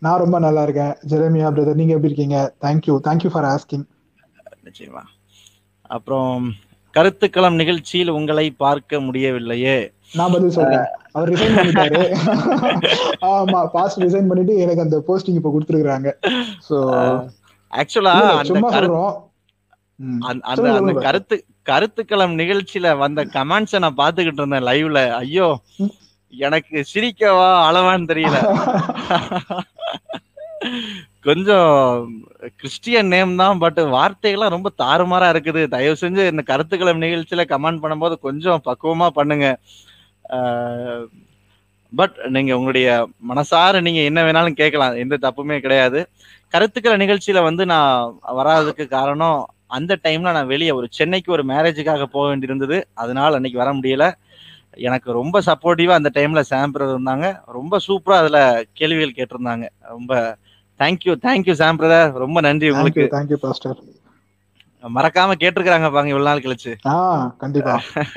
நான் ரொம்ப நல்லா இருக்கேன். ஜெரமியா பிரதர் நீங்க எப்படி இருக்கீங்க? தேங்க்யூ தேங்க்யூ ஃபார் ஆஸ்கிங் நிச்சயமா. அப்புறம் கருத்துக்களம் நிகழ்ச்சியில் உங்களை பார்க்க முடியவில்லையே நான் பதில் சொல்றேன் அவர் ரிசைன் பண்ணிட்டாரு ஆமா பாஸ்ட் ரிசைன் பண்ணிட்டு எனக்கு அந்த போஸ்டிங் இப்ப கொடுத்துருக்காங்க சோ ஆக்சுவலா அந்த சும்மா சொல்றோம். அந்த- அந்த. கருத்து கருத்துக்களம் நிகழ்ச்சியில வந்த கமெண்ட்ஸை நான் பாத்துக்கிட்டு இருந்தேன் லைவ்ல ஐயோ. எனக்கு சிரிக்கவா அளவான்னு தெரியல கொஞ்சம் கிறிஸ்டியன் நேம் தான் பட் வார்த்தைகள்லாம் ரொம்ப தாறுமாறா இருக்குது. தயவு செஞ்சு இந்த கருத்துக்களை நிகழ்ச்சியில கமெண்ட் பண்ணும்போது கொஞ்சம் பக்குவமா பண்ணுங்க. பட் நீங்க உங்களுடைய மனசார நீங்க என்ன வேணாலும் கேட்கலாம். எந்த தப்புமே கிடையாது. கருத்துக்களை நிகழ்ச்சியில வந்து நான் வராததுக்கு காரணம் அந்த டைம்ல நான் வெளியே ஒரு சென்னைக்கு ஒரு மேரேஜுக்காக போக வேண்டியிருந்தது. அதனால அன்னைக்கு வர முடியல. எனக்கு ரொம்ப சப்போர்ட்டிவா அந்த டைம்ல சாம்பிரர் இருந்தாங்க. ரொம்ப சூப்பரா அதுல கேள்விகள் கேட்டிருந்தாங்க. ரொம்ப தேங்க்யூ தேங்க்யூ சாம்பிரதர் ரொம்ப நன்றி உங்களுக்கு. தேங்க்யூ பாஸ்டர் மறக்காம கேட்டிருக்கிறாங்க பாங்க இவ்வளவு நாள் கழிச்சு. கண்டிப்பா.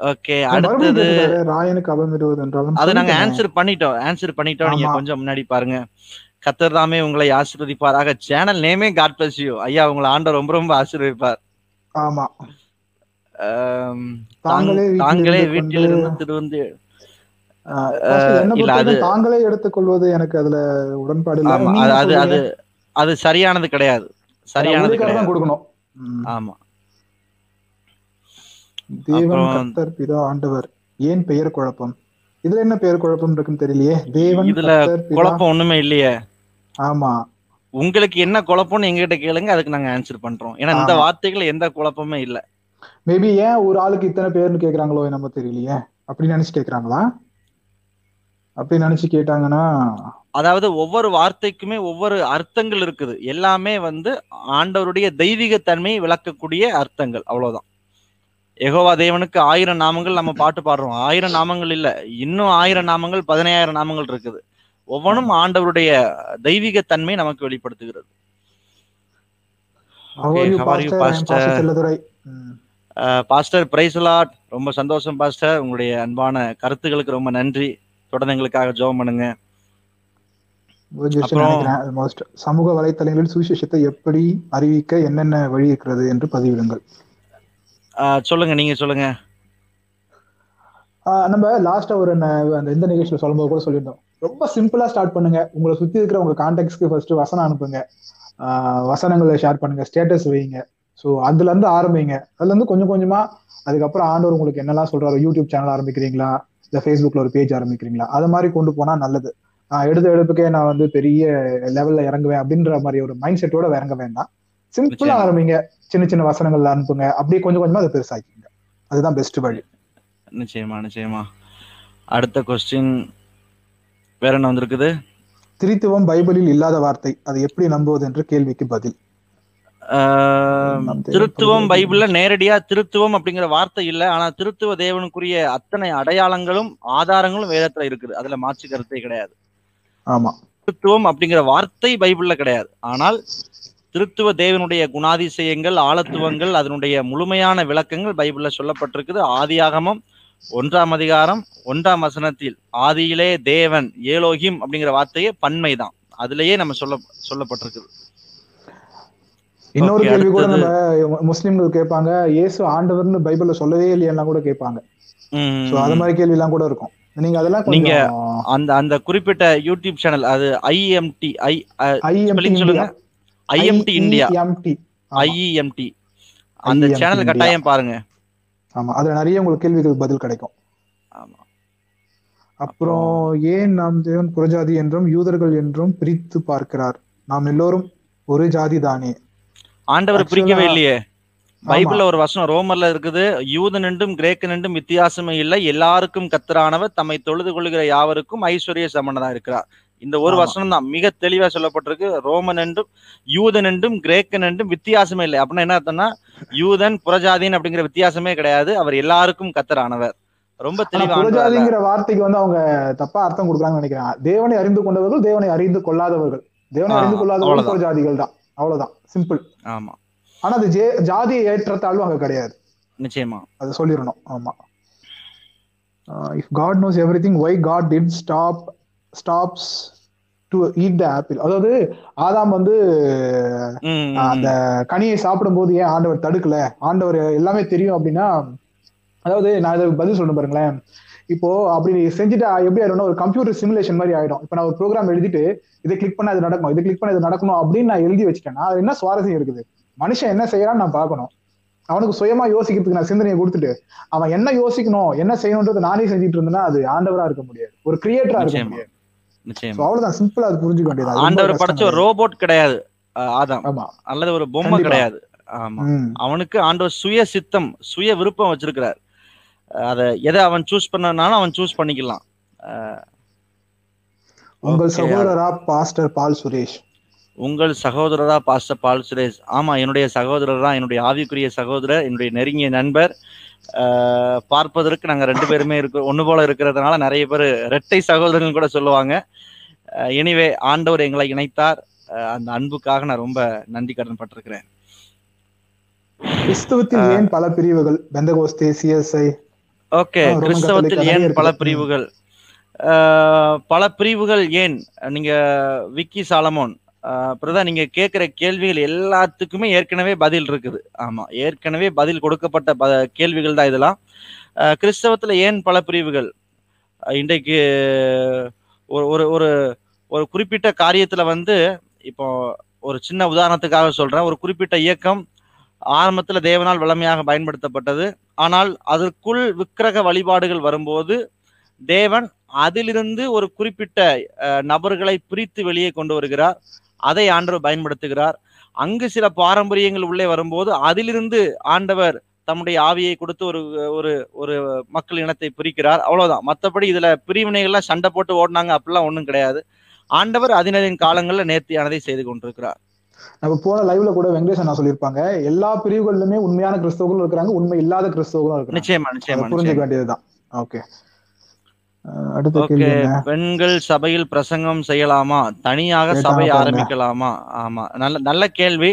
ஓகே அடுத்தது ராயனுக்கு அபமிடுவது என்றாலும் அது நாங்க. ஆன்சர் பண்ணிட்டோம் ஆன்சர் பண்ணிட்டோம். நீங்க. கொஞ்சம் முன்னாடி பாருங்க. கத்தர் தாமே உங்களை ஆசீர்வதிப்பாராக. சேனல் நேமே காட் பிளஸ் யூ ஐயா உங்களை ஆண்டவர் ரொம்ப ரொம்ப ஆசீர்வதிப்பார். ஆமா. தாங்களே தாங்- வீட்டில் இருந்து தாங்களே எடுத்துக்கொள்வது எனக்கு அதுல உடன்பாடு அது அது அது சரியானது கிடையாது. சரியானது கிடையாது. கொடுக்கணும். ஆமா. தேவன் கர்த்தர் பிதா ஆண்டவர். ஏன் பெயர் குழப்பம்? இதுல என்ன பெயர் குழப்பம் இருக்குன்னு தெரியலையே? தேவன் இதுல குழப்பம் ஒண்ணுமே இல்லையே. ஆமா. உங்களுக்கு என்ன குழப்பம்னு எங்ககிட்ட கேளுங்க அதுக்கு நாங்க ஆன்சர் பண்றோம். ஏன்னா இந்த. வார்த்தைகள் எந்த குழப்பமே இல்ல. மேபி ஏன் ஒரு ஆளுக்கு இத்தனை பேர்னு கேக்குறாங்களோ நம்ம தெரியலையே? அப்படி நினைச்சு கேக்குறாங்களா? அப்படி நினைச்சு கேட்டாங்கன்னா அதாவது ஒவ்வொரு வார்த்தைக்குமே ஒவ்வொரு அர்த்தங்கள் இருக்குது. எல்லாமே வந்து ஆண்டவருடைய தெய்வீக தன்மையை விளக்கக்கூடிய அர்த்தங்கள். அவ்வளவுதான். யெகோவா தேவனுக்கு ஆயிரம் நாமங்கள் நம்ம பாட்டு பாடுறோம். ஆயிரம் நாமங்கள் இல்ல. இன்னும் ஆயிரம் நாமங்கள் பதினையாயிரம் நாமங்கள் இருக்குது. ஒவ்வொன்றும் ஆண்டவருடைய தெய்வீக தன்மை நமக்கு வெளிப்படுத்துகிறது. பாஸ்டர் பிரைஸ்லாட் ரொம்ப சந்தோஷம் பாஸ்டர் உங்களுடைய அன்பான கருத்துக்களுக்கு ரொம்ப நன்றி. தொடர்ந்து எங்களுக்காக ஜெபம் பண்ணுங்க. சமூக வலைத்தளங்களில் சுவிசேஷத்தை எப்படி அறிவிக்க என்னென்ன வழி இருக்கிறது என்று பதிவிடுங்கள். சொல்லுங்க நீங்க சொல்லுங்க. நம்ம லாஸ்டா ஒரு அந்த இந்த நிகழ்ச்சியில சொல்லும்போது கூட சொல்லியிருந்தோம். ரொம்ப சிம்பிளா ஸ்டார்ட் பண்ணுங்க. உங்களை சுத்தி இருக்கிற உங்க கான்டாக்ட்ஸ்க்கு ஃபர்ஸ்ட் வசனம் அனுப்புங்க. வசனங்களை ஷேர் பண்ணுங்க. ஸ்டேட்டஸ் வைங்க. ஸோ அதுல இருந்து ஆரம்பிங்க. அதுல இருந்து கொஞ்சம் கொஞ்சமா அதுக்கப்புறம் ஆண்டவர் உங்களுக்கு என்னெல்லாம் சொல்றாரு யூடியூப் சேனல் ஆரம்பிக்கிறீங்களா? இல்ல ஃபேஸ்புக்ல ஒரு பேஜ் ஆரம்பிக்கிறீங்களா? அது மாதிரி கொண்டு போனா நல்லது. நான் எடுத்த எடுப்புக்கே நான் வந்து பெரிய லெவல்ல இறங்குவேன் அப்படின்ற மாதிரி ஒரு மைண்ட் செட்டோட இறங்க வேண்டாம். சிம்பிளா. ஆரம்பிங்க. சின்ன சின்ன வசனங்கள்ல அனுப்புங்க. அப்படியே கொஞ்சம் கொஞ்சமா அதை பெருசாக்கிங்க அதுதான் பெஸ்ட் வழி. நிச்சயமா நிச்சயமா. அடுத்த கொஸ்டின் வேற என்ன வந்திருக்குது? திரித்துவம் பைபிளில் இல்லாத வார்த்தை. அதை எப்படி நம்புவது என்ற கேள்விக்கு பதில். திருத்துவம் பைபிளில் நேரடியா திருத்துவம் அப்படிங்கிற வார்த்தை இல்ல. ஆனா திருத்துவ தேவனுக்குரிய அத்தனை அடையாளங்களும் ஆதாரங்களும் வேதத்துல இருக்குது. அதுல மாற்று கருத்தே கிடையாது. ஆமா. திருத்துவம் அப்படிங்கிற வார்த்தை பைபிள்ல கிடையாது. ஆனால் திருத்துவ தேவனுடைய குணாதிசயங்கள் ஆழத்துவங்கள் அதனுடைய முழுமையான விளக்கங்கள் பைபிள்ல சொல்லப்பட்டிருக்குது. ஆதியாகமம் ஒன்றாம் அதிகாரம் ஒன்றாம் வசனத்தில் ஆதியிலே தேவன் ஏலோகிம் அப்படிங்கிற வார்த்தையே பன்மைதான். அதுலயே நம்ம சொல்ல சொல்லப்பட்டிருக்குது. இன்னொரு கேள்வி கூட. நம்ம முஸ்லிம்கள் கேட்பாங்க இயேசு ஆண்டவர்னு பைபிள்ல சொல்லவே இல்லையெல்லாம் கூட கேட்பாங்க. சோ அது மாதிரி கேள்வி எல்லாம் கூட இருக்கும். நீங்க அதெல்லாம் நீங்க அந்த அந்த குறிப்பிட்ட யூடியூப் சேனல் அது ஐஎம்டி ஐ சொல்லுங்க. ஐஎம்டி இந்தியா ஐஎம்டி ஐஇஎம்டி அந்த சேனல் இந்தியா. கட்டாயம் பாருங்க. ஆமா அதுல நிறைய உங்களுக்கு கேள்விகளுக்கு பதில் கிடைக்கும். ஆமா. அப்புறம் ஏன் நாம் தேவன் புறஜாதி என்றும் யூதர்கள் என்றும் பிரித்து பார்க்கிறார்? நாம் எல்லோரும் ஒரு ஜாதி தானே ஆண்டவர் பிரிக்கவே இல்லையே. பைபிள்ல ஒரு வசனம் ரோமர்ல இருக்குது யூதன் என்றும் கிரேக்கன் என்றும் வித்தியாசமே இல்லை. எல்லாருக்கும் கத்தரானவர் தம்மை தொழுது கொள்கிற யாவருக்கும் ஐஸ்வர்ய சமணனா இருக்கிறார். இந்த ஒரு. வசனம் தான் மிக தெளிவா சொல்லப்பட்டிருக்கு. ரோமன் என்றும் யூதன் என்றும் கிரேக்கன் என்றும் வித்தியாசமே இல்லை. அப்படின்னா என்ன அர்த்தம்னா யூதன் புறஜாதின் அப்படிங்கிற வித்தியாசமே கிடையாது. அவர் எல்லாருக்கும் கத்தரானவர் ரொம்ப தெளிவா புறஜாதிங்கிற வார்த்தைக்கு வந்து அவங்க தப்பா அர்த்தம் கொடுக்குறாங்கன்னு நினைக்கிறேன். தேவனை அறிந்து கொண்டவர்கள் தேவனை அறிந்து கொள்ளாதவர்கள். தேவனை அறிந்து கொள்ளாதவர்கள். புறஜாதிகள் தான். அவ்வளவுதான். சிம்பிள் ஆமா. ஆனா அது ஜே ஜாதிய ஏற்றத்தாழ்வு அங்க கிடையாது. நிச்சயமா. அது சொல்லிடணும். ஆமா. If God knows everything why God did stop stops to eat the apple அதாவது ஆதாம் வந்து அந்த கனியை சாப்பிடும்போது ஏன் ஆண்டவர் தடுக்கல? ஆண்டவர் எல்லாமே தெரியும் அப்படின்னா அதாவது நான் இதை பதில் சொல்லணும் பாருங்களேன். இப்போ அப்படி செஞ்சுட்டு எப்படி ஆயிடும்னா ஒரு கம்ப்யூட்டர் சிமுலேஷன் மாதிரி ஆயிடும். இப்போ நான் ஒரு ப்ரோக்ராம் எழுதிட்டு இதை கிளிக் பண்ண இது நடக்கும் இதை கிளிக் பண்ண இது நடக்கணும் அப்படின்னு நான் எழுதி வச்சுட்டேன்னா அது என்ன சுவாரஸ்யம் இருக்குது? மனுஷன் என்ன செய்யறான்னு நான் பார்க்கணும். அவனுக்கு சுயமா யோசிக்கிறதுக்கு நான் சிந்தனையை கொடுத்துட்டு அவன் என்ன யோசிக்கணும் என்ன செய்யணும்ன்றதை நானே செஞ்சுட்டு இருந்தேன்னா அது ஆண்டவரா இருக்க முடியாது. ஒரு கிரியேட்டரா இருக்க. முடியாது. அவ்வளவுதான். சிம்பிளா அது புரிஞ்சுக்க வேண்டியது. ஆண்டவர் படைச்ச ஒரு. ரோபோட் கிடையாது. ஆதாம். அல்லது ஒரு பொம்மை. கிடையாது. ஆமா. அவனுக்கு ஆண்டவர் சுய சித்தம் சுய விருப்பம் வச்சிருக்கிறார். அத எதை அவன் சூஸ் பண்ணனாலும் அவன் சூஸ் பண்ணிக்கலாம். உங்கள். சகோதரரா பாஸ்டர் பால் சுரேஷ்? உங்கள் சகோதரரா பாஸ்டர் பால் சுரேஷ். ஆமா என்னுடைய சகோதரர் என்னுடைய ஆவிக்குரிய சகோதரர் என்னுடைய நெருங்கிய நண்பர். பார்ப்பதற்கு நாங்க ரெண்டு பேருமே இருக்க ஒண்ணு போல இருக்கிறதுனால நிறைய பேர் இரட்டை சகோதரர்கள் கூட சொல்லுவாங்க. எனிவே ஆண்டவர் எங்களை இணைத்தார். அந்த அன்புக்காக நான் ரொம்ப நன்றி கடன் பட்டிருக்கிறேன். கிறிஸ்துவத்தில் ஏன் பல பிரிவுகள்? பெந்தகோஸ்தே சிஎஸ்ஐ ஓகே கிறிஸ்தவத்தில் ஏன் பல. பிரிவுகள்? பல பிரிவுகள் ஏன்? நீங்க விக்கி சாலமோன். பிரதா நீங்க கேட்கிற கேள்விகள் எல்லாத்துக்குமே ஏற்கனவே பதில் இருக்குது. ஆமா ஏற்கனவே பதில் கொடுக்கப்பட்ட கேள்விகள் தான் இதெல்லாம். கிறிஸ்தவத்துல ஏன் பல பிரிவுகள்? இன்றைக்கு ஒரு ஒரு ஒரு ஒரு குறிப்பிட்ட காரியத்துல வந்து இப்போ ஒரு சின்ன உதாரணத்துக்காக சொல்றேன். ஒரு குறிப்பிட்ட இயக்கம் ஆரம்பத்துல தேவனால் வளமையாக பயன்படுத்தப்பட்டது. ஆனால் அதற்குள் விக்கிரக வழிபாடுகள் வரும்போது தேவன் அதிலிருந்து ஒரு குறிப்பிட்ட நபர்களை பிரித்து வெளியே கொண்டு வருகிறார். அதை ஆண்டவர் பயன்படுத்துகிறார். அங்கு சில பாரம்பரியங்கள் உள்ளே வரும்போது அதிலிருந்து ஆண்டவர் தம்முடைய ஆவியை கொடுத்து ஒரு ஒரு ஒரு மக்கள் இனத்தை பிரிக்கிறார். அவ்வளவுதான். மற்றபடி இதுல பிரிவினைகள்லாம் சண்டை போட்டு ஓடினாங்க. அப்படிலாம் ஒன்றும் கிடையாது. ஆண்டவர் அதினரின் காலங்களில் நேர்த்தியானதை செய்து கொண்டிருக்கிறார். நம்ம போன லைவ்ல கூட வெங்கடேஷ் அண்ணா சொல்லியிருப்பாங்க எல்லா பிரிவுகளிலுமே உண்மையான கிறிஸ்தவர்களும் இருக்கிறாங்க உண்மை இல்லாத கிறிஸ்தவர்களும் இருக்கிறாங்க. நிச்சயமா நிச்சயமா புரிஞ்சுக்க வேண்டியதுதான். ஓகே. பெண்கள் சபையில் பிரசங்கம் செய்யலாமா? தனியாக சபை ஆரம்பிக்கலாமா? ஆமா நல்ல நல்ல கேள்வி.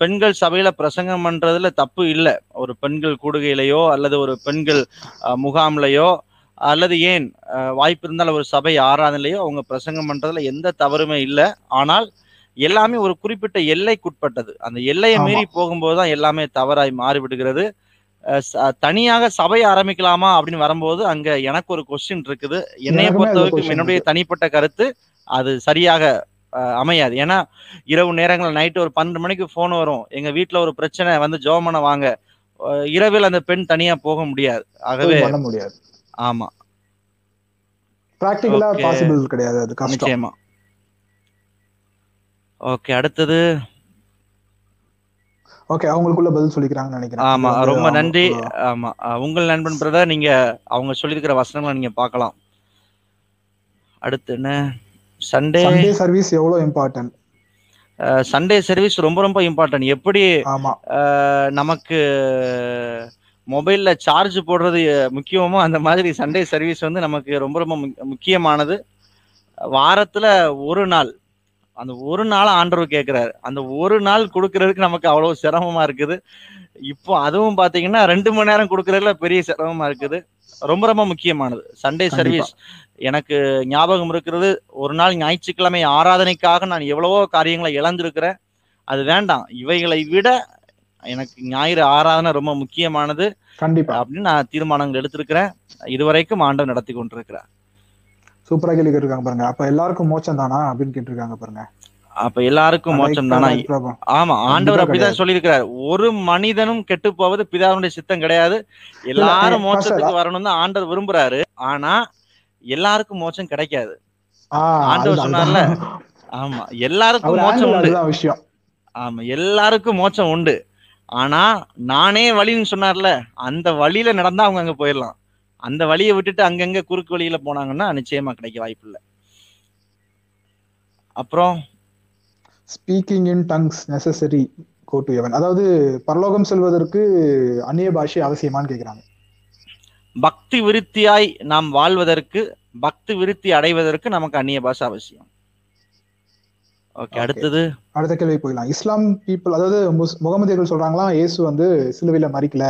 பெண்கள் சபையில பிரசங்கம் பண்றதுல தப்பு இல்லை. ஒரு பெண்கள் கூடுகையிலையோ அல்லது ஒரு பெண்கள் முகாம்லையோ அல்லது ஏன் வாய்ப்பு இருந்தால் ஒரு சபை ஆராதனையிலையோ அவங்க பிரசங்கம் பண்றதுல எந்த தவறுமே இல்லை. ஆனால் எல்லாமே ஒரு குறிப்பிட்ட எல்லைக்குட்பட்டது. அந்த எல்லையை மீறி போகும்போது தான் எல்லாமே தவறாய் மாறிவிடுகிறது. தனியாக சபை ஆரம்பிக்கலாமா அப்படின்னு வரும்போது அங்க எனக்கு ஒரு கொஸ்டின் இருக்குது. என்னைய எனக்குமே பொறுத்த அது வரைக்கும் கொஸ்டின் என்னுடைய தனிப்பட்ட கருத்து அது சரியாக அமையாது. ஏன்னா இரவு நேரங்கள் நைட்டு ஒரு பன்னெண்டு மணிக்கு ஃபோன் வரும். எங்க வீட்ல ஒரு பிரச்சனை வந்து ஜோம் பண்ண வாங்க இரவில் அந்த பெண் தனியா போக முடியாது. ஆகவே முடியாது. ஆமா. பிராக்டிக்கலா ஓகே. பாசிபிள் கிடையாது. அது நிச்சயமா. ஓகே அடுத்தது. ஓகே அவங்களுக்குள்ள பதில் சொல்லிக்கிறாங்கன்னு நினைக்கிறேன். ஆமா ரொம்ப நன்றி. ஆமா உங்கள் நண்பன் பிரதர் நீங்க அவங்க சொல்லியிருக்கிற வசனங்களை நீங்க பார்க்கலாம். அடுத்து என்ன? சண்டே சண்டே சர்வீஸ் எவ்வளவு இம்பார்ட்டன்ட் சண்டே சர்வீஸ் ரொம்ப ரொம்ப இம்பார்ட்டன்ட் எப்படி நமக்கு மொபைல்ல சார்ஜ் போடுறது முக்கியமோ அந்த மாதிரி சண்டே சர்வீஸ் வந்து நமக்கு ரொம்ப ரொம்ப முக்- முக்கியமானது. வாரத்துல ஒரு நாள் அந்த ஒரு நாள் ஆண்டவர் கேட்கிறாரு அந்த ஒரு நாள் கொடுக்கறதுக்கு நமக்கு அவ்வளவு சிரமமா இருக்குது. இப்போ அதுவும் பாத்தீங்கன்னா ரெண்டு மணி நேரம் கொடுக்கறதுல பெரிய சிரமமா இருக்குது. ரொம்ப ரொம்ப முக்கியமானது. சண்டே சர்வீஸ் எனக்கு ஞாபகம் இருக்கிறது ஒரு நாள் ஞாயிற்றுக்கிழமை ஆராதனைக்காக நான் எவ்வளவோ காரியங்களை இழந்திருக்கிறேன். அது வேண்டாம். இவைகளை விட எனக்கு ஞாயிறு ஆராதனை ரொம்ப முக்கியமானது. கண்டிப்பா. அப்படின்னு நான் தீர்மானங்கள் எடுத்திருக்கிறேன். இதுவரைக்கும் ஆண்டவர் நடத்தி கொண்டிருக்கிறார். சூப்பரா கேள்வி கேட்டிருக்காங்க பாருங்க. அப்ப எல்லாருக்கும் மோச்சம் தானா அப்படின்னு கேட்டிருக்காங்க பாருங்க. அப்ப எல்லாருக்கும் மோட்சம் தானா. ஆமா ஆண்டவர் அப்படிதான். சொல்லியிருக்கிறார். ஒரு மனிதனும் கெட்டு போவது பிதாவுடைய சித்தம் கிடையாது. எல்லாரும் மோட்சத்துக்கு வரணும்னு ஆண்டவர் விரும்புறாரு. ஆனா எல்லாருக்கும் மோட்சம் கிடைக்காது. ஆண்டவர் சொன்னார்ல. ஆமா எல்லாருக்கும் மோட்சம் angle உண்டு. விஷயம். ஆமா எல்லாருக்கும் மோட்சம் உண்டு. ஆனா நானே வழின்னு சொன்னார்ல. அந்த வழியில நடந்தா அவங்க அங்க போயிடலாம். அந்த வழியை விட்டுட்டு அங்கங்க குறுக்கு வழியில போனாங்கன்னா நிச்சயமா கிடைக்க வாய்ப்பு இல்லை அப்புறம் speaking in tongues necessary go to heaven அதாவது பரலோகம் செல்வதற்கு அந்நிய பாஷை அவசியமான்னு கேக்குறாங்க. பக்தி விருத்தியாய் நாம் வாழ்வதற்கு பக்தி விருத்தி அடைவதற்கு நமக்கு அந்நிய பாஷை அவசியம். ஓகே. அடுத்தது. அடுத்த கேள்வி போயிடலாம். இஸ்லாம் பீப்புள் அதாவது முகமதியர்கள் சொல்றாங்களாம் இயேசு வந்து சிலுவையில மறிக்கல?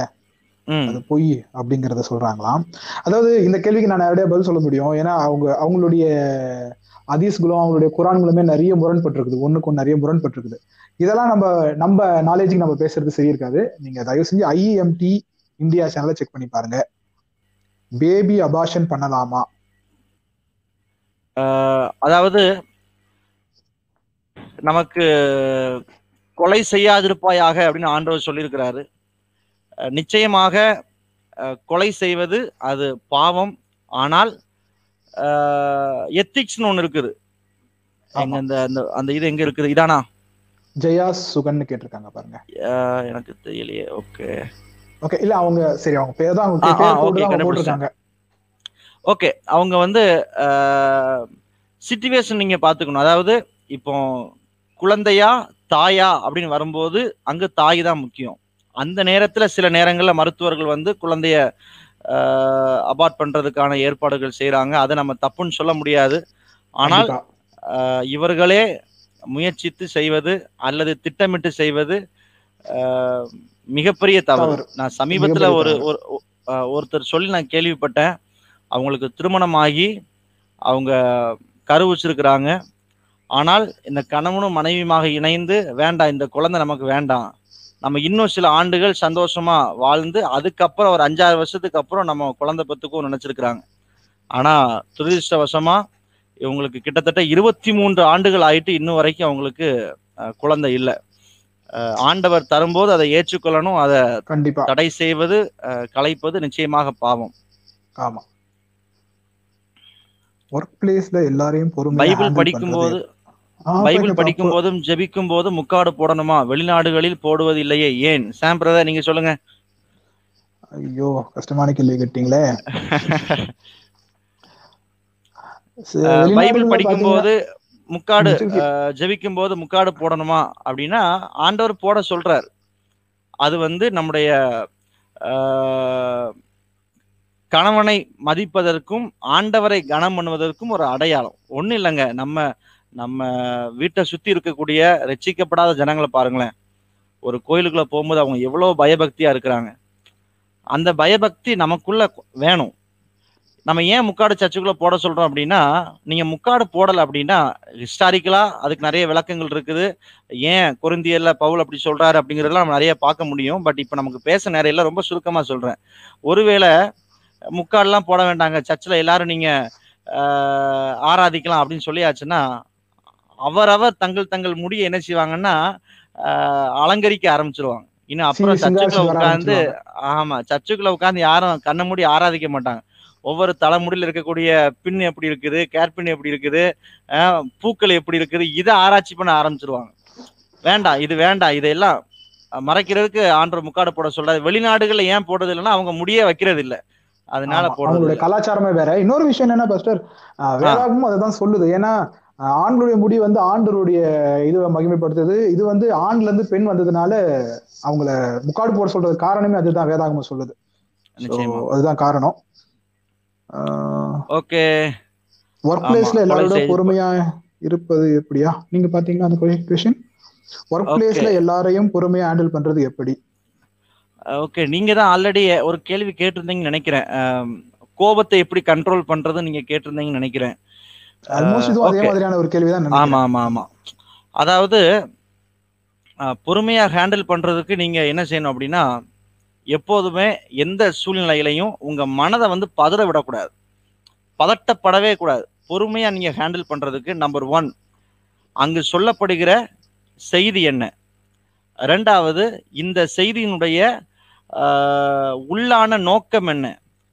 அது பொய் அப்படிங்கறத சொல்றாங்களாம். அதாவது இந்த கேள்விக்கு நான் நேரடியா பதில் சொல்ல முடியும். ஏன்னா அவங்க அவங்களுடைய அதீஸ்களும் அவங்களுடைய குரான்களுமே நிறைய முரண்பட்டிருக்குது. ஒண்ணுக்கு ஒன்று நிறைய முரண்பட்டிருக்குது. இதெல்லாம் நம்ம நம்ம நாலேஜுக்கு நம்ம பேசுறது சரி இருக்காது நீங்க தயவு செஞ்சு ஐஎம்டி இந்தியா சேனலை செக் பண்ணி பாருங்க. பேபி அபாஷன் பண்ணலாமா? அதாவது நமக்கு கொலை செய்யாதிருப்பாயாக அப்படின்னு ஆண்டவர் சொல்லியிருக்கிறாரு. நிச்சயமாக கொலை செய்வது அது பாவம். ஆனால் எத்திக்ஸ்னு ஒன்று இருக்குது. அந்த அந்த இது எங்க இருக்குது? இதானா? ஜெயா சுகன்னு கேட்டிருக்காங்க பாருங்க. எனக்கு தெரியலையே. ஓகே. ஓகே இல்ல அவங்க சரி அவங்க பேர் தான் அவங்க. போட்டிருக்காங்க. ஓகே அவங்க வந்து சிச்சுவேஷன் நீங்க பாத்துக்கணும் அதாவது இப்போ குழந்தையா தாயா அப்படின்னு வரும்போது அங்க தாய் தான் முக்கியம். அந்த நேரத்துல சில நேரங்கள்ல மருத்துவர்கள் வந்து குழந்தைய அபார்ட் பண்றதுக்கான ஏற்பாடுகள் செய்றாங்க. அதை நம்ம தப்புன்னு சொல்ல முடியாது. ஆனால் இவர்களே முயற்சித்து செய்வது அல்லது திட்டமிட்டு செய்வது மிகப்பெரிய தவறு. நான் சமீபத்துல ஒரு ஒருத்தர் சொல்லி நான் கேள்விப்பட்டேன். அவங்களுக்கு திருமணமாகி அவங்க கரு வச்சிருக்கிறாங்க. ஆனால் இந்த கணவனும் மனைவியுமாக இணைந்து வேண்டாம் இந்த குழந்தை நமக்கு வேண்டாம். நம்ம இன்னும் சில ஆண்டுகள் சந்தோஷமா வாழ்ந்து அதுக்கப்புறம் ஒரு அஞ்சாறு வருஷத்துக்கு அப்புறம் நம்ம குழந்தை பெற்றுக்கும் நினைச்சிருக்கிறாங்க. ஆனா துரதிருஷ்டவசமா இவங்களுக்கு கிட்டத்தட்ட இருபத்தி மூன்று ஆண்டுகள் ஆயிட்டு இன்னும் வரைக்கும் அவங்களுக்கு குழந்தை இல்லை. ஆண்டவர் தரும்போது அதை ஏற்றுக்கொள்ளணும் அதை கண்டிப்பா. தடை செய்வது கலைப்பது நிச்சயமாக பாவம். ஆமா. ஒர்க் பிளேஸ்ல எல்லாரையும் பைபிள் படிக்கும்போது பைபிள். படிக்கும் போதும் ஜெபிக்கும் போதும் முக்காடு போடணுமா? வெளிநாடுகளில் போடுவது இல்லையே ஏன்? சாம் பிரதர் நீங்க சொல்லுங்க. ஐயோ கஷ்டமான கேள்வி கேட்டீங்களே. பைபிள் படிக்கும் போது முக்காடு ஜெபிக்கும் போது முக்காடு போடணுமா? அப்படின்னா ஆண்டவர் போட சொல்றார். அது வந்து நம்முடைய கணவனை மதிப்பதற்கும் ஆண்டவரை கனம் பண்ணுவதற்கும் ஒரு அடையாளம். ஒன்றும் இல்லைங்க. நம்ம நம்ம வீட்டை சுற்றி இருக்கக்கூடிய ரட்சிக்கப்படாத ஜனங்களை பாருங்களேன். ஒரு கோயிலுக்குள்ளே போகும்போது அவங்க எவ்வளோ பயபக்தியாக இருக்கிறாங்க. அந்த பயபக்தி நமக்குள்ளே வேணும். நம்ம ஏன் முக்காடு சர்ச்சுக்குள்ளே போட சொல்கிறோம் அப்படின்னா நீங்கள் முக்காடு போடலை அப்படின்னா ஹிஸ்டாரிக்கலாக அதுக்கு நிறைய விளக்கங்கள் இருக்குது. ஏன் குருந்தியல்ல பவுல் அப்படி சொல்கிறாரு அப்படிங்கிறதெல்லாம் நம்ம நிறைய பார்க்க முடியும். பட் இப்போ நமக்கு பேச நேரையில் ரொம்ப சுருக்கமாக சொல்கிறேன் ஒருவேளை முக்காடெலாம் போட வேண்டாங்க. சர்ச்சில் எல்லாரும் நீங்கள் ஆராதிக்கலாம் அப்படின்னு சொல்லியாச்சுன்னா அவரவர் தங்கள் தங்கள் முடியை என்ன செய்வாங்கன்னா அலங்கரிக்க ஆரம்பிச்சிருவாங்க. இன்னும் அப்புறம் சர்ச்சுக்குள்ள உட்காந்து. ஆமா சர்ச்சுக்குள்ள உட்காந்து யாரும் கண்ண மூடி ஆராதிக்க மாட்டாங்க. ஒவ்வொரு தலைமுடியில இருக்கக்கூடிய பின் எப்படி இருக்குது கேர்பின் எப்படி இருக்குது பூக்கள் எப்படி இருக்குது இதை ஆராய்ச்சி பண்ண ஆரம்பிச்சிருவாங்க. வேண்டாம் இது வேண்டாம் இதெல்லாம் மறைக்கிறதுக்கு ஆண்டவர் முக்காடு போட சொல்றாரு. வெளிநாடுகள்ல ஏன் போடுறது இல்லைன்னா அவங்க முடியே வைக்கிறது இல்ல. அதனால போடுறது. கலாச்சாரமே வேற. இன்னொரு விஷயம் என்னன்னா பாஸ்டர் வேதாகமும் அதுதான் சொல்லுது. ஏன்னா ஆண்களுடைய முடி வந்து ஆண்டருடைய இதுவை மகிமைப்படுத்துது. இது வந்து ஆண்ல இருந்து பெண் வந்ததுனால அவங்கள முக்காடு போட சொல்றது காரணமே அதுதான் வேதாகமம் சொல்லுது. அதுதான் காரணம். ஓகே. ஒர்க் பிளேஸ்ல எல்லாரோட பொறுமையா இருப்பது எப்படியா? நீங்க பாத்தீங்களா அந்த கொஷின் ஒர்க். பிளேஸ்ல எல்லாரையும் பொறுமையா ஹேண்டில் பண்றது எப்படி? ஓகே நீங்க தான் ஆல்ரெடி ஒரு கேள்வி கேட்டிருந்தீங்கன்னு நினைக்கிறேன். கோபத்தை எப்படி கண்ட்ரோல் பண்றது நீங்க கேட்டிருந்தீங்கன்னு நினைக்கிறேன். ஆல்மோஸ்ட் இதுவும் அதே okay. மாதிரியான ஒரு கேள்விதான் ஆமா ஆமா ஆமா. அதாவது அஹ், பொறுமையா ஹேண்டில் பண்றதுக்கு நீங்க என்ன செய்யணும் அப்படின்னா எப்போதுமே எந்த சூழ்நிலையிலையும் உங்க மனதை வந்து பதற விடக்கூடாது. பதட்டப்படவே கூடாது. பொறுமையா நீங்க ஹேண்டில் பண்றதுக்கு நம்பர் ஒன் அங்கு சொல்லப்படுகிற செய்தி என்ன? ரெண்டாவது இந்த செய்தியினுடைய ஆஹ், உள்ளான நோக்கம் என்ன?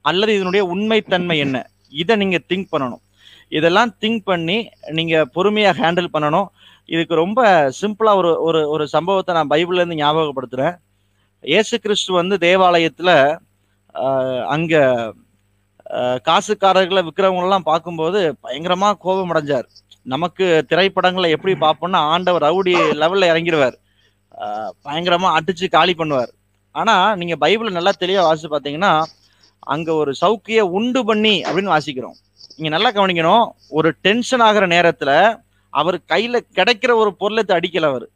அல்லது இதனுடைய உண்மைத்தன்மை என்ன? இதை நீங்க திங்க் பண்ணணும். இதெல்லாம் திங்க் பண்ணி நீங்க பொறுமையா ஹேண்டில் பண்ணணும். இதுக்கு ரொம்ப சிம்பிளா ஒரு ஒரு ஒரு சம்பவத்தை நான் பைபிள்ல இருந்து ஞாபகப்படுத்துறேன். இயேசு கிறிஸ்து வந்து தேவாலயத்துல அங்கே அங்க காசுக்காரர்களை விற்கிறவங்களெல்லாம் பார்க்கும்போது பயங்கரமா கோபம் அடைஞ்சார். நமக்கு திரைப்படங்களை எப்படி பார்ப்போம்னா ஆண்டவர் ரவுடி லெவல்ல இறங்கிடுவார் பயங்கரமாக பயங்கரமா அடிச்சு காலி பண்ணுவார். ஆனா நீங்க பைபிள் நல்லா தெளிவா வாசித்து பார்த்தீங்கன்னா அங்க ஒரு சவுக்கியை உண்டு பண்ணி அப்படின்னு வாசிக்கிறோம். நீங்க நல்லா கவனிக்கணும் ஒரு டென்ஷன் ஆகிற நேரத்துல அவர் கையில கிடைக்கிற ஒரு பொருளை அடிக்கல அவர்.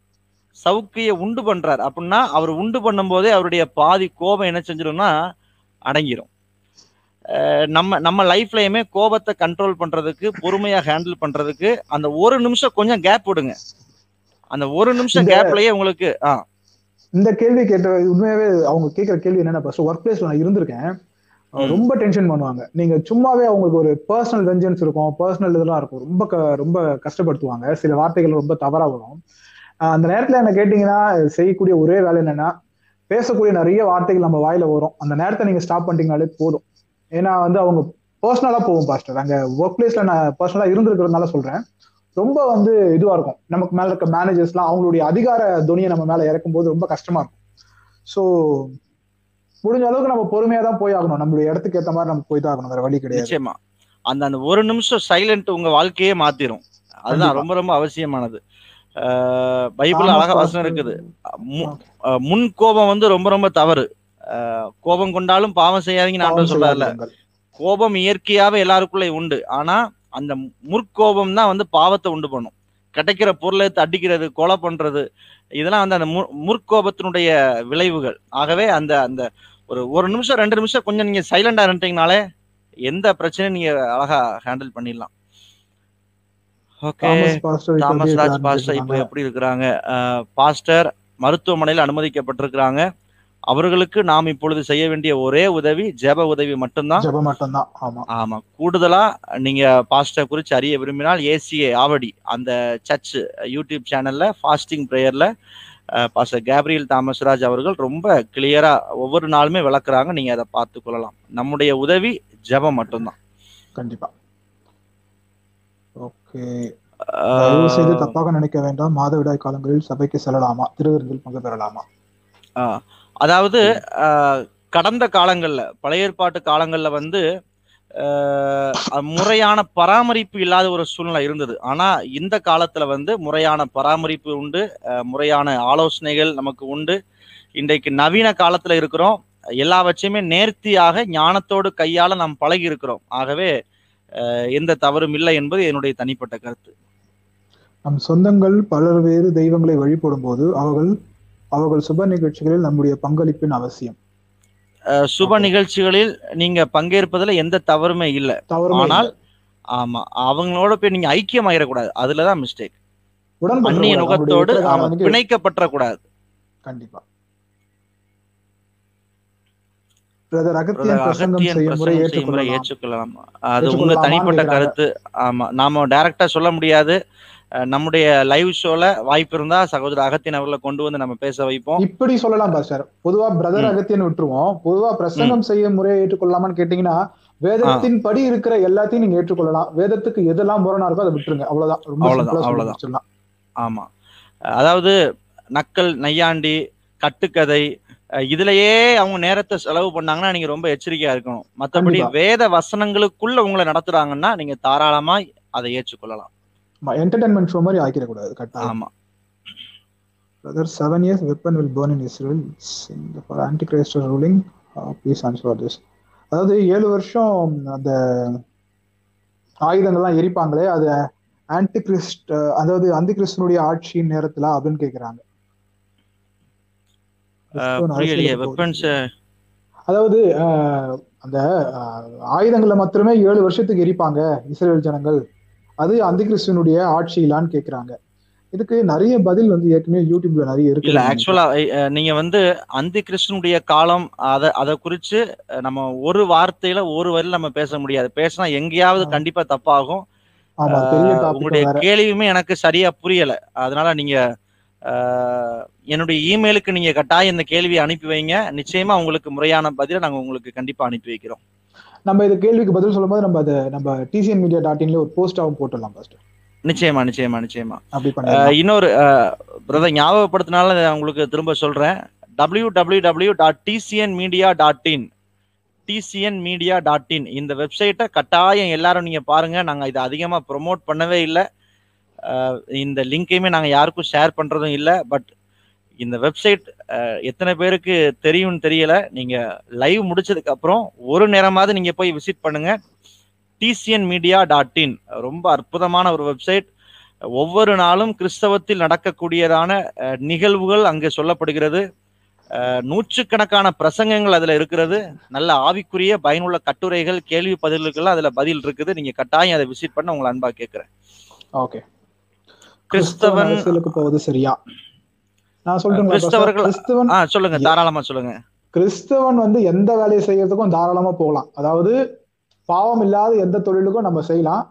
சவுக்கிய உண்டு பண்றார். அப்படின்னா அவர் உண்டு பண்ணும்போதே அவருடைய பாதி கோபம் என்ன செஞ்சிடும்னா அடங்கிரும். அஹ் நம்ம நம்ம லைஃப்லயுமே கோபத்தை கண்ட்ரோல் பண்றதுக்கு பொறுமையா ஹேண்டில் பண்றதுக்கு அந்த ஒரு நிமிஷம் கொஞ்சம் கேப் விடுங்க. அந்த ஒரு நிமிஷம் கேப்லயே உங்களுக்கு ஆ. இந்த கேள்வி கேட்ட உண்மையாவே அவங்க கேட்கிற கேள்வி என்னன்னா ஒர்க் பிளேஸ்ல நான் இருந்திருக்கேன். ரொம்ப டென்ஷன் பண்ணுவாங்க. நீங்க சும்மாவே அவங்களுக்கு ஒரு பர்சனல் வெஞ்சன்ஸ் இருக்கும். பர்சனல் இதெல்லாம் இருக்கும். ரொம்ப ரொம்ப கஷ்டப்படுத்துவாங்க. சில வார்த்தைகள் ரொம்ப தவறா வரும். அந்த நேரத்துல என்ன கேட்டீங்கன்னா செய்யக்கூடிய ஒரே வேலை என்னன்னா பேசக்கூடிய நிறைய வார்த்தைகள் நம்ம வாயில வரும். அந்த நேரத்தை நீங்க ஸ்டாப் பண்ணிட்டீங்கனாலே போதும். ஏன்னா வந்து அவங்க பர்சனலா போகும் பாஸ்டர் அங்க ஒர்க் பிளேஸ்ல நான் பர்சனலா இருந்திருக்கிறதுனால சொல்றேன். ரொம்ப வந்து இதுவா இருக்கும். நமக்கு மேல இருக்க மேனேஜர்ஸ்லாம் அவங்களுடைய அதிகார துணியை நம்ம மேல இறக்கும் போது ரொம்ப கஷ்டமா இருக்கும். ஸோ முடிஞ்ச அளவுக்கு நம்ம பொறுமையா தான் போய் ஆகணும் நம்மளுடைய இடத்துக்கு ஏத்த மாதிரி நம்ம போய் தான் ஆகணும் வேற வழி கிடையாது. நிச்சயமா. அந்த அந்த ஒரு நிமிஷம் சைலண்ட் உங்க வாழ்க்கையே மாத்திரும். அதுதான். ரொம்ப ரொம்ப அவசியமானது. பைபிள் அழகா. வசனம் இருக்குது. முன் கோபம் வந்து ரொம்ப ரொம்ப தவறு. கோபம் கொண்டாலும் பாவம் ஆண்டவர் பாவம் சொல்றாருல. கோபம் இயற்கையாவே எல்லாருக்குள்ளே உண்டு. ஆனா அந்த முற்கோபம் தான் வந்து பாவத்தை உண்டு பண்ணும். கிடைக்கிற பொருளை எடுத்து அடிக்கிறது கொலை பண்றது இதெல்லாம் வந்து அந்த முற்கோபத்தினுடைய விளைவுகள். ஆகவே அந்த அந்த ஒரு ஒரு நிமிஷம் ரெண்டு நிமிஷம் கொஞ்சம் நீங்க சைலண்டா இருந்துட்டீங்கனாலே எந்த பிரச்சனையும் நீங்க அழகா ஹேண்டில் பண்ணிடலாம். ஓகே தாமஸ் ராஜ் பாஸ்டர் இப்போ. எப்படி இருக்கிறாங்க? பாஸ்டர் மருத்துவமனையில் அனுமதிக்கப்பட்டிருக்கிறாங்க. அவர்களுக்கு நாம் இப்பொழுது செய்ய வேண்டிய ஒரே உதவி ஜெப உதவி மட்டும்தான்? ஜெபம் மட்டும்தான். ஆமா. ஆமா. கூடுதலா நீங்க பாஸ்டர் குறித்து அறிய விரும்பினால் ஏசிஏ ஆவடி அந்த சர்ச் யூடியூப் சேனல்ல ஃபாஸ்டிங் ப்ரேயர்ல பாஸ்டர் கேப்ரியல் தாமஸ்ராஜ் அவர்கள் ரொம்ப கிளியரா ஒவ்வொரு நாளுமே விளக்குறாங்க. நீங்க அதை பார்த்து கொள்ளலாம். நம்முடைய உதவி ஜெபம் மட்டும்தான். கண்டிப்பா. ஓகே. செய்து தப்பாக நினைக்க வேண்டாம். மாதவிடாய் காலங்களில் சபைக்கு செல்லலாமா? திருவிருந்தில் பங்கு பெறலாமா? அதாவது கடந்த காலங்கள்ல பழைய ஏற்பாட்டு காலங்கள்ல வந்து முறையான பராமரிப்பு இல்லாத ஒரு சூழ்நிலை இருந்தது. ஆனா இந்த காலத்துல வந்து முறையான பராமரிப்பு உண்டு முறையான ஆலோசனைகள் நமக்கு உண்டு. இன்றைக்கு நவீன காலத்துல இருக்கிறோம். எல்லாவற்றையுமே நேர்த்தியாக ஞானத்தோடு கையாள நாம் பழகி இருக்கிறோம். ஆகவே எந்த தவறும் இல்லை என்பது என்னுடைய தனிப்பட்ட கருத்து. நம் சொந்தங்கள் பலர் வேறு தெய்வங்களை வழிபடும் போது அவர்கள் அவர்கள் சுப நிகழ்ச்சிகளில் நம்முடைய பங்களிப்பின் அவசியம் சுப. நிகழ்ச்சிகளில் நீங்க பங்கேற்பதுல எந்த தவறுமே இல்லை ஆனால். ஆமா அவங்களோட போய் நீங்க ஐக்கியமாயிடக்கூடாது அதுலதான் மிஸ்டேக் அந்நிய கூடாது. நுகத்தோடு ஆராதனைக்கு பிணைக்கப்பற்றக்கூடாது கண்டிப்பா பிரதர் அகத்தியன் பிரசங்கம் அகத்தியன் செய்யும் முறை பிரசங்கம் செய்யும் முறை ஏற்றுக்கொள்ளலாம். அது உங்க தனிப்பட்ட. கருத்து. ஆமா நாம டைரக்டா சொல்ல முடியாது. நம்முடைய லைவ் ஷோல வாய்ப்பு இருந்தா சகோதரர் அகத்தியன் அவர்களை கொண்டு வந்து நம்ம பேச வைப்போம். இப்படி சொல்லலாம் பாஸ்டர் பொதுவா பிரதர். அகத்தியன் விட்டுருவோம். பொதுவா பிரசங்கம் செய்யும் முறையை ஏற்றுக்கொள்ளலாமான்னு கேட்டீங்கன்னா வேதத்தின் படி இருக்கிற எல்லாத்தையும் நீங்க ஏற்றுக்கொள்ளலாம். வேதத்துக்கு எதெல்லாம் முரணா இருக்கோ அதை விட்டுருங்க. அவ்வளவுதான். ரொம்ப அவ்வளவுதான், அவ்வளவுதான். ஆமா. அதாவது நக்கல் நையாண்டி கட்டுக்கதை இதுலயே அவங்க நேரத்தை செலவு பண்ணாங்கன்னா நீங்க ரொம்ப எச்சரிக்கையா இருக்கணும். மத்தபடி. வேத வசனங்களுக்குள்ள உங்களை நடத்துறாங்கன்னா நீங்க தாராளமா அதை ஏற்றுக்கொள்ளலாம். என்டர்டைன்மெண்ட் ஷோ மாதிரி ஆக்கிடக்கூடாது கட்டாயம். ஆமா. Brother seven years weapon will burn in Israel. For antichrist ruling please answer this அதாவது ஏழு வருஷம் அந்த ஆயுதங்கள்லாம் எரிப்பாங்களே அது ஆன்டி கிறிஸ்ட் அதாவது அந்தி கிறிஸ்தனுடைய ஆட்சியின் நேரத்துல அப்படின்னு கேக்குறாங்க அஹ், கிறிஸ்துவன் புரியலையே அரசியலுக்கு போகுது. வெப்பன்ஸ் அதாவது அந்த ஆயுதங்களை மாத்திரமே ஏழு வருஷத்துக்கு எரிப்பாங்க இஸ்ரேல் ஜனங்கள். அது அந்த கிறிஸ்துவனுடைய ஆட்சியிலான்னு கேக்குறாங்க. இதுக்கு நிறைய பதில் வந்து ஏற்கனவே யூடியூப்ல நிறைய இருக்கு. இல்ல ஆக்சுவலா நீங்க வந்து அந்தி கிருஷ்ணனுடைய காலம் அத அத குறிச்சு நம்ம ஒரு வார்த்தையில ஒரு வரியில நம்ம பேச முடியாது. பேசினா எங்கேயாவது. கண்டிப்பா தப்பாகும். உங்களுடைய கேள்வியுமே எனக்கு சரியா புரியல. அதனால நீங்க என்னுடைய இமெயிலுக்கு நீங்க கட்டாயம் இந்த கேள்வியை அனுப்பி வைங்க. நிச்சயமா உங்களுக்கு முறையான பதிலை நாங்க உங்களுக்கு கண்டிப்பா அனுப்பி வைக்கிறோம். நம்ம இது கேள்விக்கு பதில் சொல்லும்போது நம்ம அதை நம்ம டிசிஎன் மீடியா டாட் இன்ல ஒரு போஸ்டாவும் போட்டுடலாம் ஃபர்ஸ்ட் நிச்சயமா நிச்சயமா நிச்சயமா. இன்னொரு பிரதர் ஞாபகப்படுத்தினால உங்களுக்கு திரும்ப சொல்றேன். W W W dot TCN media dot in TCN media dot in இந்த வெப்சைட்டை கட்டாயம் எல்லாரும் நீங்க பாருங்க. நாங்க இதை அதிகமா ப்ரோமோட் பண்ணவே இல்லை. இந்த லிங்கையுமே நாங்கள் யாருக்கும் ஷேர் பண்ணுறதும் இல்லை பட் இந்த வெப்சைட் எத்தனை பேருக்கு தெரியும்னு தெரியல. நீங்கள் லைவ் முடிச்சதுக்கு அப்புறம் ஒரு நேரமாவது நீங்கள் போய் விசிட் பண்ணுங்க. டிசிஎன் மீடியா டாட் இன் ரொம்ப அற்புதமான ஒரு வெப்சைட் ஒவ்வொரு நாளும் கிறிஸ்தவத்தில் நடக்கக்கூடியதான நிகழ்வுகள் அங்கே சொல்லப்படுகிறது. நூற்றுக்கணக்கான பிரசங்கங்கள் அதில் இருக்கிறது. நல்ல ஆவிக்குரிய பயனுள்ள கட்டுரைகள் கேள்வி பதில்கள்லாம் அதில் பதில் இருக்குது. நீங்கள் கட்டாயம் அதை விசிட் பண்ண உங்களை அன்பாக கேட்குறேன். ஓகே கிறிஸ்தவன் அரசியலுக்கு போவது சரியா? நான் சொல்றேன் கிறிஸ்தவர்கள் கிறிஸ்தவன் ஆ சொல்லுங்க தாராளமா சொல்லுங்க. கிறிஸ்தவன் வந்து எந்த வேலையை செய்யறதுக்கும் தாராளமா போகலாம். அதாவது பாவம் இல்லாத எந்த தொழிலுக்கும் நம்ம செய்யலாம்.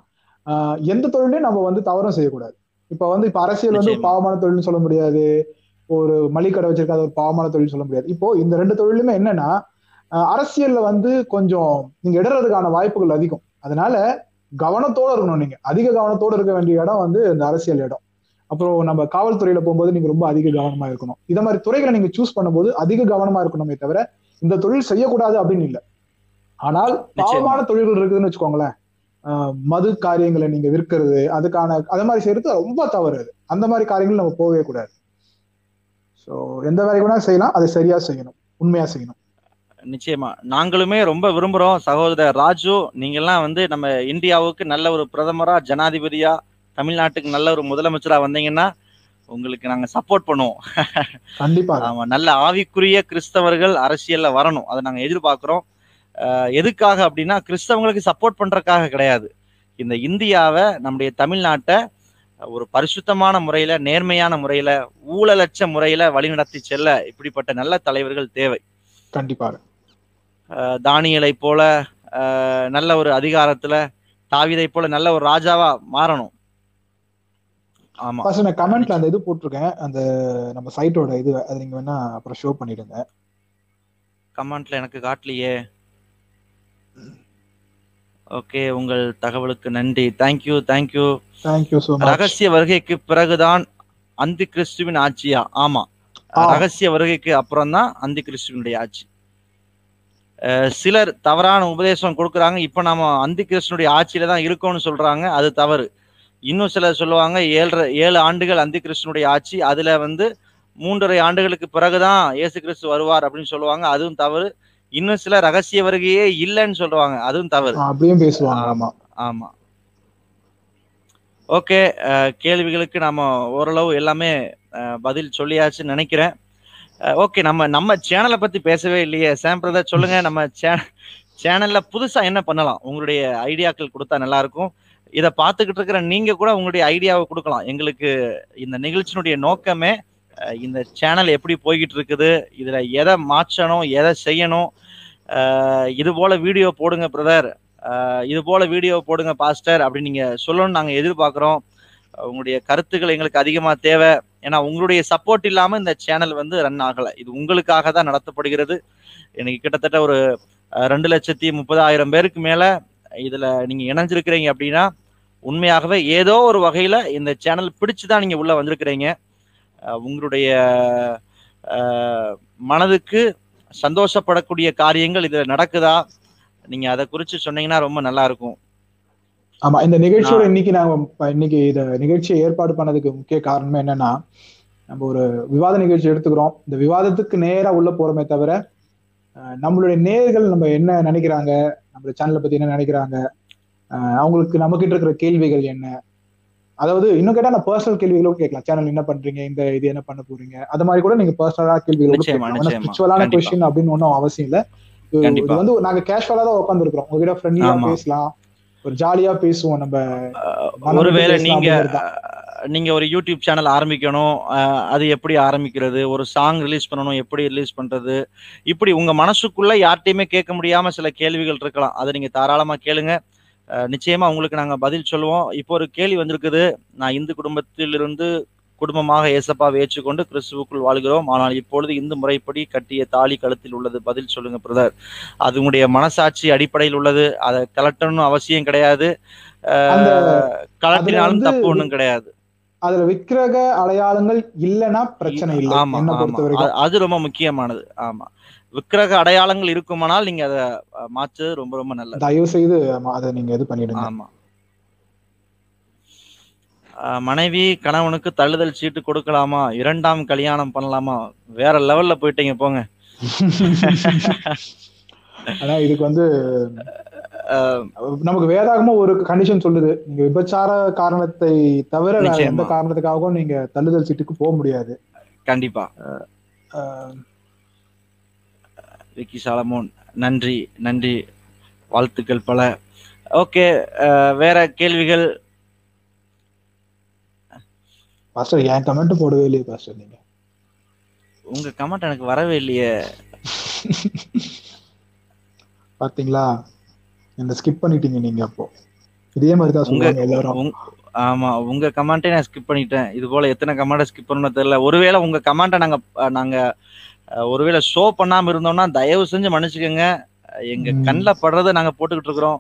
ஆஹ் எந்த தொழிலையும் நம்ம வந்து தவறும் செய்யக்கூடாது. இப்ப வந்து இப்ப அரசியல் வந்து. பாவமான தொழில்னு சொல்ல முடியாது. ஒரு மளிகடை வச்சிருக்காத ஒரு பாவமான தொழில் சொல்ல முடியாது. இப்போ இந்த ரெண்டு தொழிலுமே என்னன்னா அரசியல்ல வந்து கொஞ்சம் நீங்க இடறதுக்கான வாய்ப்புகள் அதிகம். அதனால கவனத்தோட இருக்கணும் நீங்க. அதிக கவனத்தோட இருக்க வேண்டிய இடம் வந்து இந்த அரசியல் இடம். அப்புறம் நம்ம காவல்துறையில போகும்போது நீங்க ரொம்ப அதிக கவனமா இருக்கணும். இந்த மாதிரி துறைகளை நீங்க சூஸ் பண்ணும்போது அதிக கவனமா இருக்கணுமே தவிர இந்த தொழில் செய்யக்கூடாது அப்படின்னு இல்லை. ஆனால் பாவமான தொழில்கள் இருக்குதுன்னு வச்சுக்கோங்களேன். மது காரியங்களை நீங்க விற்கிறது அதுக்கான அது மாதிரி செய்யறது ரொம்ப தவறு அது. அந்த மாதிரி காரியங்கள் நம்ம போகவே கூடாது. ஸோ எந்த வேலை வேணா செய்யலாம். அதை சரியா செய்யணும். உண்மையா செய்யணும். நிச்சயமா. நாங்களுமே ரொம்ப விரும்புறோம் சகோதரர் ராஜு. நீங்கெல்லாம் வந்து நம்ம இந்தியாவுக்கு நல்ல ஒரு பிரதமரா ஜனாதிபதியா தமிழ்நாட்டுக்கு நல்ல ஒரு முதலமைச்சரா வந்தீங்கன்னா உங்களுக்கு நாங்க சப்போர்ட் பண்ணுவோம். கண்டிப்பா ஆமா நல்ல ஆவிக்குரிய கிறிஸ்தவர்கள் அரசியல்ல வரணும். அதை நாங்க எதிர்பார்க்கிறோம். எதுக்காக அப்படின்னா கிறிஸ்தவங்களுக்கு சப்போர்ட் பண்றதுக்காக கிடையாது. இந்த இந்தியாவை நம்முடைய தமிழ்நாட்டை ஒரு பரிசுத்தமான முறையில நேர்மையான முறையில ஊழலற்ற முறையில வழிநடத்தி செல்ல இப்படிப்பட்ட நல்ல தலைவர்கள் தேவை. கண்டிப்பாக. தானியலை போல நல்ல ஒரு அதிகாரத்துல தாவீதை போல நல்ல ஒரு ராஜாவா மாறணும். ஆமா. ஃபர்ஸ்ட் நான் கமெண்ட்ல அந்த இது போட்டிருக்கேன். அந்த நம்ம சைட்டோட இது அதை நீங்க வேணா அப்புறம் ஷோ பண்ணிடுங்க. கமெண்ட்ல எனக்கு காட்டலையே. ஓகே உங்கள் தகவலுக்கு நன்றி. தேங்க்யூ தேங்க்யூ தேங்க்யூ ஸோ ரகசிய வருகைக்கு பிறகுதான் அந்தி கிறிஸ்துவின் ஆட்சியா? ஆமா. ரகசிய வருகைக்கு அப்புறம் தான் அந்தி கிறிஸ்துவனுடைய ஆட்சி சிலர் தவறான உபதேசம் கொடுக்குறாங்க. இப்ப நாம அந்தி கிறிஸ்துவனுடைய ஆட்சியில தான் இருக்கோம்னு சொல்றாங்க. அது தவறு. இன்னும் சிலர் சொல்லுவாங்க ஏழு ஏழு ஆண்டுகள் அந்தி கிறிஸ்துவனுடைய ஆட்சி அதுல வந்து மூன்றரை ஆண்டுகளுக்கு பிறகுதான் இயேசு கிறிஸ்து வருவார் அப்படின்னு சொல்லுவாங்க. அதுவும் தவறு. இன்னும் சில ரகசிய வருகையே இல்லைன்னு சொல்லுவாங்க. அதுவும் தவறு. அப்படியும் பேசுவாங்க. ஆமா. ஆமா. ஓகே கேள்விகளுக்கு நாம ஓரளவு எல்லாமே பதில் சொல்லியாச்சுன்னு நினைக்கிறேன். ஓகே நம்ம நம்ம சேனலை பத்தி பேசவே இல்லையே. சாம் பிரதர் சொல்லுங்க. நம்ம சேனல்ல புதுசா என்ன பண்ணலாம்? உங்களுடைய ஐடியாக்கள் கொடுத்தா நல்லா இருக்கும். இதை பார்த்துக்கிட்டு இருக்கிற நீங்க கூட உங்களுடைய ஐடியாவை கொடுக்கலாம். எங்களுக்கு இந்த நிகழ்ச்சியினுடைய நோக்கமே இந்த சேனல் எப்படி போய்கிட்டு இருக்குது இதுல எதை மாற்றணும் எதை செய்யணும் இது போல வீடியோ போடுங்க பிரதர் இது போல வீடியோ போடுங்க பாஸ்டர் அப்படின்னு நீங்க சொல்லணும்னு நாங்க எதிர்பார்க்குறோம். உங்களுடைய கருத்துக்கள் எங்களுக்கு அதிகமா தேவை. ஏன்னா உங்களுடைய சப்போர்ட் இல்லாம இந்த சேனல் வந்து ரன் ஆகலை. இது உங்களுக்காக தான் நடத்தப்படுகிறது. எனக்கு கிட்டத்தட்ட ஒரு ரெண்டு லட்சத்தி முப்பதாயிரம் பேருக்கு மேல இதுல நீங்க இணைஞ்சிருக்கிறீங்க அப்படின்னா உண்மையாகவே ஏதோ ஒரு வகையில இந்த சேனல் பிடிச்சுதான் நீங்க உள்ள வந்திருக்கிறீங்க. உங்களுடைய மனதுக்கு சந்தோஷப்படக்கூடிய காரியங்கள் இதுல நடக்குதா? நீங்க அதை குறிச்சு சொன்னீங்கன்னா ரொம்ப நல்லா இருக்கும். ஆமா இந்த நிகழ்ச்சியோட இன்னைக்கு நாங்க இன்னைக்கு இத நிகழ்ச்சியை ஏற்பாடு பண்ணதுக்கு முக்கிய காரணமே என்னன்னா நம்ம ஒரு விவாத நிகழ்ச்சி எடுத்துக்கிறோம். இந்த விவாதத்துக்கு நேரா உள்ள போறோமே தவிர நம்மளுடைய நேயர்கள் நம்ம என்ன நினைக்கிறாங்க? நம்ம சேனலை பத்தி என்ன நினைக்கிறாங்க? அவங்களுக்கு நம்ம கிட்ட இருக்கிற கேள்விகள் என்ன? அதாவது இன்னும் கேட்டா நான் பர்சனல் கேள்விகளும் கேட்கலாம். சேனல் என்ன பண்றீங்க? இந்த இது என்ன பண்ண போறீங்க? அது மாதிரி கூட நீங்க பர்சனலா கேள்விகள். ஸ்பிரிச்சுவலான. கொஸ்டின் அப்படின்னு ஒன்றும் அவசியம் இல்ல. இது-. வந்து நாங்க கேஷுவலா தான் உட்காந்துருக்கோம் உங்ககிட்ட ஃப்ரெண்ட்லியா. பேசலாம். ஒரு ஜாலியா பேசுவோம் நம்ம. ஒருவேளை நீங்க நீங்க ஒரு யூடியூப் சேனல் ஆரம்பிக்கணும் அது எப்படி ஆரம்பிக்கிறது ஒரு சாங் ரிலீஸ் பண்ணணும் எப்படி ரிலீஸ் பண்றது இப்படி உங்க மனசுக்குள்ள யார்கிட்டயுமே கேட்க முடியாம சில கேள்விகள் இருக்கலாம். அதை நீங்க தாராளமா கேளுங்க. நிச்சயமா உங்களுக்கு நாங்க பதில் சொல்லுவோம். இப்போ ஒரு கேள்வி வந்திருக்குது. நான் இந்து குடும்பத்திலிருந்து குடும்பமாக ஏசப்பாவை ஏற்றுக்கொண்டு கிறிஸ்துவுக்குள் வாழ்கிறோம். ஆனால் இப்பொழுது இந்து முறைப்படி கட்டிய தாலி கழுத்தில் உள்ளது. பதில் சொல்லுங்க பிரதர். அது உங்களுடைய மனசாட்சி அடிப்படையில் உள்ளது. அதை கலட்டணும் அவசியம் கிடையாது. கலட்டினாலும் தப்பு ஒண்ணும் கிடையாது. அதுல விக்கிரக அடையாளங்கள் இல்லைன்னா பிரச்சனை இல்லை. என்ன பொறுத்த அது- ரொம்ப முக்கியமானது. ஆமா. விக்கிரக அடையாளங்கள் இருக்குமானால் நீங்க அதை மாற்றுறது ரொம்ப ரொம்ப நல்லது. தயவு செய்து அதை நீங்க இது பண்ணிடுங்க. ஆமா. மனைவி கணவனுக்கு தள்ளுதல் சீட்டு கொடுக்கலாமா? இரண்டாம் கல்யாணம் பண்ணலாமா? வேற லெவல்ல போயிட்டீங்க போங்க. ஆனா இதுக்கு வந்து நமக்கு வேதாகமா ஒரு கண்டிஷன் சொல்லுது. நீங்க விபச்சார காரணத்தை தவிர. எந்த காரணத்துக்காகவும் நீங்க தள்ளுதல் சீட்டுக்கு போக முடியாது. கண்டிப்பா. விக்கி சாலமோன் நன்றி நன்றி. வாழ்த்துக்கள் பல. ஓகே வேற கேள்விகள்? பாஸ்டர் என் கமெண்ட் போடவே இல்லையே பாஸ்டர் நீங்க. உங்க கமெண்ட் எனக்கு வரவே இல்லையே. பாத்தீங்களா? என்ன ஸ்கிப் பண்ணிட்டீங்க நீங்க அப்போ. இதே மாதிரி தான் சொல்லுவாங்க எல்லாரும். ஆமா உங்க கமெண்ட்டே நான் ஸ்கிப் பண்ணிட்டேன். இது போல எத்தனை கமெண்ட்டை ஸ்கிப் பண்ணணும் தெரியல. ஒருவேளை உங்க கமெண்ட்டை நாங்க நாங்க ஒருவேளை ஷோ பண்ணாம இருந்தோம்னா தயவு செஞ்சு மன்னிச்சுக்கோங்க. எங்க. கண்ணில் படுறதை நாங்க போட்டுக்கிட்டு இருக்கிறோம்.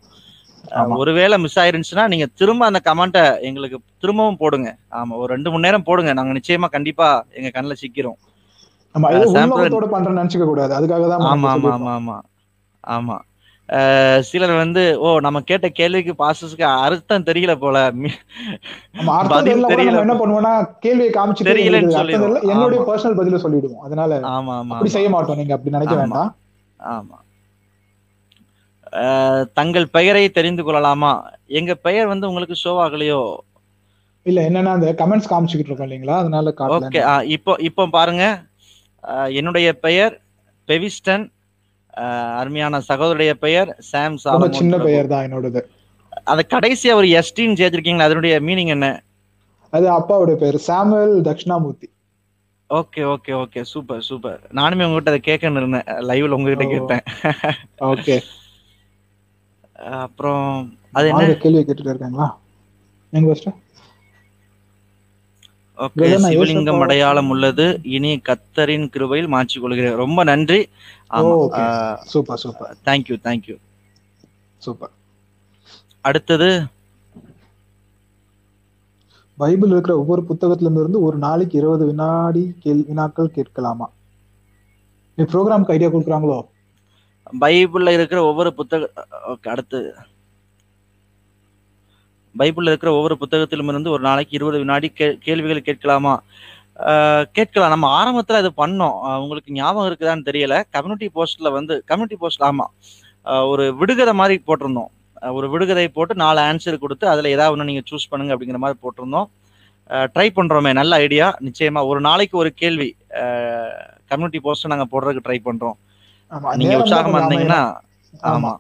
ஒருவேளை மிஸ் ஆயிருந்துச்சுன்னா நீங்க திரும்ப அந்த கமெண்ட்டை எங்களுக்கு திரும்பவும் போடுங்க. ஆமா ஒரு ரெண்டு மணி நேரம் போடுங்க. நாங்க நிச்சயமா கண்டிப்பா எங்க கண்ணில் சிக்கிறோம் நினைச்சுக்க கூடாது. அதுக்காக தான் ஆமா ஆமா ஆமா. ஆமா. சிலர் வந்து ஓ நம்ம கேட்ட கேள்விக்கு பாசஸ்க்கு அர்த்தம் தெரியல போல. என்ன பண்ணுவோம்னா கேள்வியை தெரியலன்னு அர்த்தம் தெரியல. சொல்லிடுவோம். என்னுடைய. பர்சனல் பதில சொல்லிடுவோம். அதனால ஆமா ஆமா அப்படி. செய்ய மாட்டோம். நீங்க அப்படி நினைக்க. வேண்டாம். ஆமா. தங்கள் பெயரை தெரிந்து கொள்ளலாமா? எங்க பெயர் வந்து உங்களுக்கு ஷோ ஆகலையோ? இல்ல என்னன்னா அந்த கமெண்ட்ஸ் காமிச்சுக்கிட்டு இருக்கோம் இல்லைங்களா? அதனால ஓகே இப்போ இப்போ பாருங்க. என்னுடைய பெயர் பெவிஸ்டன் அருமையான சகோதரிய பெயர் சாம் சின்ன. பெயர் தான் என்னோடது. அது கடைசியா ஒரு எஸ்டின்னு சேர்த்திருக்கீங்களா அதனுடைய மீனிங் என்ன? அது அப்பாவுடைய பேர் Samuel Dakshinamurthy. Okay okay okay. Super super. நானுமே உங்ககிட்ட அதை கேட்கணும் இருந்தேன். லைவ்ல உங்ககிட்ட. கேட்டேன். ஓகே. அப்புறம் அது என்ன? கேள்வி கேட்டுட்டு இருக்காங்களா? எங்க ஃபர்ஸ்ட் ஓகே சிவலிங்கம் அடையாளம் உள்ளது. இனி கத்தரின் கிருபையில் மாற்றிக் கொள்கிறேன். ரொம்ப நன்றி. Super super. Thank you thank you super. அடுத்தது. பைபிள் இருக்கிற ஒவ்வொரு புத்தகத்திலும் இருந்து ஒரு நாளைக்கு இருபது வினாடி கேள் வினாக்கள் கேட்கலாமா? நீ ப்ரோக்ராம்க்கு ஐடியா கொடுக்குறாங்களோ? பைபிள்ல இருக்கிற ஒவ்வொரு புத்தக ஓகே அடுத்து. பைபிள்ல இருக்கிற ஒவ்வொரு புத்தகத்திலும் இருந்து ஒரு நாளைக்கு இருபது வினாடி கே கேள்விகள் கேட்கலாமா? கேட்கலாம். நம்ம ஆரம்பத்துல இது பண்ணோம். உங்களுக்கு ஞாபகம் இருக்குதான்னு தெரியல. கம்யூனிட்டி போஸ்ட்ல வந்து கம்யூனிட்டி போஸ்ட்ல ஆமா. அஹ், ஒரு விடுகதை மாதிரி போட்டிருந்தோம். ஒரு விடுகதை போட்டு நாலு ஆன்சர் கொடுத்து அதுல ஏதாவது ஒன்று நீங்க சூஸ் பண்ணுங்க அப்படிங்கிற மாதிரி போட்டிருந்தோம். ட்ரை பண்றோமே. நல்ல ஐடியா நிச்சயமா ஒரு நாளைக்கு ஒரு கேள்வி. கம்யூனிட்டி போஸ்ட் நாங்க போடுறதுக்கு ட்ரை பண்றோம். ஆமா நீங்க நேரம் தான் உற்சாகமா கொஞ்சம் இருந்தீங்கன்னா அமையணும்.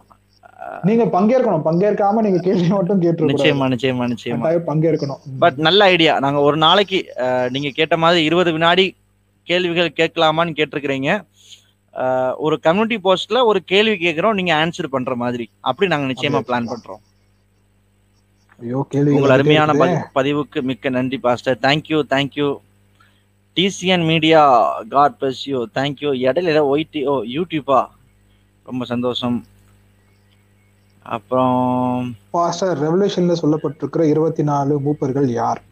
நீங்க பங்கேற்கணும். பங்கேற்காம நீங்க கேள்வி மட்டும் கேட்டு நிச்சயமா நிச்சயமா நிச்சயமா. பங்கேற்கணும். பட் நல்ல ஐடியா நாங்க ஒரு நாளைக்கு நீங்க கேட்ட மாதிரி இருபது வினாடி கேள்விகள் கேட்கலாமான்னு கேட்டிருக்கிறீங்க. ஒரு கம்யூனிட்டி போஸ்ட்ல ஒரு கேள்வி கேட்கிறோம் நீங்க ஆன்சர் பண்ற மாதிரி. அப்படி நாங்க நிச்சயமா பிளான். பண்றோம். ஐயோ கேள்வி உங்கள் அருமையான பதி- பதிவுக்கு மிக்க நன்றி pastor thank you thank you TCN media God bless you thank you இடையில ஓ யூடியூப்பா ரொம்ப சந்தோஷம். அப்புறம் பாஸ்டர் ரெவல்யூஷன்ல சொல்லப்பட்டிருக்கிற இருபத்தி நாலு மூப்பர்கள் யார்.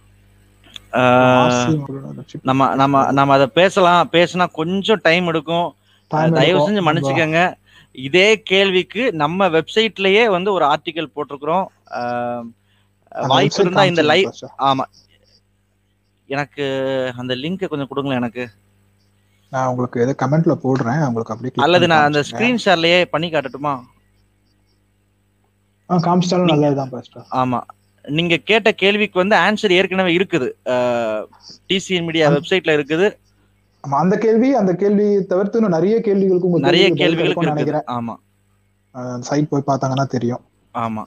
நம்ம நம்ம நம்ம அதை பேசலாம். பேசினா கொஞ்சம் டைம் எடுக்கும். Time தயவு. செஞ்சு மன்னிச்சுக்கோங்க. இதே கேள்விக்கு நம்ம வெப்சைட்லயே வந்து ஒரு ஆர்டிக்கல் போட்டிருக்கிறோம். வாய்ப்பு இருந்தா இந்த லைவ். ஆமா. எனக்கு அந்த லிங்க் கொஞ்சம் கொடுங்களேன் எனக்கு. நான் உங்களுக்கு எதை கமெண்ட்ல போடுறேன். உங்களுக்கு அப்படியே click அல்லது நான் அந்த. ஸ்கிரீன் ஷேர்லயே பண்ணி காட்டட்டுமா? ஆ, காமிச்சிட்டாலும் நல்லதுதான் பாஸ்டர் ஆமா. நீங்க கேட்ட கேள்விக்கு வந்து ஆன்சர் ஏற்கனவே இருக்குது. டிசிஎன் மீடியா வெப்சைட்ல இருக்குது. ஆமா அந்த கேள்வி அந்த கேள்வி தவிர்த்து இன்னும் நிறைய கேள்விகளுக்கு உங்க நிறைய கேள்விக்கு பதில் கேள்விகளுக்கு இருக்கும்னு இருக்குது. நினைக்கிறேன். ஆமா. சைட் போய் பார்த்தாங்கன்னா தெரியும். ஆமா.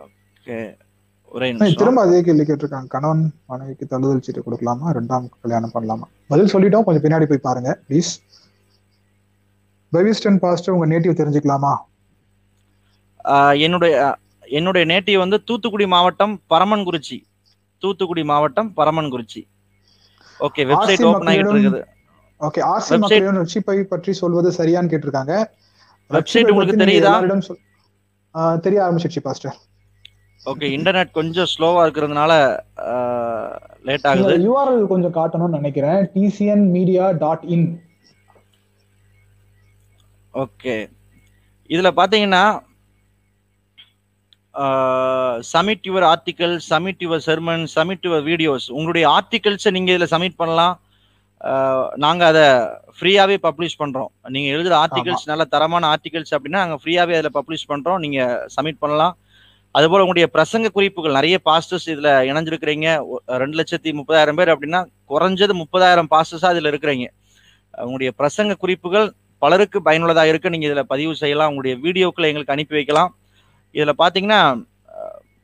ஓகே. திரும்ப அதே கேள்வி கேட்டிருக்காங்க. கணவன் மனைவிக்கு தள்ளுதல் சீட்டு கொடுக்கலாமா ரெண்டாம் கல்யாணம் பண்ணலாமா? பதில் சொல்லிட்டோம். கொஞ்சம் பின்னாடி போய் பாருங்க ப்ளீஸ் பவிஸ்டன் பாஸ்டர் உங்க நேட்டிவ் தெரிஞ்சுக்கலாமா? என்னுடைய என்னுடைய நேட்டிவ் வந்து தூத்துக்குடி மாவட்டம் பரமன்குறிச்சி. தூத்துக்குடி மாவட்டம் பரமன்குறிச்சி. ஓகே வெப்சைட் ஆசி ஓபன் ஆகிட்டு இருக்குது ஓகே ஆர்சி Website- மக்களிடம் ரட்சிப்பை பற்றி சொல்வது சரியான்னு கேட்டிருக்காங்க. Website ரட்சிப்பை உங்களுக்கு தெரியுதா? தெரிய ஆரம்பிச்சிருச்சு பாஸ்டர். ஓகே இன்டர்நெட் கொஞ்சம் ஸ்லோவா இருக்கிறதுனால லேட் ஆகுது. யூஆர்எல் கொஞ்சம் காட்டணும்னு நினைக்கிறேன். TCN media dot in okay. இதுல பாத்தீங்கன்னா submit your article submit your sermon submit your videos உங்களுடைய ஆர்டிகல்ஸை நீங்க இதுல சப்மிட் பண்ணலாம். ஆஹ் நாங்க அதை ஃப்ரீயாவே பப்ளிஷ் பண்றோம். நீங்க எழுதுற ஆர்டிகல்ஸ் நல்ல தரமான ஆர்டிகல்ஸ் அப்படின்னா நாங்க ஃப்ரீயாவே அதில் பப்ளிஷ் பண்றோம். நீங்க சப்மிட் பண்ணலாம். அதுபோல உங்களுடைய பிரசங்க குறிப்புகள் நிறைய பாஸ்டர்ஸ் இதுல இணைஞ்சிருக்கிறீங்க. ரெண்டு லட்சத்தி முப்பதாயிரம் பேர் அப்படின்னா குறைஞ்சது முப்பதாயிரம் பாஸ்டர்ஸா இதுல இருக்கிறீங்க. உங்களுடைய பிரசங்க குறிப்புகள் பலருக்கு பயனுள்ளதா இருக்கு. நீங்க இதுல பதிவு செய்யலாம். உங்களுடைய வீடியோக்களை எங்களுக்கு அனுப்பி வைக்கலாம். இதுல பாத்தீங்கன்னா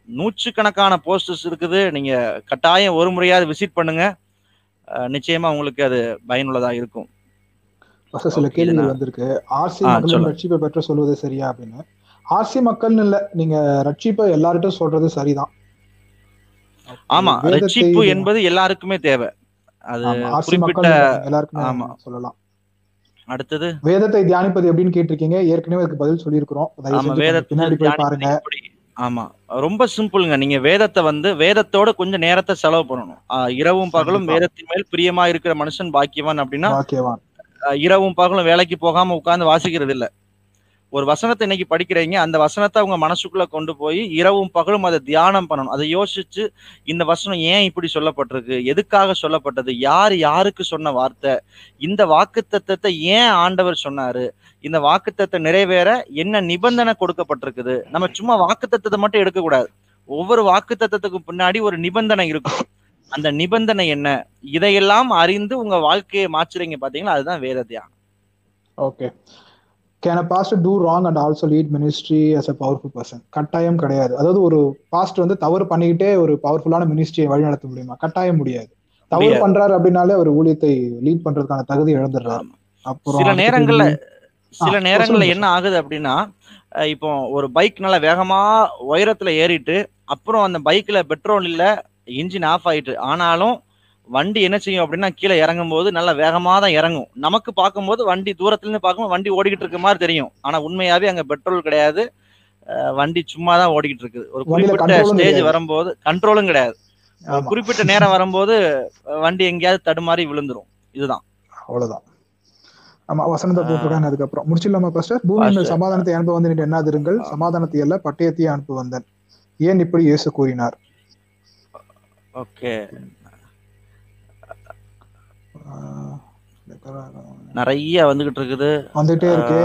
நூற்றுக்கணக்கான போஸ்டர்ஸ் இருக்குது. நீங்க கட்டாயம் ஒரு முறையாவது விசிட் பண்ணுங்க. நிச்சயமா உங்களுக்கு அது பயனுள்ளதா இருக்கும். சில கேள்விகள் வந்திருக்கு. ஆர்சி மக்களின் சொல்லுங்க. ரட்சிப்பை பெற்ற சொல்வது சரியா அப்படின்னு. ஆர்சி மக்கள்னு இல்ல நீங்க ரட்சிப்பை எல்லார்ட்டும் சொல்றது சரிதான். ஆமா ரட்சிப்பு என்பது எல்லாருக்குமே தேவை. அது குறிப்பிட்ட மக்கள் எல்லாருக்குமே ஆமா. சொல்லலாம். அடுத்தது வேதத்தை தியானிப்பது எப்படின்னு கேட்டிருக்கீங்க. ஏற்கனவே அதுக்கு பதில் சொல்லியிருக்கிறோம். வேதத்தை பாருங்க? ஆமா ரொம்ப சிம்பிளுங்க. நீங்க வேதத்தை வந்து வேதத்தோட கொஞ்சம் நேரத்தை செலவு பண்ணணும். இரவும் பகலும். வேதத்தின் மேல் பிரியமா இருக்கிற மனுஷன் பாக்கியவான் அப்படின்னா இரவும் பகலும் வேலைக்கு போகாம உட்கார்ந்து வாசிக்கிறது இல்ல ஒரு வசனத்தை இன்னைக்கு படிக்கிறீங்க அந்த வசனத்தை அவங்க மனசுக்குள்ள கொண்டு போய் இரவும் பகலும் அதை தியானம் பண்ணணும். அதை யோசிச்சு இந்த வசனம் ஏன் இப்படி சொல்லப்பட்டிருக்கு? எதுக்காக சொல்லப்பட்டது? யார் யாருக்கு சொன்ன வார்த்தை? இந்த வாக்குத்தத்தத்தை ஏன் ஆண்டவர் சொன்னாரு? இந்த வாக்குத்தத்தை நிறைவேற என்ன நிபந்தனை கொடுக்கப்பட்டிருக்குது? நம்ம சும்மா வாக்குத்தத்தத்தை மட்டும் எடுக்கக்கூடாது. ஒவ்வொரு வாக்குத்தத்தத்துக்கு பின்னாடி ஒரு நிபந்தனை இருக்கும். அந்த நிபந்தனை என்ன? இதையெல்லாம் அறிந்து உங்க வாழ்க்கையை மாற்றுறீங்க பாத்தீங்களா? அதுதான் வேத தியானம். Okay can a pastor do wrong and also lead ministry as a powerful person கட்டாயம் கிடையாது. அதாவது ஒரு பாஸ்டர் வந்து தவறு பண்ணிக்கிட்டே ஒரு பவர்ஃபுல்லான மினிஸ்ட்ரியை வழிநடத்த முடியுமா? கட்டாயம் முடியாது. தவறு. பண்றாரு அப்படின்னாலே ஒரு ஊழியத்தை லீட் பண்றதுக்கான தகுதி இழந்துடுறாரு. அப்புறம் சில நேரங்கள்ல சில நேரங்கள்ல என்ன ஆகுது அப்படின்னா இப்போ ஒரு பைக் நல்லா வேகமா உயரத்துல ஏறிட்டு அப்புறம் அந்த பைக்ல பெட்ரோல் இல்ல இன்ஜின் ஆஃப் ஆயிட்டு ஆனாலும் வண்டி என்ன செய்யும் அப்படின்னா கீழே இறங்கும் போது நல்லா வேகமா தான் இறங்கும். நமக்கு பார்க்கும்போது வண்டி தூரத்துல இருந்து பார்க்கும்போது வண்டி ஓடிக்கிட்டு இருக்க மாதிரி தெரியும். ஆனா உண்மையாவே அங்க பெட்ரோல் கிடையாது. வண்டி சும்மா தான் ஓடிக்கிட்டு இருக்குது. ஒரு குறிப்பிட்ட ஸ்டேஜ். வரும்போது கண்ட்ரோலும் கிடையாது. குறிப்பிட்ட நேரம் வரும்போது வண்டி எங்கேயாவது தடுமாறி விழுந்துரும். இதுதான். அவ்வளவுதான். ஆமா வசனத்தை போட்டுருக்காங்க அதுக்கப்புறம் முடிச்சிடலாமா பாஸ்டர் பூமி மேல் Pastor. சமாதானத்தை அனுப்ப வந்து நீ எண்ணாதிருங்கள் ஆ. சமாதானத்தை அல்ல பட்டயத்தையே அனுப்ப வந்தேன். ஏன் இப்படி இயேசு கூறினார்? ஓகே நிறைய வந்துகிட்டு இருக்குது. வந்துட்டே இருக்கு.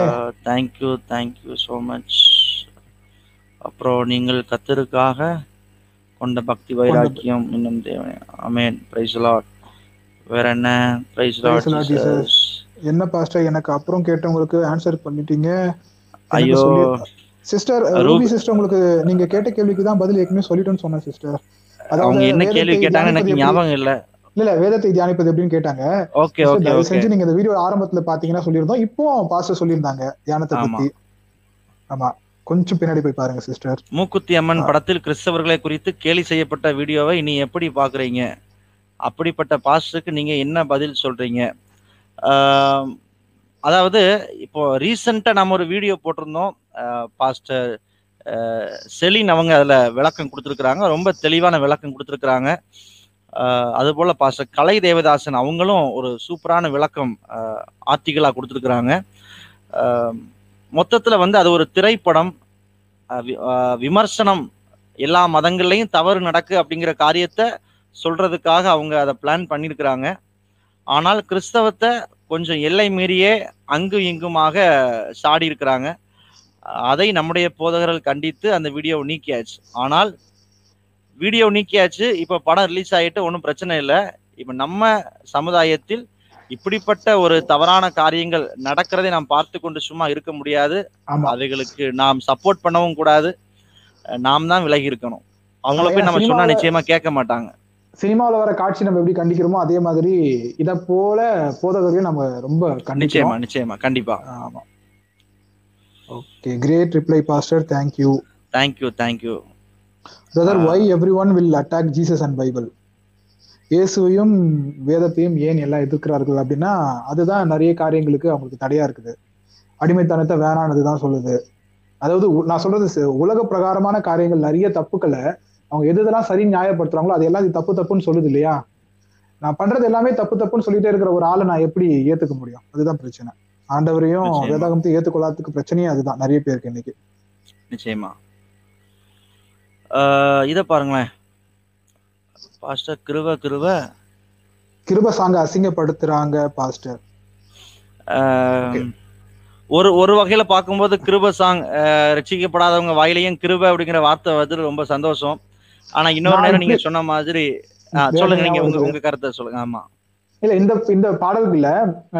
தேங்க்யூ தேங்க்யூ ஸோ மச் அப்புறம் நீங்கள் கத்தருக்காக கொண்ட பக்தி வைராக்கியம் இன்னும் தேவனே. அமேன் பிரைஸ் லாட் வேற என்ன? பிரைஸ். லாட் என்ன பாஸ்டர் எனக்கு அப்புறம் கேட்டவங்களுக்கு ஆன்சர் பண்ணிட்டீங்க. ஐயோ. சிஸ்டர் ரூபி சிஸ்டர் உங்களுக்கு நீங்க கேட்ட கேள்விக்கு தான் பதில் ஏற்கனவே சொல்லிட்டேன்னு சொன்னேன் சிஸ்டர் அவங்க என்ன கேள்வி கேட்டாங்க எனக்கு ஞாபகம் இல்ல. இல்ல வேதத்தை தியானிப்பது எப்படின்னு கேட்டாங்க. ஓகே தயவு செஞ்சு நீங்க இந்த வீடியோ ஆரம்பத்துல பாத்தீங்கன்னா சொல்லியிருந்தோம். இப்போ பாஸ்டர் சொல்லியிருந்தாங்க தியானத்தை. பத்தி. ஆமா. கொஞ்சம் பின்னாடி போய் பாருங்க சிஸ்டர். மூக்குத்தி அம்மன் படத்தில் கிறிஸ்தவர்களை குறித்து கேலி செய்யப்பட்ட வீடியோவை நீ எப்படி பாக்குறீங்க அப்படிப்பட்ட பாஸ்டருக்கு நீங்க என்ன பதில் சொல்றீங்க? அதாவது இப்போ ரீசெண்டா நம்ம ஒரு வீடியோ போட்டிருந்தோம். பாஸ்டர் செலின் அவங்க அதுல விளக்கம் கொடுத்துருக்குறாங்க. ரொம்ப தெளிவான விளக்கம் கொடுத்துருக்குறாங்க. அது போல பாஸ்டர் கலை தேவதாசன் அவங்களும் ஒரு சூப்பரான விளக்கம் ஆர்டிகலா கொடுத்துருக்குறாங்க. மொத்தத்தில் வந்து அது ஒரு திரைப்படம் விமர்சனம் எல்லா மதங்கள்லையும் தவறு நடக்கு அப்படிங்கிற காரியத்தை சொல்றதுக்காக அவங்க அதை பிளான் பண்ணியிருக்கிறாங்க ஆனால் கிறிஸ்தவத்தை கொஞ்சம் எல்லை மீறியே அங்கு இங்குமாக சாடி இருக்கிறாங்க அதை நம்முடைய போதகர்கள் கண்டித்து அந்த வீடியோவை நீக்கியாச்சு. ஆனால் வீடியோ நீக்கியாச்சு. இப்போ படம் ரிலீஸ் ஆகிட்டு ஒன்றும் பிரச்சனை இல்லை. இப்போ நம்ம சமுதாயத்தில் இப்படிப்பட்ட ஒரு தவறான காரியங்கள் நடக்கிறதை நாம் பார்த்து கொண்டு சும்மா இருக்க முடியாது. அவைகளுக்கு நாம் சப்போர்ட் பண்ணவும் கூடாது. நாம் தான் விலகி இருக்கணும். அவங்கள போய் நம்ம சொன்னா நிச்சயமா கேட்க மாட்டாங்க. சினிமாவில் வர காட்சி நம்ம எப்படி கண்டிக்கிறோமோ அதே மாதிரி இத போல போதகரையும் நம்ம ரொம்ப நிச்சயமா நிச்சயமா. கண்டிப்பா. ஆமா. Okay great reply pastor thank you thank you thank you brother. Why everyone will attack Jesus and Bible இயேசுவையும் வேதத்தையும் ஏன் எல்லாம் எதிர்க்கிறார்கள் அப்படின்னா அதுதான் நிறைய காரியங்களுக்கு அவங்களுக்கு தடையா இருக்குது. அடிமைத்தனத்தை வேணானதுதான் சொல்லுது. அதாவது நான் சொல்றது உலக பிரகாரமான காரியங்கள் நிறைய தப்புக்களை அவங்க எது எதெல்லாம் சரி நியாயப்படுத்துறாங்களோ அது எல்லாம் தப்பு தப்புன்னு சொல்லுது இல்லையா? நான் பண்றது எல்லாமே தப்பு தப்புன்னு சொல்லிட்டே இருக்கிற ஒரு ஆளை நான் எப்படி ஏத்துக்க முடியும்? அதுதான் பிரச்சனை. ஆண்டவரையும் நிச்சயமா. வேதாகமத்தை ஏத்துக்கொள்ளாததுக்கு பிரச்சனையே அதுதான் நிறைய பேருக்கு இன்னைக்கு. நிச்சயமா. இத பாருங்களேன். பாஸ்டர் கிருவ கிருவ கிருப சாங்க அசிங்கப்படுத்துறாங்க பாஸ்டர். ஒரு ஒரு வகையில பார்க்கும்போது கிருப சாங் ரட்சிக்கப்படாதவங்க வாயிலையும் கிருப அப்படிங்கிற வார்த்தை வந்து ரொம்ப சந்தோஷம். ஆனா இன்னொரு நேரம் நீங்க சொன்ன மாதிரி சொல்லுங்க நீங்க உங்க உங்க கருத்தை சொல்லுங்க ஆமா. இல்ல இந்த இந்த பாடல்கள்ல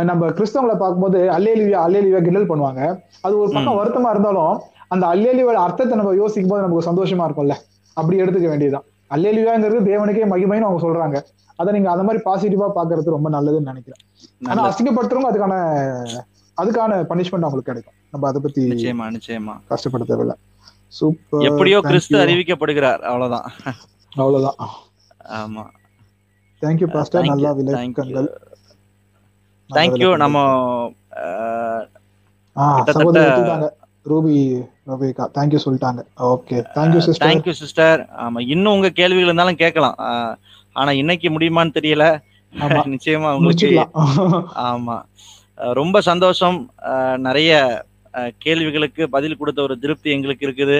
நம்ம கிறிஸ்தவங்களை பார்க்கும்போது அல்லேலியா அல்லேலியா கிண்டல் பண்ணுவாங்க. அது ஒரு பக்கம். வருத்தமா இருந்தாலும் அந்த அல்லேலியோட அர்த்தத்தை நம்ம யோசிக்கும் போது நமக்கு சந்தோஷமா இருக்கும்ல. அப்படி எடுத்துக்க வேண்டியதுதான். அல்லேலியாங்கிறது தேவனுக்கே மகிமைன்னு அவங்க சொல்றாங்க. அதை நீங்க அந்த மாதிரி பாசிட்டிவா பாக்குறது ரொம்ப நல்லதுன்னு நினைக்கிறேன். ஆனா. அசிங்கப்படுத்துறவங்க அதுக்கான அதுக்கான பனிஷ்மெண்ட் அவங்களுக்கு கிடைக்கும். நம்ம அதை பத்தி நிச்சயமா நிச்சயமா. கஷ்டப்பட தேவையில்ல சூப்பர் எப்படியோ கிறிஸ்து. அறிவிக்கப்படுகிறார். அவ்வளவுதான். அவ்வளவுதான். ஆமா. தேங்க்யூ பாஸ்டர் நல்லா விளக்கங்கள். தேங்க்யூ. நம்ம ரூபி ரவிகா தேங்க்யூ சொல்லிட்டாங்க. Okay thank you sister thank you sister ஆமா இன்னும் உங்க கேள்விகள் இருந்தாலும் கேட்கலாம். ஆனா இன்னைக்கு முடியுமான்னு தெரியல. நிச்சயமா உங்களுக்கு ஆமா. ரொம்ப சந்தோஷம். நிறைய கேள்விகளுக்கு பதில் கொடுத்த ஒரு திருப்தி எங்களுக்கு இருக்குது.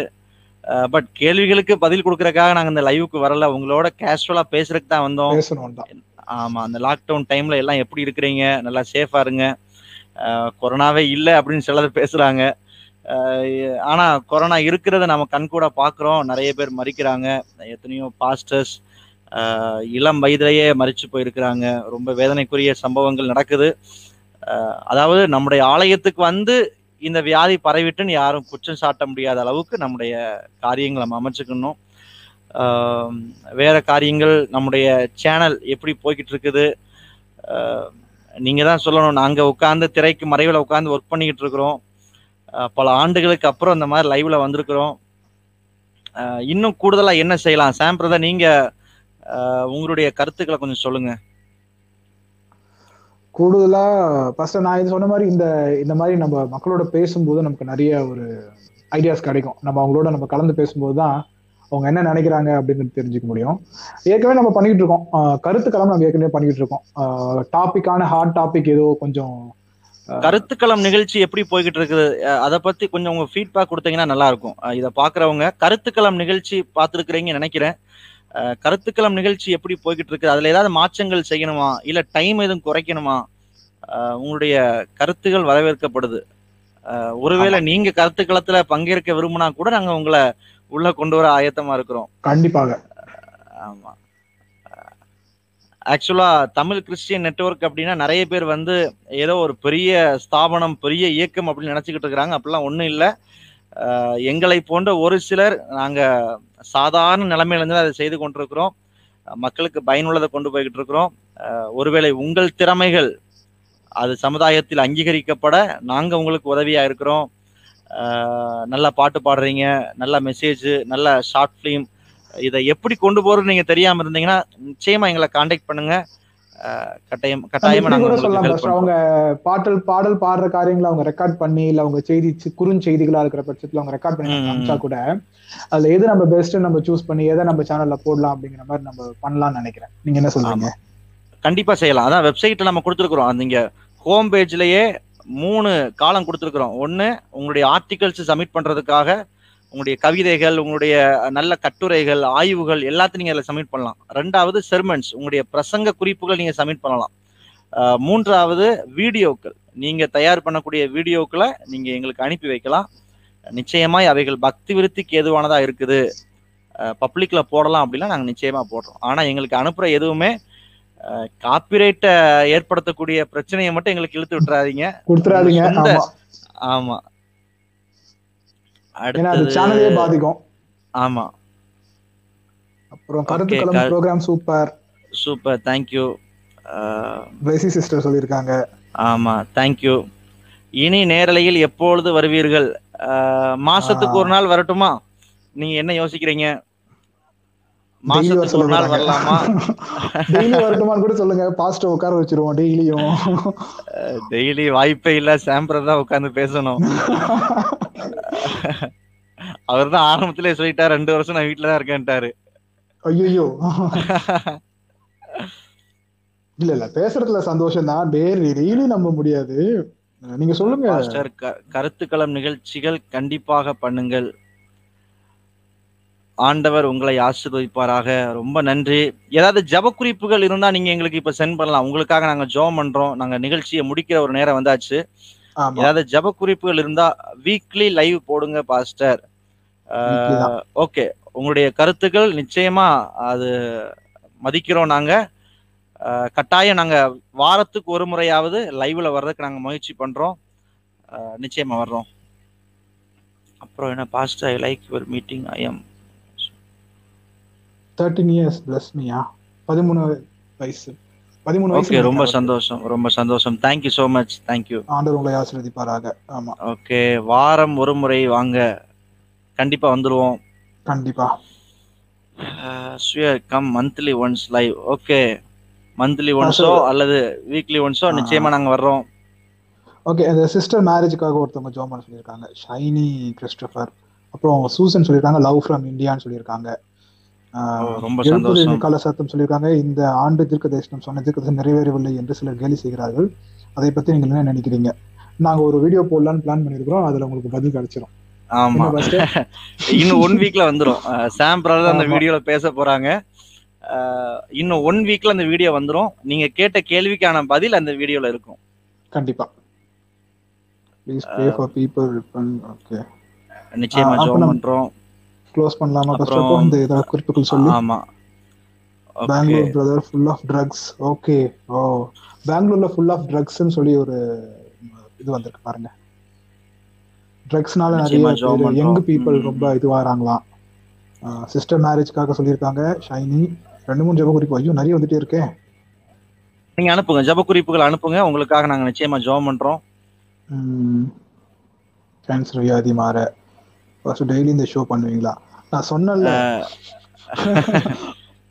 பட் கேள்விகளுக்கு பதில் கொடுக்கறதுக்காக நாங்க இந்த லைவுக்கு வரல. உங்களோட கேஷுவலா பேசுறதுக்கு தான் வந்தோம். ஆமா அந்த லாக்டவுன் டைம்ல எல்லாம் எப்படி இருக்கிறீங்க? நல்லா சேஃபா இருங்க. கொரோனாவே இல்லை அப்படின்னு சிலர் பேசுறாங்க. ஆனா கொரோனா இருக்கிறத நம்ம கண்கூட பாக்குறோம் நிறைய பேர் மறிக்கிறாங்க. எத்தனையோ பாஸ்டர்ஸ் இளம் வயதிலேயே மறிச்சு போயிருக்கிறாங்க. ரொம்ப வேதனைக்குரிய சம்பவங்கள் நடக்குது. அதாவது நம்முடைய ஆலயத்துக்கு வந்து இந்த வியாதி பரவிட்டுன்னு யாரும் குற்றம் சாட்ட முடியாத அளவுக்கு நம்முடைய காரியங்களை நம்ம அமைச்சுக்கணும். வேற காரியங்கள் நம்முடைய சேனல் எப்படி போய்கிட்டு இருக்குது நீங்க தான் சொல்லணும். நாங்க உட்கார்ந்து திரைக்கு மறைவில் உட்கார்ந்து ஒர்க் பண்ணிக்கிட்டு இருக்கிறோம் பல ஆண்டுகளுக்கு அப்புறம் இந்த மாதிரி லைவ்ல வந்திருக்கிறோம். இன்னும் கூடுதலா என்ன செய்யலாம்? சாம் பிரதர் நீங்க ஆஹ் உங்களுடைய கருத்துக்களை கொஞ்சம் சொல்லுங்க. கூடுதலா ஃபர்ஸ்ட் நான் இது சொன்ன மாதிரி இந்த இந்த மாதிரி நம்ம மக்களோட பேசும்போது நமக்கு நிறைய ஒரு ஐடியாஸ் கிடைக்கும். நம்ம அவங்களோட நம்ம கலந்து பேசும்போது தான் அவங்க என்ன நினைக்கிறாங்க அப்படிங்கிறது தெரிஞ்சுக்க முடியும். ஏற்கனவே நம்ம பண்ணிக்கிட்டு இருக்கோம். கருத்துக்களம் நம்ம ஏற்கனவே பண்ணிக்கிட்டு இருக்கோம். டாபிக்கான ஹார்ட் டாபிக் ஏதோ கொஞ்சம் கருத்துக்களம் நிகழ்ச்சி எப்படி போய்கிட்டு இருக்குது அதை பத்தி கொஞ்சம் உங்க ஃபீட்பேக் கொடுத்தீங்கன்னா நல்லா இருக்கும் இதை பாக்குறவங்க கருத்துக்களம் நிகழ்ச்சி பார்த்துருக்கிறீங்க நினைக்கிறேன். கருத்துக்களம் நிகழ்ச்சி எப்படி போய்கிட்டு இருக்கு அதுல ஏதாவது மாற்றங்கள் செய்யணுமா? இல்ல டைம் எதுவும் குறைக்கணுமா? உங்களுடைய கருத்துகள் வரவேற்கப்படுது. ஒருவேளை நீங்க கருத்துக்களத்துல பங்கேற்க விரும்பினா கூட நாங்க உங்களை உள்ள கொண்டு வர ஆயத்தமா இருக்கிறோம். கண்டிப்பாக. ஆமா. ஆக்சுவலா தமிழ் கிறிஸ்டியன் நெட்வொர்க் அப்படின்னா நிறைய பேர் வந்து ஏதோ ஒரு பெரிய ஸ்தாபனம் பெரிய இயக்கம் அப்படின்னு நினச்சிக்கிட்டு இருக்கிறாங்க. அப்படிலாம் ஒன்றும் இல்லை. எங்களை போன்ற ஒரு சிலர் நாங்கள் சாதாரண நிலைமையிலேருந்து அதை செய்து கொண்டிருக்கிறோம். மக்களுக்கு பயனுள்ளதை கொண்டு போய்கிட்டு இருக்கிறோம். ஒருவேளை உங்கள் திறமைகள் அது சமுதாயத்தில் அங்கீகரிக்கப்பட நாங்கள் உங்களுக்கு உதவியாக இருக்கிறோம். நல்லா நல்ல பாட்டு பாடுறீங்க நல்ல மெசேஜ் நல்ல ஷார்ட் ஃபிலிம் இதை எப்படி கொண்டு போறது நீங்க தெரியாம இருந்தீங்கன்னா நிச்சயமா எங்களை காண்டாக்ட் பண்ணுங்க. கட்டாயம் கட்டாயமா நாங்க அவங்க பாட்டல் பாடல் பாடுற காரியங்களை அவங்க ரெக்கார்ட் பண்ணி இல்ல அவங்க செய்தி குறுஞ்செய்திகளா இருக்கிற பட்சத்துல அவங்க ரெக்கார்ட் பண்ணி ம். கூட அதுல எது நம்ம பெஸ்ட் நம்ம சூஸ் பண்ணி எதை நம்ம சேனல்ல போடலாம் அப்படிங்கிற மாதிரி நம்ம பண்ணலாம்னு நினைக்கிறேன். நீங்க என்ன சொல்றீங்க? கண்டிப்பா செய்யலாம். அதான் வெப்சைட்ல நம்ம கொடுத்துருக்குறோம். நீங்க ஹோம் பேஜ்லயே மூணு காலம் கொடுத்துருக்குறோம். ஒன்னு உங்களுடைய ஆர்டிகல்ஸ் சப்மிட் பண்றதுக்காக உங்களுடைய கவிதைகள் உங்களுடைய நல்ல கட்டுரைகள் ஆய்வுகள் எல்லாத்தையும் நீங்க அதில் சப்மிட் பண்ணலாம். ரெண்டாவது செர்மன்ஸ் உங்களுடைய பிரசங்க குறிப்புகள் நீங்க சப்மிட் பண்ணலாம். மூன்றாவது வீடியோக்கள். நீங்க தயார் பண்ணக்கூடிய வீடியோக்களை நீங்க எங்களுக்கு அனுப்பி வைக்கலாம். நிச்சயமாய் அவைகள் பக்தி விருத்திக்கு எதுவானதா இருக்குது. பப்ளிக்ல போடலாம் அப்படின்னா நாங்க நிச்சயமா போடுறோம். ஆனா எங்களுக்கு அனுப்புற எதுவுமே காப்பிரைட்டை ஏற்படுத்தக்கூடிய பிரச்சனையை மட்டும் எங்களுக்கு இழுத்து விட்டுறாதீங்க. கொடுத்துறாதீங்க. ஆமா. அது சேனலே பாதிக்கும். ஆமா. அப்புறம் okay கருத்துக்களம் programme super super thank you Blessy sister சொல்லியிருக்காங்க. ஆமா தேங்க்யூ இனி நேரலையில் எப்பொழுது வருவீர்கள்? மாசத்துக்கு ஒரு நாள் வரட்டுமா? நீங்க என்ன யோசிக்கிறீங்க? மாசத்துக்கு ஒரு நாள் சொல்லிருக்காங்க வரலாமா? டெய்லி வரட்டுமான்னு கூட சொல்லுங்க. பாஸ்டர் உட்கார வச்சிருவோம் டெய்லியும். டெய்லி வாய்ப்பே இல்ல. சாம்பிரர் தான் உட்காந்து பேசணும். அவர் தான் ஆரம்பத்திலே சொல்லிட்டார். ரெண்டு வருஷம் நான் வீட்டுல தான் இருக்கேன்ட்டாரு. ஐயோ இல்ல இல்ல. பேசுறதுல சந்தோஷம் தான். டெய்லி நம்ப முடியாது. நீங்க சொல்லுங்க. கருத்துக்களம் நிகழ்ச்சிகள் கண்டிப்பாக பண்ணுங்கள். ஆண்டவர் உங்களை ஆசீர்வதிப்பாராக. ரொம்ப நன்றி. ஏதாவது ஜப குறிப்புகள் இருந்தா நீங்க எங்களுக்கு இப்ப சென்ட் பண்ணலாம். உங்களுக்காக நாங்க ஜோம் பண்றோம். நாங்க நிகழ்ச்சியை முடிக்கிற ஒரு நேரம் வந்தாச்சு. ஏதாவது ஜப குறிப்புகள் இருந்தா வீக்லி லைவ் போடுங்க பாஸ்டர். ஓகே உங்களுடைய கருத்துக்கள் நிச்சயமா அது மதிக்கிறோம் நாங்க. கட்டாயம் நாங்க வாரத்துக்கு ஒரு முறையாவது லைவ்ல வர்றதுக்கு நாங்க முயற்சி பண்றோம். நிச்சயமா வர்றோம். அப்புறம் என்ன pastor I like your meeting I am thirteen years plus மீயா பதிமூணு வயசு. பதிமூணு வயசு ரொம்ப. சந்தோஷம் ரொம்ப சந்தோஷம். தேங்க்யூ ஸோ மச் தேங்க்யூ ஆண்டவர் உங்களை ஆசீர்வதிப்பாராக. ஆமா. ஓகே வாரம் ஒரு முறை வாங்க. கண்டிப்பா வந்துருவோம். கண்டிப்பா. Swear come monthly once live okay monthly ஒன்ஸோ. அல்லது வீக்லி ஒன்ஸோ. நிச்சயமா நாங்க வர்றோம். ஓகே அந்த சிஸ்டர் மேரேஜுக்காக ஒருத்தவங்க ஜோமன் சொல்லியிருக்காங்க. ஷைனி கிறிஸ்டோபர் அப்புறம் சூசன் சொல்லியிருக்காங்க லவ் ஃப்ரம் இந்தியான்னு சொல்லியிருக்காங்க. ரொம்ப சந்தோஷம். கால சத்தம் சொல்லியிருக்காங்க. இந்த ஆண்டு தீர்க்க தரிசனம் சொன்ன தீர்க்க நிறைவேறவில்லை என்று சிலர் கேலி செய்கிறார்கள். அதை பத்தி நீங்க என்ன நினைக்கிறீங்க? நாங்க ஒரு வீடியோ போடலாம்னு பிளான் பண்ணியிருக்கிறோம். அதுல உங்களுக்கு பதில் கிடைச்சிரும். ஆமா? இன்னும் ஒன் வீக்ல வந்துரும். அஹ், சாம் பிரதர் அந்த. வீடியோல பேச போறாங்க. இன்னும் ஒன் வீக்ல அந்த வீடியோ வந்துரும். நீங்க கேட்ட கேள்விக்கான பதில் அந்த வீடியோல இருக்கும். கண்டிப்பா. நிச்சயமா ஜோம் பண்றோம். க்ளோஸ் பண்ணலாமா ஃபர்ஸ்ட் இந்த ஏதாவது குறிப்புகள் சொல்லி. ஆமா. Bangalore brother full of drugs okay ஓ பெங்களூர்ல ஃபுல் ஆஃப் ட்ரக்ஸ்னு சொல்லி ஒரு இது வந்திருக்கு பாருங்க. ட்ரக்ஸ்னால நிறைய. Young people. ரொம்ப இதுவாகிறாங்களாம் சிஸ்டர் மேரேஜ்க்காக சொல்லியிருக்காங்க ஷைனி. ரெண்டு மூணு ஜப குறிப்பு. ஐயோ நிறைய வந்துட்டே இருக்கே. நீங்க அனுப்புங்க. ஜப குறிப்புகள் அனுப்புங்க. உங்களுக்காக நாங்க நிச்சயமா ஜோம் பண்றோம். கேன்சர் வியாதி மாற ஃபர்ஸ்ட் டெய்லி இந்த ஷோ பண்ணுவீங்களா? நான் சொன்னேன்ல.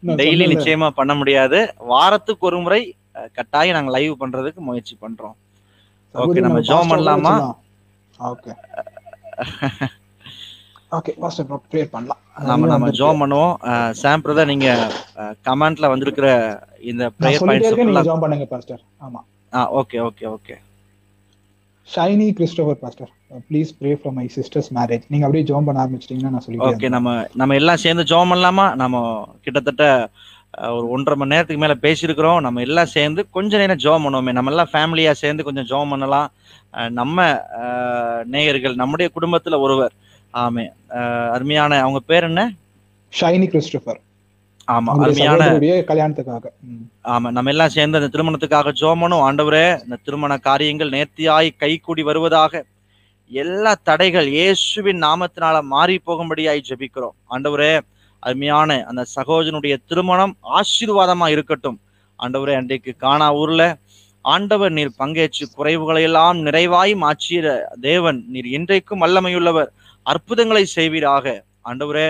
நான் டெய்லி. நிச்சயமா பண்ண முடியாது. வாரத்துக்கு ஒரு முறை கட்டாயம் நாங்க லைவ் பண்றதுக்கு முயற்சி பண்றோம். ஓகே நம்ம ஜோம் பண்ணலாமா. ஓகே. ஓகே பாஸ்டர் ப்ரே பண்ணலாம். நிறைய நம்ம. ஜோம் பண்ணுவோம். சாம் பிரதர் நீங்க கமெண்ட்ல வந்திருக்கிற இந்த ப்ரேயர் பாயிண்ட்ஸ் ஜாம் பண்ணுங்க பாஸ்டர் ஆமா. ஆ okay okay okay. Shiny Christopher pastor please pray for my sisters marriage நீங்க அப்படியே ஜோம் பண்ண ஆரம்பிச்சிட்டீங்கன்னா நான் ஓகே சொல்லிட்டேன் நம்ம நம்ம எல்லாம் சேர்ந்து ஜெபம் பண்ணலாமா? நம்ம கிட்டத்தட்ட ஒரு ஒன்றரை மணி நேரத்துக்கு மேல பேசியிருக்கிறோம். நம்ம எல்லாம் சேர்ந்து கொஞ்ச நேரம் ஜெபம் பண்ணுவோமே. நம்ம எல்லாம் ஃபேமிலியா சேர்ந்து கொஞ்சம் ஜெபம் பண்ணலாம். நம்ம நேயர்கள் நம்முடைய குடும்பத்துல ஒருவர். ஆமே. அருமையான அவங்க பேர் என்ன? ஷைனி கிறிஸ்டோபர். ஆமா அருமையான கல்யாணத்துக்காக. ஆமா நம்ம எல்லாம் சேர்ந்து அந்த திருமணத்துக்காக ஜோமனும் ஆண்டவரே இந்த திருமண காரியங்கள் நேர்த்தியாய் கைகூடி வருவதாக எல்லா தடைகள் இயேசுவின் நாமத்தினால மாறி போகும்படியாய் ஜெபிக்கிறோம். ஆண்டவரே அருமையான அந்த சகோதரனுடைய திருமணம் ஆசீர்வாதமா இருக்கட்டும். ஆண்டவரே அன்றைக்கு காணா ஊர்ல ஆண்டவர் நீர் பங்கேற்று குறைவுகளை எல்லாம் நிறைவாய் மாற்றிய தேவன் நீர் இன்றைக்கும் வல்லமையுள்ளவர் அற்புதங்களை செய்வீராக. ஆண்டவரே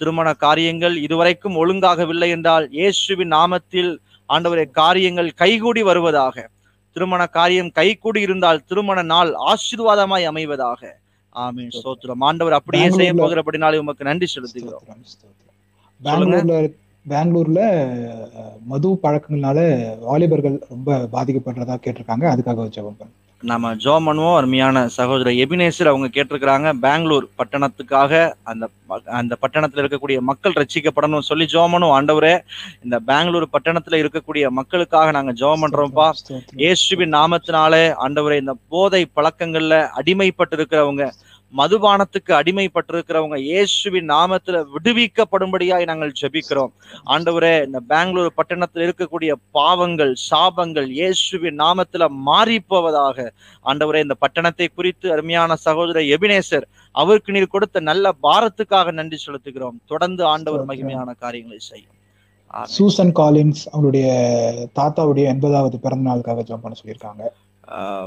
திருமண காரியங்கள் இதுவரைக்கும் ஒழுங்காகவில்லை என்றால் இயேசுவின் நாமத்தில் ஆண்டவரே காரியங்கள் கைகூடி வருவதாக. திருமண காரியம் கைகூடி இருந்தால் திருமண நாள் ஆசீர்வாதமாய் அமைவதாக. ஆமீன். ஸ்தோத்திரம். ஆண்டவர் அப்படியே செய்ய போகிறபடினாலே உமக்கு நன்றி செலுத்துகிறோம். பெங்களூர்ல பெங்களூர்ல மது பழக்கங்களால வாலிபர்கள் ரொம்ப பாதிக்கப்படுறதா கேட்டிருக்காங்க. அதுக்காக ஜெபம் பண்ணு நம்ம ஜோம் பண்ணுவோம் அருமையான சகோதரர் எபினேசர் அவங்க கேட்டிருக்கிறாங்க பெங்களூர் பட்டணத்துக்காக அந்த அந்த பட்டணத்துல இருக்கக்கூடிய மக்கள் ரட்சிக்கப்படணும் சொல்லி ஜோம் பண்ணுவோம் ஆண்டவரே இந்த பெங்களூர் பட்டணத்துல இருக்கக்கூடிய மக்களுக்காக நாங்க ஜோம் பண்றோம்ப்பா. இயேசுவின் நாமத்தினாலே ஆண்டவரே இந்த போதை பழக்கங்கள்ல அடிமைப்பட்டு இருக்கிறவங்க மதுபானத்துக்கு அடிமைப்பட்டிருக்கிறவங்க இயேசுவின் நாமத்துல விடுவிக்கப்படும்படியாய் நாங்கள் ஜெபிக்கிறோம். ஆண்டவரே இந்த பெங்களூர் பட்டணத்தில் இருக்கக்கூடிய பாவங்கள் சாபங்கள் இயேசுவின் நாமத்துல மாறி போவதாக ஆண்டவரே இந்த பட்டணத்தை குறித்து அருமையான சகோதரர் எபினேசர் அவருக்கு நீர் கொடுத்த நல்ல பாரத்துக்காக நன்றி செலுத்துகிறோம். தொடர்ந்து ஆண்டவர். மகிமையான காரியங்களை செய்யும். சூசன் காலின்ஸ் அவங்களுடைய தாத்தாவுடைய எண்பதாவது பிறந்த நாளுக்காக ஜெபம் பண்ண சொல்லியிருக்காங்க.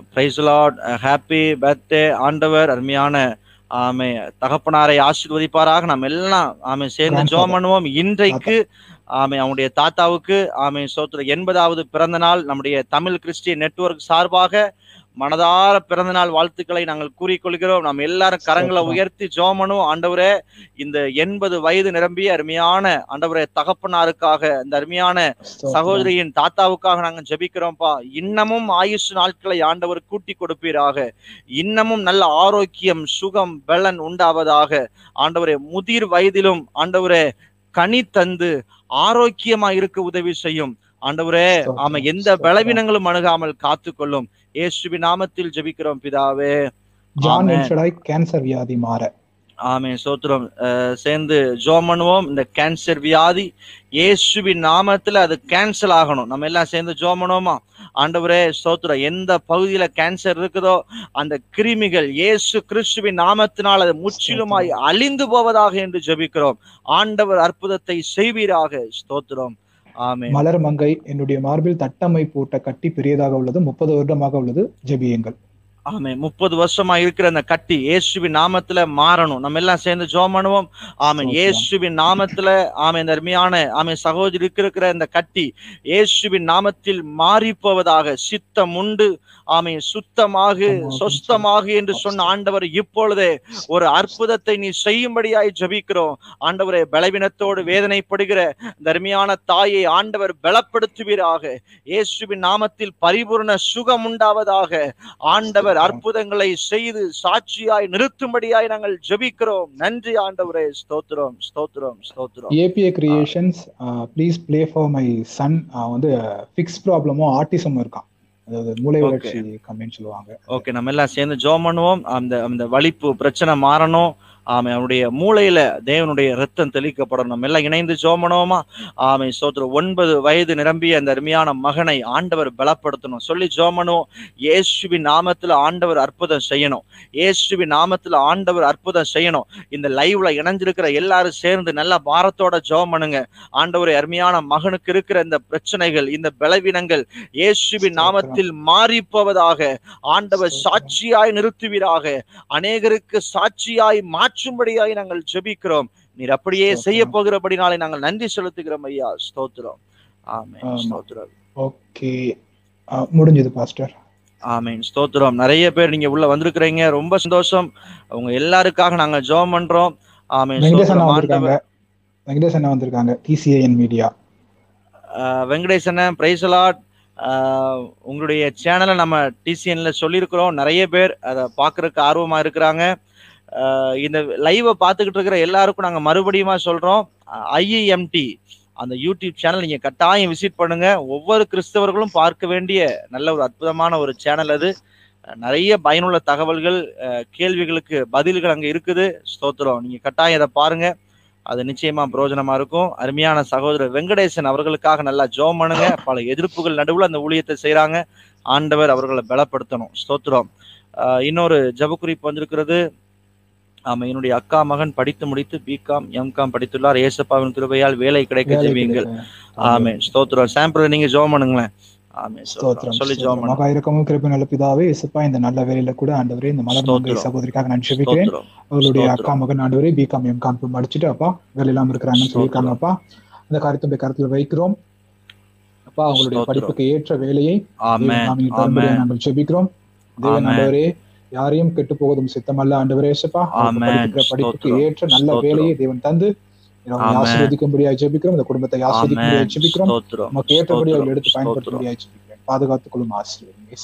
பிரைஸ் லார்ட் ஹாப்பி பர்த்டே ஆண்டவர் அருமையான ஆமே தகப்பனாரை ஆசீர்வதிப்பாராக. நாம் எல்லாம் ஆமே சேர்ந்து. ஜோம் பண்ணுவோம். இன்றைக்கு ஆமே அவனுடைய தாத்தாவுக்கு ஆமே சோத்திர எண்பதாவது பிறந்த நாள் நம்முடைய தமிழ் கிறிஸ்டியன் நெட்வொர்க் சார்பாக மனதார பிறந்த நாள் வாழ்த்துக்களை நாங்கள் கூறிக்கொள்கிறோம் நாம் எல்லாரும் கரங்களை. உயர்த்தி ஜோமனும் ஆண்டவரே இந்த எண்பது வயது நிரம்பிய அருமையான ஆண்டவரே தகப்பனாருக்காக இந்த அருமையான. சகோதரியின் தாத்தாவுக்காக நாங்க ஜெபிக்கிறோம்ப்பா இன்னமும் ஆயுஷ் நாட்களை ஆண்டவர் கூட்டி கொடுப்பீராக இன்னமும் நல்ல ஆரோக்கியம் சுகம் பலன் உண்டாவதாக ஆண்டவரே முதிர் வயதிலும் ஆண்டவரே கனி தந்து ஆரோக்கியமா இருக்க உதவி செய்யும் ஆண்டவரே. ஆமா எந்த. பலவீனங்களும் அணுகாமல் காத்துக்கொள்ளும் இயேசுவின் நாமத்தில் ஜெபிக்கிறோம் பிதாவே. ஜான் கேன்சர் வியாதி மாற. ஆமே சோத்திரம் சேர்ந்து ஜோம் பண்ணுவோம். இந்த கேன்சர் வியாதி இயேசுவின் நாமத்துல அது கேன்சல் ஆகணும். நம்ம எல்லாம் சேர்ந்து ஜோம் பண்ணுவோமா? ஆண்டவரே சோத்திரம் எந்த பகுதியில கேன்சர் இருக்குதோ அந்த கிருமிகள் இயேசு கிறிஸ்துவின் நாமத்தினால் அது முற்றிலுமாய் அழிந்து போவதாக என்று ஜெபிக்கிறோம். ஆண்டவர் அற்புதத்தை செய்வீராக. ஸ்தோத்திரம். மலர் மங்கை என்னுடைய மார்பில் தட்டமை போட்ட கட்டி பெரியதாக உள்ளது முப்பது வருடமாக உள்ளது ஜெபியுங்கள். ஆமே முப்பது வருஷமா இருக்கிற அந்த கட்டி இயேசுவின் நாமத்துல மாறணும். நம்ம எல்லாம் சேர்ந்து ஜோம் பண்ணுவோம். ஆமே. இயேசுவின் நாமத்துல ஆமே இந்த அருமையான ஆமே சகோதரி இருக்கிற இந்த கட்டி இயேசுவின் நாமத்தில் மாறி போவதாக சித்தம் உண்டு. ஆமே சுத்தமாக. சொஸ்தமாக என்று சொன்ன ஆண்டவர் இப்பொழுதே ஒரு அற்புதத்தை நீ செய்யும்படியாய் ஜெபிக்கிறோம். ஆண்டவரே பலவீனத்தோடு வேதனைப்படுகிற இந்த அருமையான தாயை ஆண்டவர் பலப்படுத்துவீராக. இயேசுவின் நாமத்தில் பரிபூர்ண சுகம் உண்டாவதாக ஆண்டவர் அற்புதங்களை செய்து சாட்சியாய் நிறுத்தும்படியாய் நாங்கள் ஜெபிக்கிறோம். நன்றி ஆண்டவரே ஸ்தோத்திரம் ஸ்தோத்திரம் ஸ்தோத்திரம். ABA creations please play for my son வந்து ஃபிக்ஸ் ப்ராப்ளமும் ஆட்டிசமும் இருக்கான். அதாவது மூளை. வளர்ச்சி கம்மின்னு சொல்லுவாங்க. ஓகே நம்ம எல்லாம் சேர்ந்து ஜோம் பண்ணுவோம். அந்த அந்த வலிப்பு பிரச்சனை மாறணும். ஆமை அவனுடைய மூளையில தேவனுடைய ரத்தம் தெளிக்கப்படணும். நம்ம எல்லாம் இணைந்து ஜோம் பண்ணுவோமா ஆமை சோத்திர ஒன்பது வயது நிரம்பிய அந்த அருமையான மகனை ஆண்டவர் பலப்படுத்தணும். சொல்லி ஜோம் பண்ணுவோம் இயேசுவின் நாமத்துல ஆண்டவர் அற்புதம் செய்யணும். இயேசுவின் நாமத்துல ஆண்டவர் அற்புதம் செய்யணும். இந்த லைவ்ல இணைஞ்சிருக்கிற எல்லாரும் சேர்ந்து நல்ல பாரத்தோட ஜோம் பண்ணுங்க ஆண்டவரை அருமையான மகனுக்கு இருக்கிற இந்த பிரச்சனைகள் இந்த பலவீனங்கள் இயேசுவின் நாமத்தில் மாறி போவதாக ஆண்டவர் சாட்சியாய் நிறுத்துவீராக. அநேகருக்கு சாட்சியாய் மாற்றும்படியாய் நாங்கள் ஜெபிக்கிறோம். நீர் அப்படியே. செய்ய போகிறபடினாலே நாங்கள் நன்றி செலுத்துகிறோம் ஐயா. ஸ்தோத்திரம். ஆமா. ஸ்தோத்திரம். ஓகே. முடிஞ்சது பாஸ்டர். ஆமென். ஸ்தோத்திரம். நிறைய பேர் நீங்க உள்ள வந்திருக்கிறீங்க. ரொம்ப சந்தோஷம். அவங்க எல்லாருக்காக நாங்க ஜெபம் பண்றோம். ஆமென். வெங்கடேஷ் அண்ணா வந்திருக்காங்க. வெங்கடேஷ் அண்ணா டிசிஏஎன் மீடியா அஹ், வெங்கடேசன் பிரைசலாட் ஆஹ் உங்களுடைய சேனலை நம்ம டிசிஎன்ல சொல்லியிருக்கிறோம். நிறைய பேர் அதை பார்க்கறதுக்கு ஆர்வமா இருக்கிறாங்க. இந்த லைவை பார்த்துக்கிட்டு இருக்கிற எல்லாருக்கும் நாங்கள் மறுபடியுமா சொல்கிறோம் ஐஇஎம்டி அந்த யூடியூப் சேனல் நீங்கள் கட்டாயம் விசிட் பண்ணுங்க. ஒவ்வொரு கிறிஸ்தவர்களும் பார்க்க வேண்டிய நல்ல ஒரு அற்புதமான ஒரு சேனல் அது. நிறைய பயனுள்ள தகவல்கள் கேள்விகளுக்கு பதில்கள் அங்கே இருக்குது. ஸ்தோத்திரம். நீங்கள் கட்டாயம் இதை பாருங்க. அது நிச்சயமா பிரயோஜனமா இருக்கும். அருமையான சகோதரர் வெங்கடேசன் அவர்களுக்காக நல்லா ஜோம் பண்ணுங்க. பல எதிர்ப்புகள் நடுவில் அந்த ஊழியத்தை செய்கிறாங்க ஆண்டவர் அவர்களை பலப்படுத்தணும். ஸ்தோத்திரம். இன்னொரு ஜபக்குறிப்பு வந்திருக்கிறது. ஆமா என்னுடைய அக்கா மகன் படித்து முடித்து பிகாம் எம்காம் படித்துள்ளார். ஏசப்பாவின் கிருபையால் வேலை கிடைக்க கிடைக்க. ஆமே ஸ்தோத்திரம். சாம்பிள் நீங்க ஜோம் பண்ணுங்களேன். சொல்லி ஜோம் ஸ்தோத்திரம். மகா இரக்கமும் கிருபை நல்ல பிதாவே இசப்பா இந்த நல்ல வேலையில கூட ஆண்டவரே இந்த மலர் மங்கை. சகோதரிக்காக நான் ஸ்தோத்திரம். அவளுடைய. அக்கா மகன் ஆண்டவரே பிகாம் எம்காம் படிச்சுட்டு அப்பா வேலை இல்லாம இருக்கிறாங்கன்னு சொல்லியிருக்காங்க அப்பா. அந்த காரியத்தை கருத்துல வைக்கிறோம். அப்பா அவங்களுடைய. படிப்புக்கு ஏற்ற வேலையை நாங்கள் ஜெபிக்கிறோம் தேவன். ஆண்டவரே யாரையும் கெட்டு போவதும் சித்தமல்ல. ஆண்டவரே இயேசுப்பா படிப்புக்கு. ஏற்ற நல்ல. வேலையை தேவன் தந்து. ஆசீர்வதிக்கும்படியாக ஜெபிக்கிறோம். இந்த குடும்பத்தை ஆசீர்வதிக்கும்படியாக ஆமென் ஜெபிக்கிறோம். நமக்கு ஏற்றபடி அவர்கள் எடுத்து ஸ்தோத்திரம். பயன்படுத்தும்படியாக ஜெபிக்கிறேன். பாதுகாத்துக் கொள்ளும் ஆசீர்வதிங்க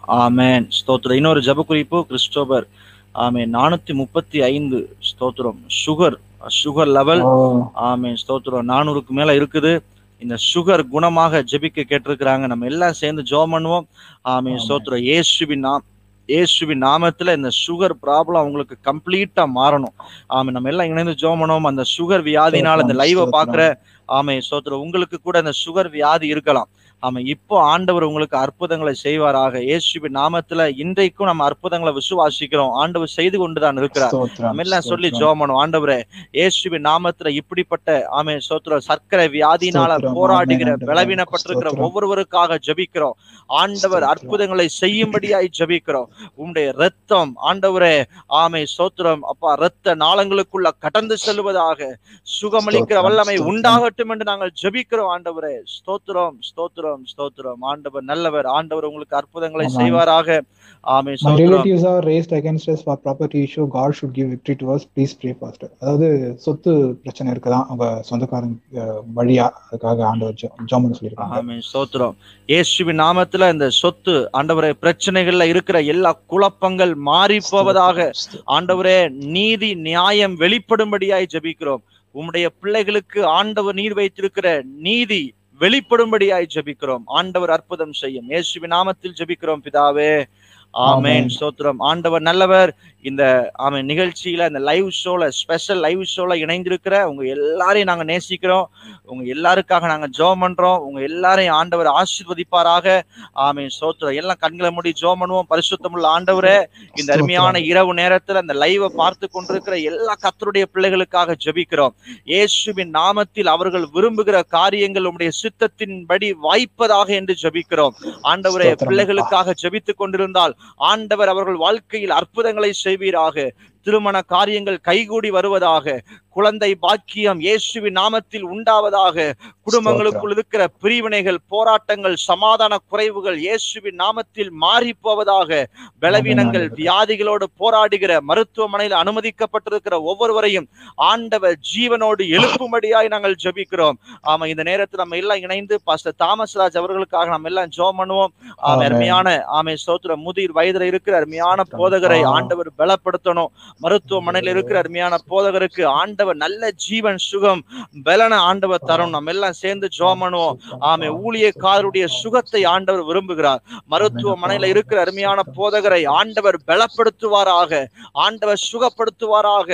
ஆமென். ஸ்தோத்திரம். இன்னொரு ஜபக்குறிப்பு கிறிஸ்டோபர். ஆமென். நானூத்தி முப்பத்தி ஐந்து ஸ்தோத்திரம். சுகர். சுகர் லெவல் ஓ, ஆமென். ஸ்தோத்திரம். நானூறுக்கு மேல இருக்குது. இந்த சுகர் குணமாக ஜெபிக்க கேட்டிருக்கிறாங்க. நம்ம எல்லாம் சேர்ந்து ஜெபம் பண்ணுவோம். ஆமென். ஸ்தோத்திரம். இயேசுவின் நாம் இயேசுவின் நாமத்துல இந்த சுகர் ப்ராப்ளம் அவங்களுக்கு கம்ப்ளீட்டா மாறணும். ஆமென். நம்ம எல்லாம் இணைந்து ஜெபம் பண்ணுவோம். அந்த சுகர் வியாதினால இந்த லைவை. பாக்குற ஆமே ஸ்தோத்திரம். உங்களுக்கு கூட இந்த சுகர் வியாதி இருக்கலாம். ஆமா இப்போ ஆண்டவர் உங்களுக்கு அற்புதங்களை செய்வாராக. இயேசுவின் நாமத்துல இன்றைக்கும் நம்ம அற்புதங்களை விசுவாசிக்கிறோம். ஆண்டவர் செய்து கொண்டுதான் இருக்கிறார். நம்ம எல்லாம் சொல்லி பண்ணுவோம் ஆண்டவரே இயேசுவின் நாமத்துல இப்படிப்பட்ட ஆமே சோத்திரம் சர்க்கரை வியாதினால போராடுகிற ஸ்தோத்திரம். ஒவ்வொருவருக்காக ஜெபிக்கிறோம். ஆண்டவர். அற்புதங்களை செய்யும்படியாய் ஜெபிக்கிறோம். உம்முடைய ரத்தம் ஆண்டவரே ஆமே சோத்திரம் அப்பா ரத்த நாளங்களுக்குள்ள கடந்து செல்வதாக சுகமளிக்கிற வல்லமை. உண்டாகட்டும் என்று நாங்கள் ஜெபிக்கிறோம் ஆண்டவரே. ஸ்தோத்திரம் ஸ்தோத்திரம். ஸ்தோத்திரம் ஆண்டவர் நல்லவர். ஆண்டவர் உங்களுக்கு அற்புதங்களை. செய்வாராக. ஆமே ஸ்தோத்திரம். relatives are raised against us for property issue. God should give victory to us. Please pray faster. அதாவது சொத்து பிரச்சனை இருக்குதான். அவங்க சொந்தக்காரங்க வழியா அதுக்காக ஆண்டவர் ஜோமன் சொல்லியிருக்காங்க. ஆமென். ஸ்தோத்திரம். இயேசுவின் நாமத்துல இந்த சொத்து ஆண்டவரே பிரச்சனைகள்ல இருக்கிற எல்லா குழப்பங்கள் மாறி போவதாக ஆண்டவரே நீதி நியாயம் வெளிப்படும்படியாய் ஜெபிக்கிறோம். உம்முடைய பிள்ளைகளுக்கு ஆண்டவர் நீர் வைத்திருக்கிற நீதி வெளிப்படும்படியாய் ஜபிக்கிறோம். ஆண்டவர் அற்புதம் செய்யும். இயேசுவின் நாமத்தில் ஜெபிக்கிறோம் பிதாவே. ஆமென். ஸ்தோத்திரம். ஆண்டவர் நல்லவர். இந்த ஆமென் நிகழ்ச்சியில இந்த லைவ் ஷோல ஸ்பெஷல் லைவ் ஷோல இணைந்திருக்கிற உங்க எல்லாரையும் நாங்க நேசிக்கிறோம். உங்க எல்லாருக்காக நாங்க ஜெபம் பண்றோம். உங்க எல்லாரையும் ஆண்டவர் ஆசீர்வதிப்பாராக. ஆமென். ஸ்தோத்திரம். எல்லாம் கண்களை மூடி ஜெபம் பண்ணுவோம். பரிசுத்தமுள்ள ஆண்டவரே இந்த அருமையான இரவு நேரத்துல அந்த லைவை பார்த்து கொண்டிருக்கிற எல்லா கத்தருடைய பிள்ளைகளுக்காக ஜெபிக்கிறோம். இயேசுவின் நாமத்தில் அவர்கள் விரும்புகிற காரியங்கள் உம்முடைய சித்தத்தின்படி வாய்ப்பதாக என்று ஜெபிக்கிறோம். ஆண்டவரே பிள்ளைகளுக்காக ஜெபித்துக் கொண்டிருந்தால் ஆண்டவர் அவர்கள் வாழ்க்கையில் அற்புதங்களை செய்வீராக. திருமண காரியங்கள் கைகூடி வருவதாக குழந்தை பாக்கியம் இயேசுவின் நாமத்தில் உண்டாவதாக குடும்பங்களுக்குள் இருக்கிற பிரிவினைகள் போராட்டங்கள் சமாதான குறைவுகள் இயேசுவின் நாமத்தில் மாறி போவதாக பலவீனங்கள். வியாதிகளோடு போராடுகிற மருத்துவமனையில் அனுமதிக்கப்பட்டிருக்கிற ஒவ்வொருவரையும் ஆண்டவர் ஜீவனோடு எழுப்பும்படியாய் நாங்கள் ஜெபிக்கிறோம் ஆமா இந்த நேரத்தில் நம்ம எல்லாம் இணைந்து பாஸ்டர் தாமஸ்ராஜ் அவர்களுக்காக நம்ம எல்லாம் ஜெபம் பண்ணுவோம். அருமையான ஆமை சோத்திர முதிர் வயதுல இருக்கிற அருமையான. போதகரை. ஆண்டவர் பலப்படுத்தணும் மருத்துவமனையில் இருக்கிற அருமையான போதகருக்கு ஆண்டவர் நல்ல ஜீவன் சுகம் பலன ஆண்டவர் தரும். நம்ம எல்லாம் சேர்ந்து ஜோமனுவோம் ஆமை ஊழியக்காரருடைய சுகத்தை ஆண்டவர் விரும்புகிறார். மருத்துவமனையில இருக்கிற அருமையான போதகரை ஆண்டவர் பலப்படுத்துவாராக. ஆண்டவர் சுகப்படுத்துவாராக.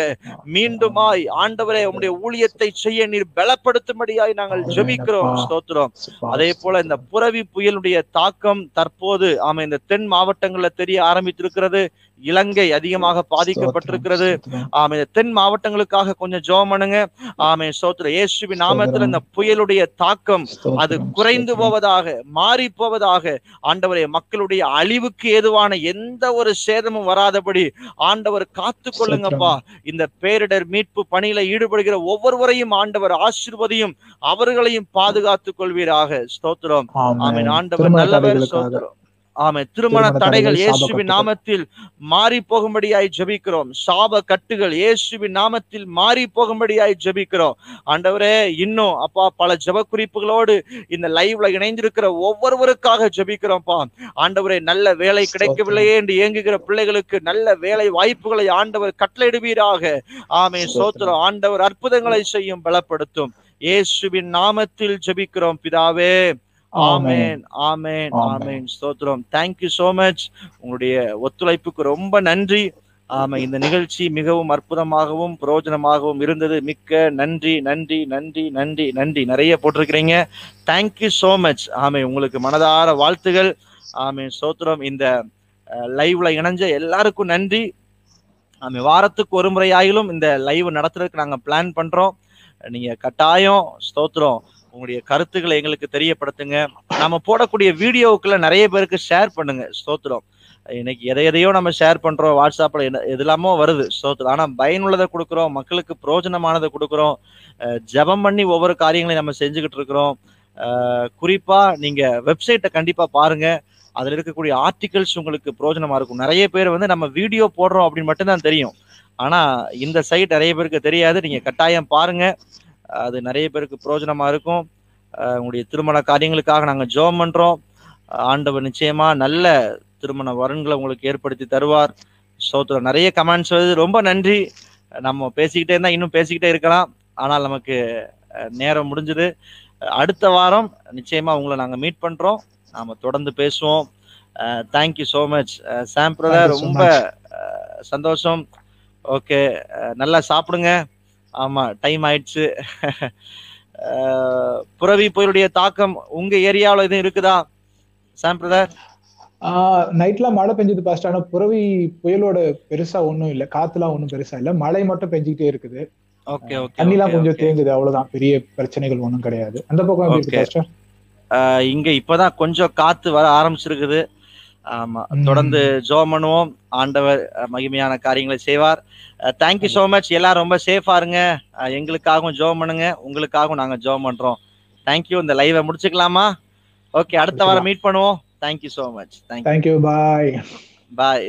மீண்டுமாய் ஆண்டவரே உம்முடைய ஊழியத்தை செய்ய நீர் பலப்படுத்தும்படியாய் நாங்கள் ஜெபிக்கிறோம் ஸ்தோத்திரம். அதே போல இந்த புரவி புயலுடைய தாக்கம் தற்போது ஆமா இந்த தென் மாவட்டங்கள்ல தெரிய ஆரம்பித்திருக்கிறது. இலங்கை அதிகமாக பாதிக்கப்பட்டிருக்கிறது. ஆமா தென் மாவட்டங்களுக்காக கொஞ்சம் ஜெபம் பண்ணுங்க. ஆமே சோத்திர இயேசுவின் நாமத்துல இந்த புயலுடைய தாக்கம் அது குறைந்து போவதாக மாறி போவதாக ஆண்டவரே மக்களுடைய அழிவுக்கு ஏதுவான எந்த ஒரு சேதமும் வராதபடி ஆண்டவர் காத்து கொள்ளுங்கப்பா. இந்த பேரிடர் மீட்பு பணியில ஈடுபடுகிற ஒவ்வொருவரையும் ஆண்டவர் ஆசீர்வதியும் அவர்களையும் பாதுகாத்துக் கொள்வீராக. ஸ்தோத்திரம். ஆமென். ஆண்டவர் நல்லவர். ஸ்தோத்திரம். ஆமே திருமண தடைகள் இயேசுவின். நாமத்தில் மாறி போகும்படியாய் ஜெபிக்கிறோம். சாப கட்டுகள் இயேசுவின் நாமத்தில் மாறி போகும்படியாய் ஜெபிக்கிறோம். ஆண்டவரே இன்னும் அப்பா பல ஜெப குறிப்புகளோடு இந்த லைவ்ல இணைந்திருக்கிற ஒவ்வொருவருக்காக ஜெபிக்கிறோம்ப்பா. ஆண்டவரே நல்ல வேலை கிடைக்கவில்லையே என்று இயங்குகிற பிள்ளைகளுக்கு நல்ல வேலை வாய்ப்புகளை ஆண்டவர் கட்டளையிடுவீராக. ஆமே சோத்திரம். ஆண்டவர் அற்புதங்களை செய்யும் பலப்படுத்தும். இயேசுவின் நாமத்தில் ஜெபிக்கிறோம் பிதாவே. ஆமென் ஆமென். ஆமென். ஸ்தோத்திரம். தேங்க்யூ so மச் உங்களுடைய ஒத்துழைப்புக்கு ரொம்ப நன்றி. ஆமா இந்த நிகழ்ச்சி மிகவும் அற்புதமாகவும் பிரயோஜனமாகவும் இருந்தது. மிக்க நன்றி நன்றி நன்றி நன்றி நன்றி. நிறைய போட்டிருக்கிறீங்க. தேங்க்யூ so மச் ஆமே உங்களுக்கு மனதார வாழ்த்துகள். ஆமே ஸ்தோத்திரம். இந்த லைவ்ல இணைஞ்ச எல்லாருக்கும் நன்றி. ஆமே வாரத்துக்கு ஒரு முறையாயிலும் இந்த லைவ் நடத்துறதுக்கு நாங்க பிளான் பண்றோம். நீங்க கட்டாயம் ஸ்தோத்திரம். உங்களுடைய கருத்துக்களை எங்களுக்கு தெரியப்படுத்துங்க. நாம போடக்கூடிய வீடியோவுக்குள்ள நிறைய பேருக்கு ஷேர் பண்ணுங்க. ஸ்தோத்திரம். இன்னைக்கு எதை எதையோ நம்ம ஷேர் பண்றோம். வாட்ஸ்அப்ல என்ன எதுலாமோ வருது. ஸ்தோத்திரம். ஆனா பயனுள்ளதை கொடுக்குறோம். மக்களுக்கு பிரோஜனமானதை கொடுக்குறோம். ஜபம் ஜெபம் பண்ணி ஒவ்வொரு காரியங்களையும் நம்ம செஞ்சுக்கிட்டு இருக்கிறோம். குறிப்பா நீங்க வெப்சைட்டை கண்டிப்பா பாருங்க. அதில் இருக்கக்கூடிய ஆர்டிகல்ஸ் உங்களுக்கு பிரயோஜனமா இருக்கும். நிறைய பேர் வந்து நம்ம வீடியோ போடுறோம் அப்படின்னு மட்டும்தான் தெரியும். ஆனா இந்த சைட் நிறைய பேருக்கு தெரியாது. நீங்க கட்டாயம் பாருங்க. அது நிறைய பேருக்கு பிரயோஜனமா இருக்கும். உங்களுடைய திருமண காரியங்களுக்காக நாங்க ஜெபம் பண்றோம். ஆண்டவர் நிச்சயமா நல்ல திருமண வரன்களை உங்களுக்கு ஏற்படுத்தி தருவார். சோத்திரம் நிறைய கமெண்ட்ஸ் வருது. ரொம்ப நன்றி. நம்ம பேசிக்கிட்டே இருந்தா இன்னும் பேசிக்கிட்டே இருக்கலாம். ஆனால் நமக்கு நேரம் முடிஞ்சது. அடுத்த வாரம் நிச்சயமா உங்களை நாங்க மீட் பண்றோம். நாம தொடர்ந்து பேசுவோம். தேங்க்யூ ஸோ மச் சாம் ரொம்ப சந்தோஷம். ஓகே. நல்லா சாப்பிடுங்க. ஆமா டைம் ஆயிடுச்சு. புரவி புயலுடைய தாக்கம் உங்க ஏரியாவில் எதுவும் இருக்குதா? Sam brother? நைட்ல மழை பெஞ்சது பாஸ்ட் ஆனா புறவி புயலோட பெருசா ஒண்ணும் இல்ல. காத்துலாம் ஒண்ணும் பெருசா இல்ல. மழை மட்டும் பெஞ்சுக்கிட்டே இருக்குது. ஓகே ஓகே தண்ணிலாம் கொஞ்சம் தேங்குது. அவ்வளவுதான். பெரிய பிரச்சனைகள் ஒண்ணும் கிடையாது. அந்த பக்கம் இருக்கு. பாஸ்டர் இங்க இப்பதான் கொஞ்சம் காத்து வர ஆரம்பிச்சிருக்குது. ஆமா. தொடர்ந்து ஜோம் பண்ணுவோம் ஆண்டவர் மகிமையான காரியங்களை செய்வார். தேங்க்யூ so மச் எல்லாரும் ரொம்ப சேஃபா இருங்க. எங்களுக்காகவும் ஜோம் பண்ணுங்க உங்களுக்காகவும் நாங்க ஜோம் பண்றோம். தேங்க்யூ இந்த லைவை முடிச்சுக்கலாமா? ஓகே அடுத்த வாரம் மீட் பண்ணுவோம். Thank you so much thank you thank you bye bye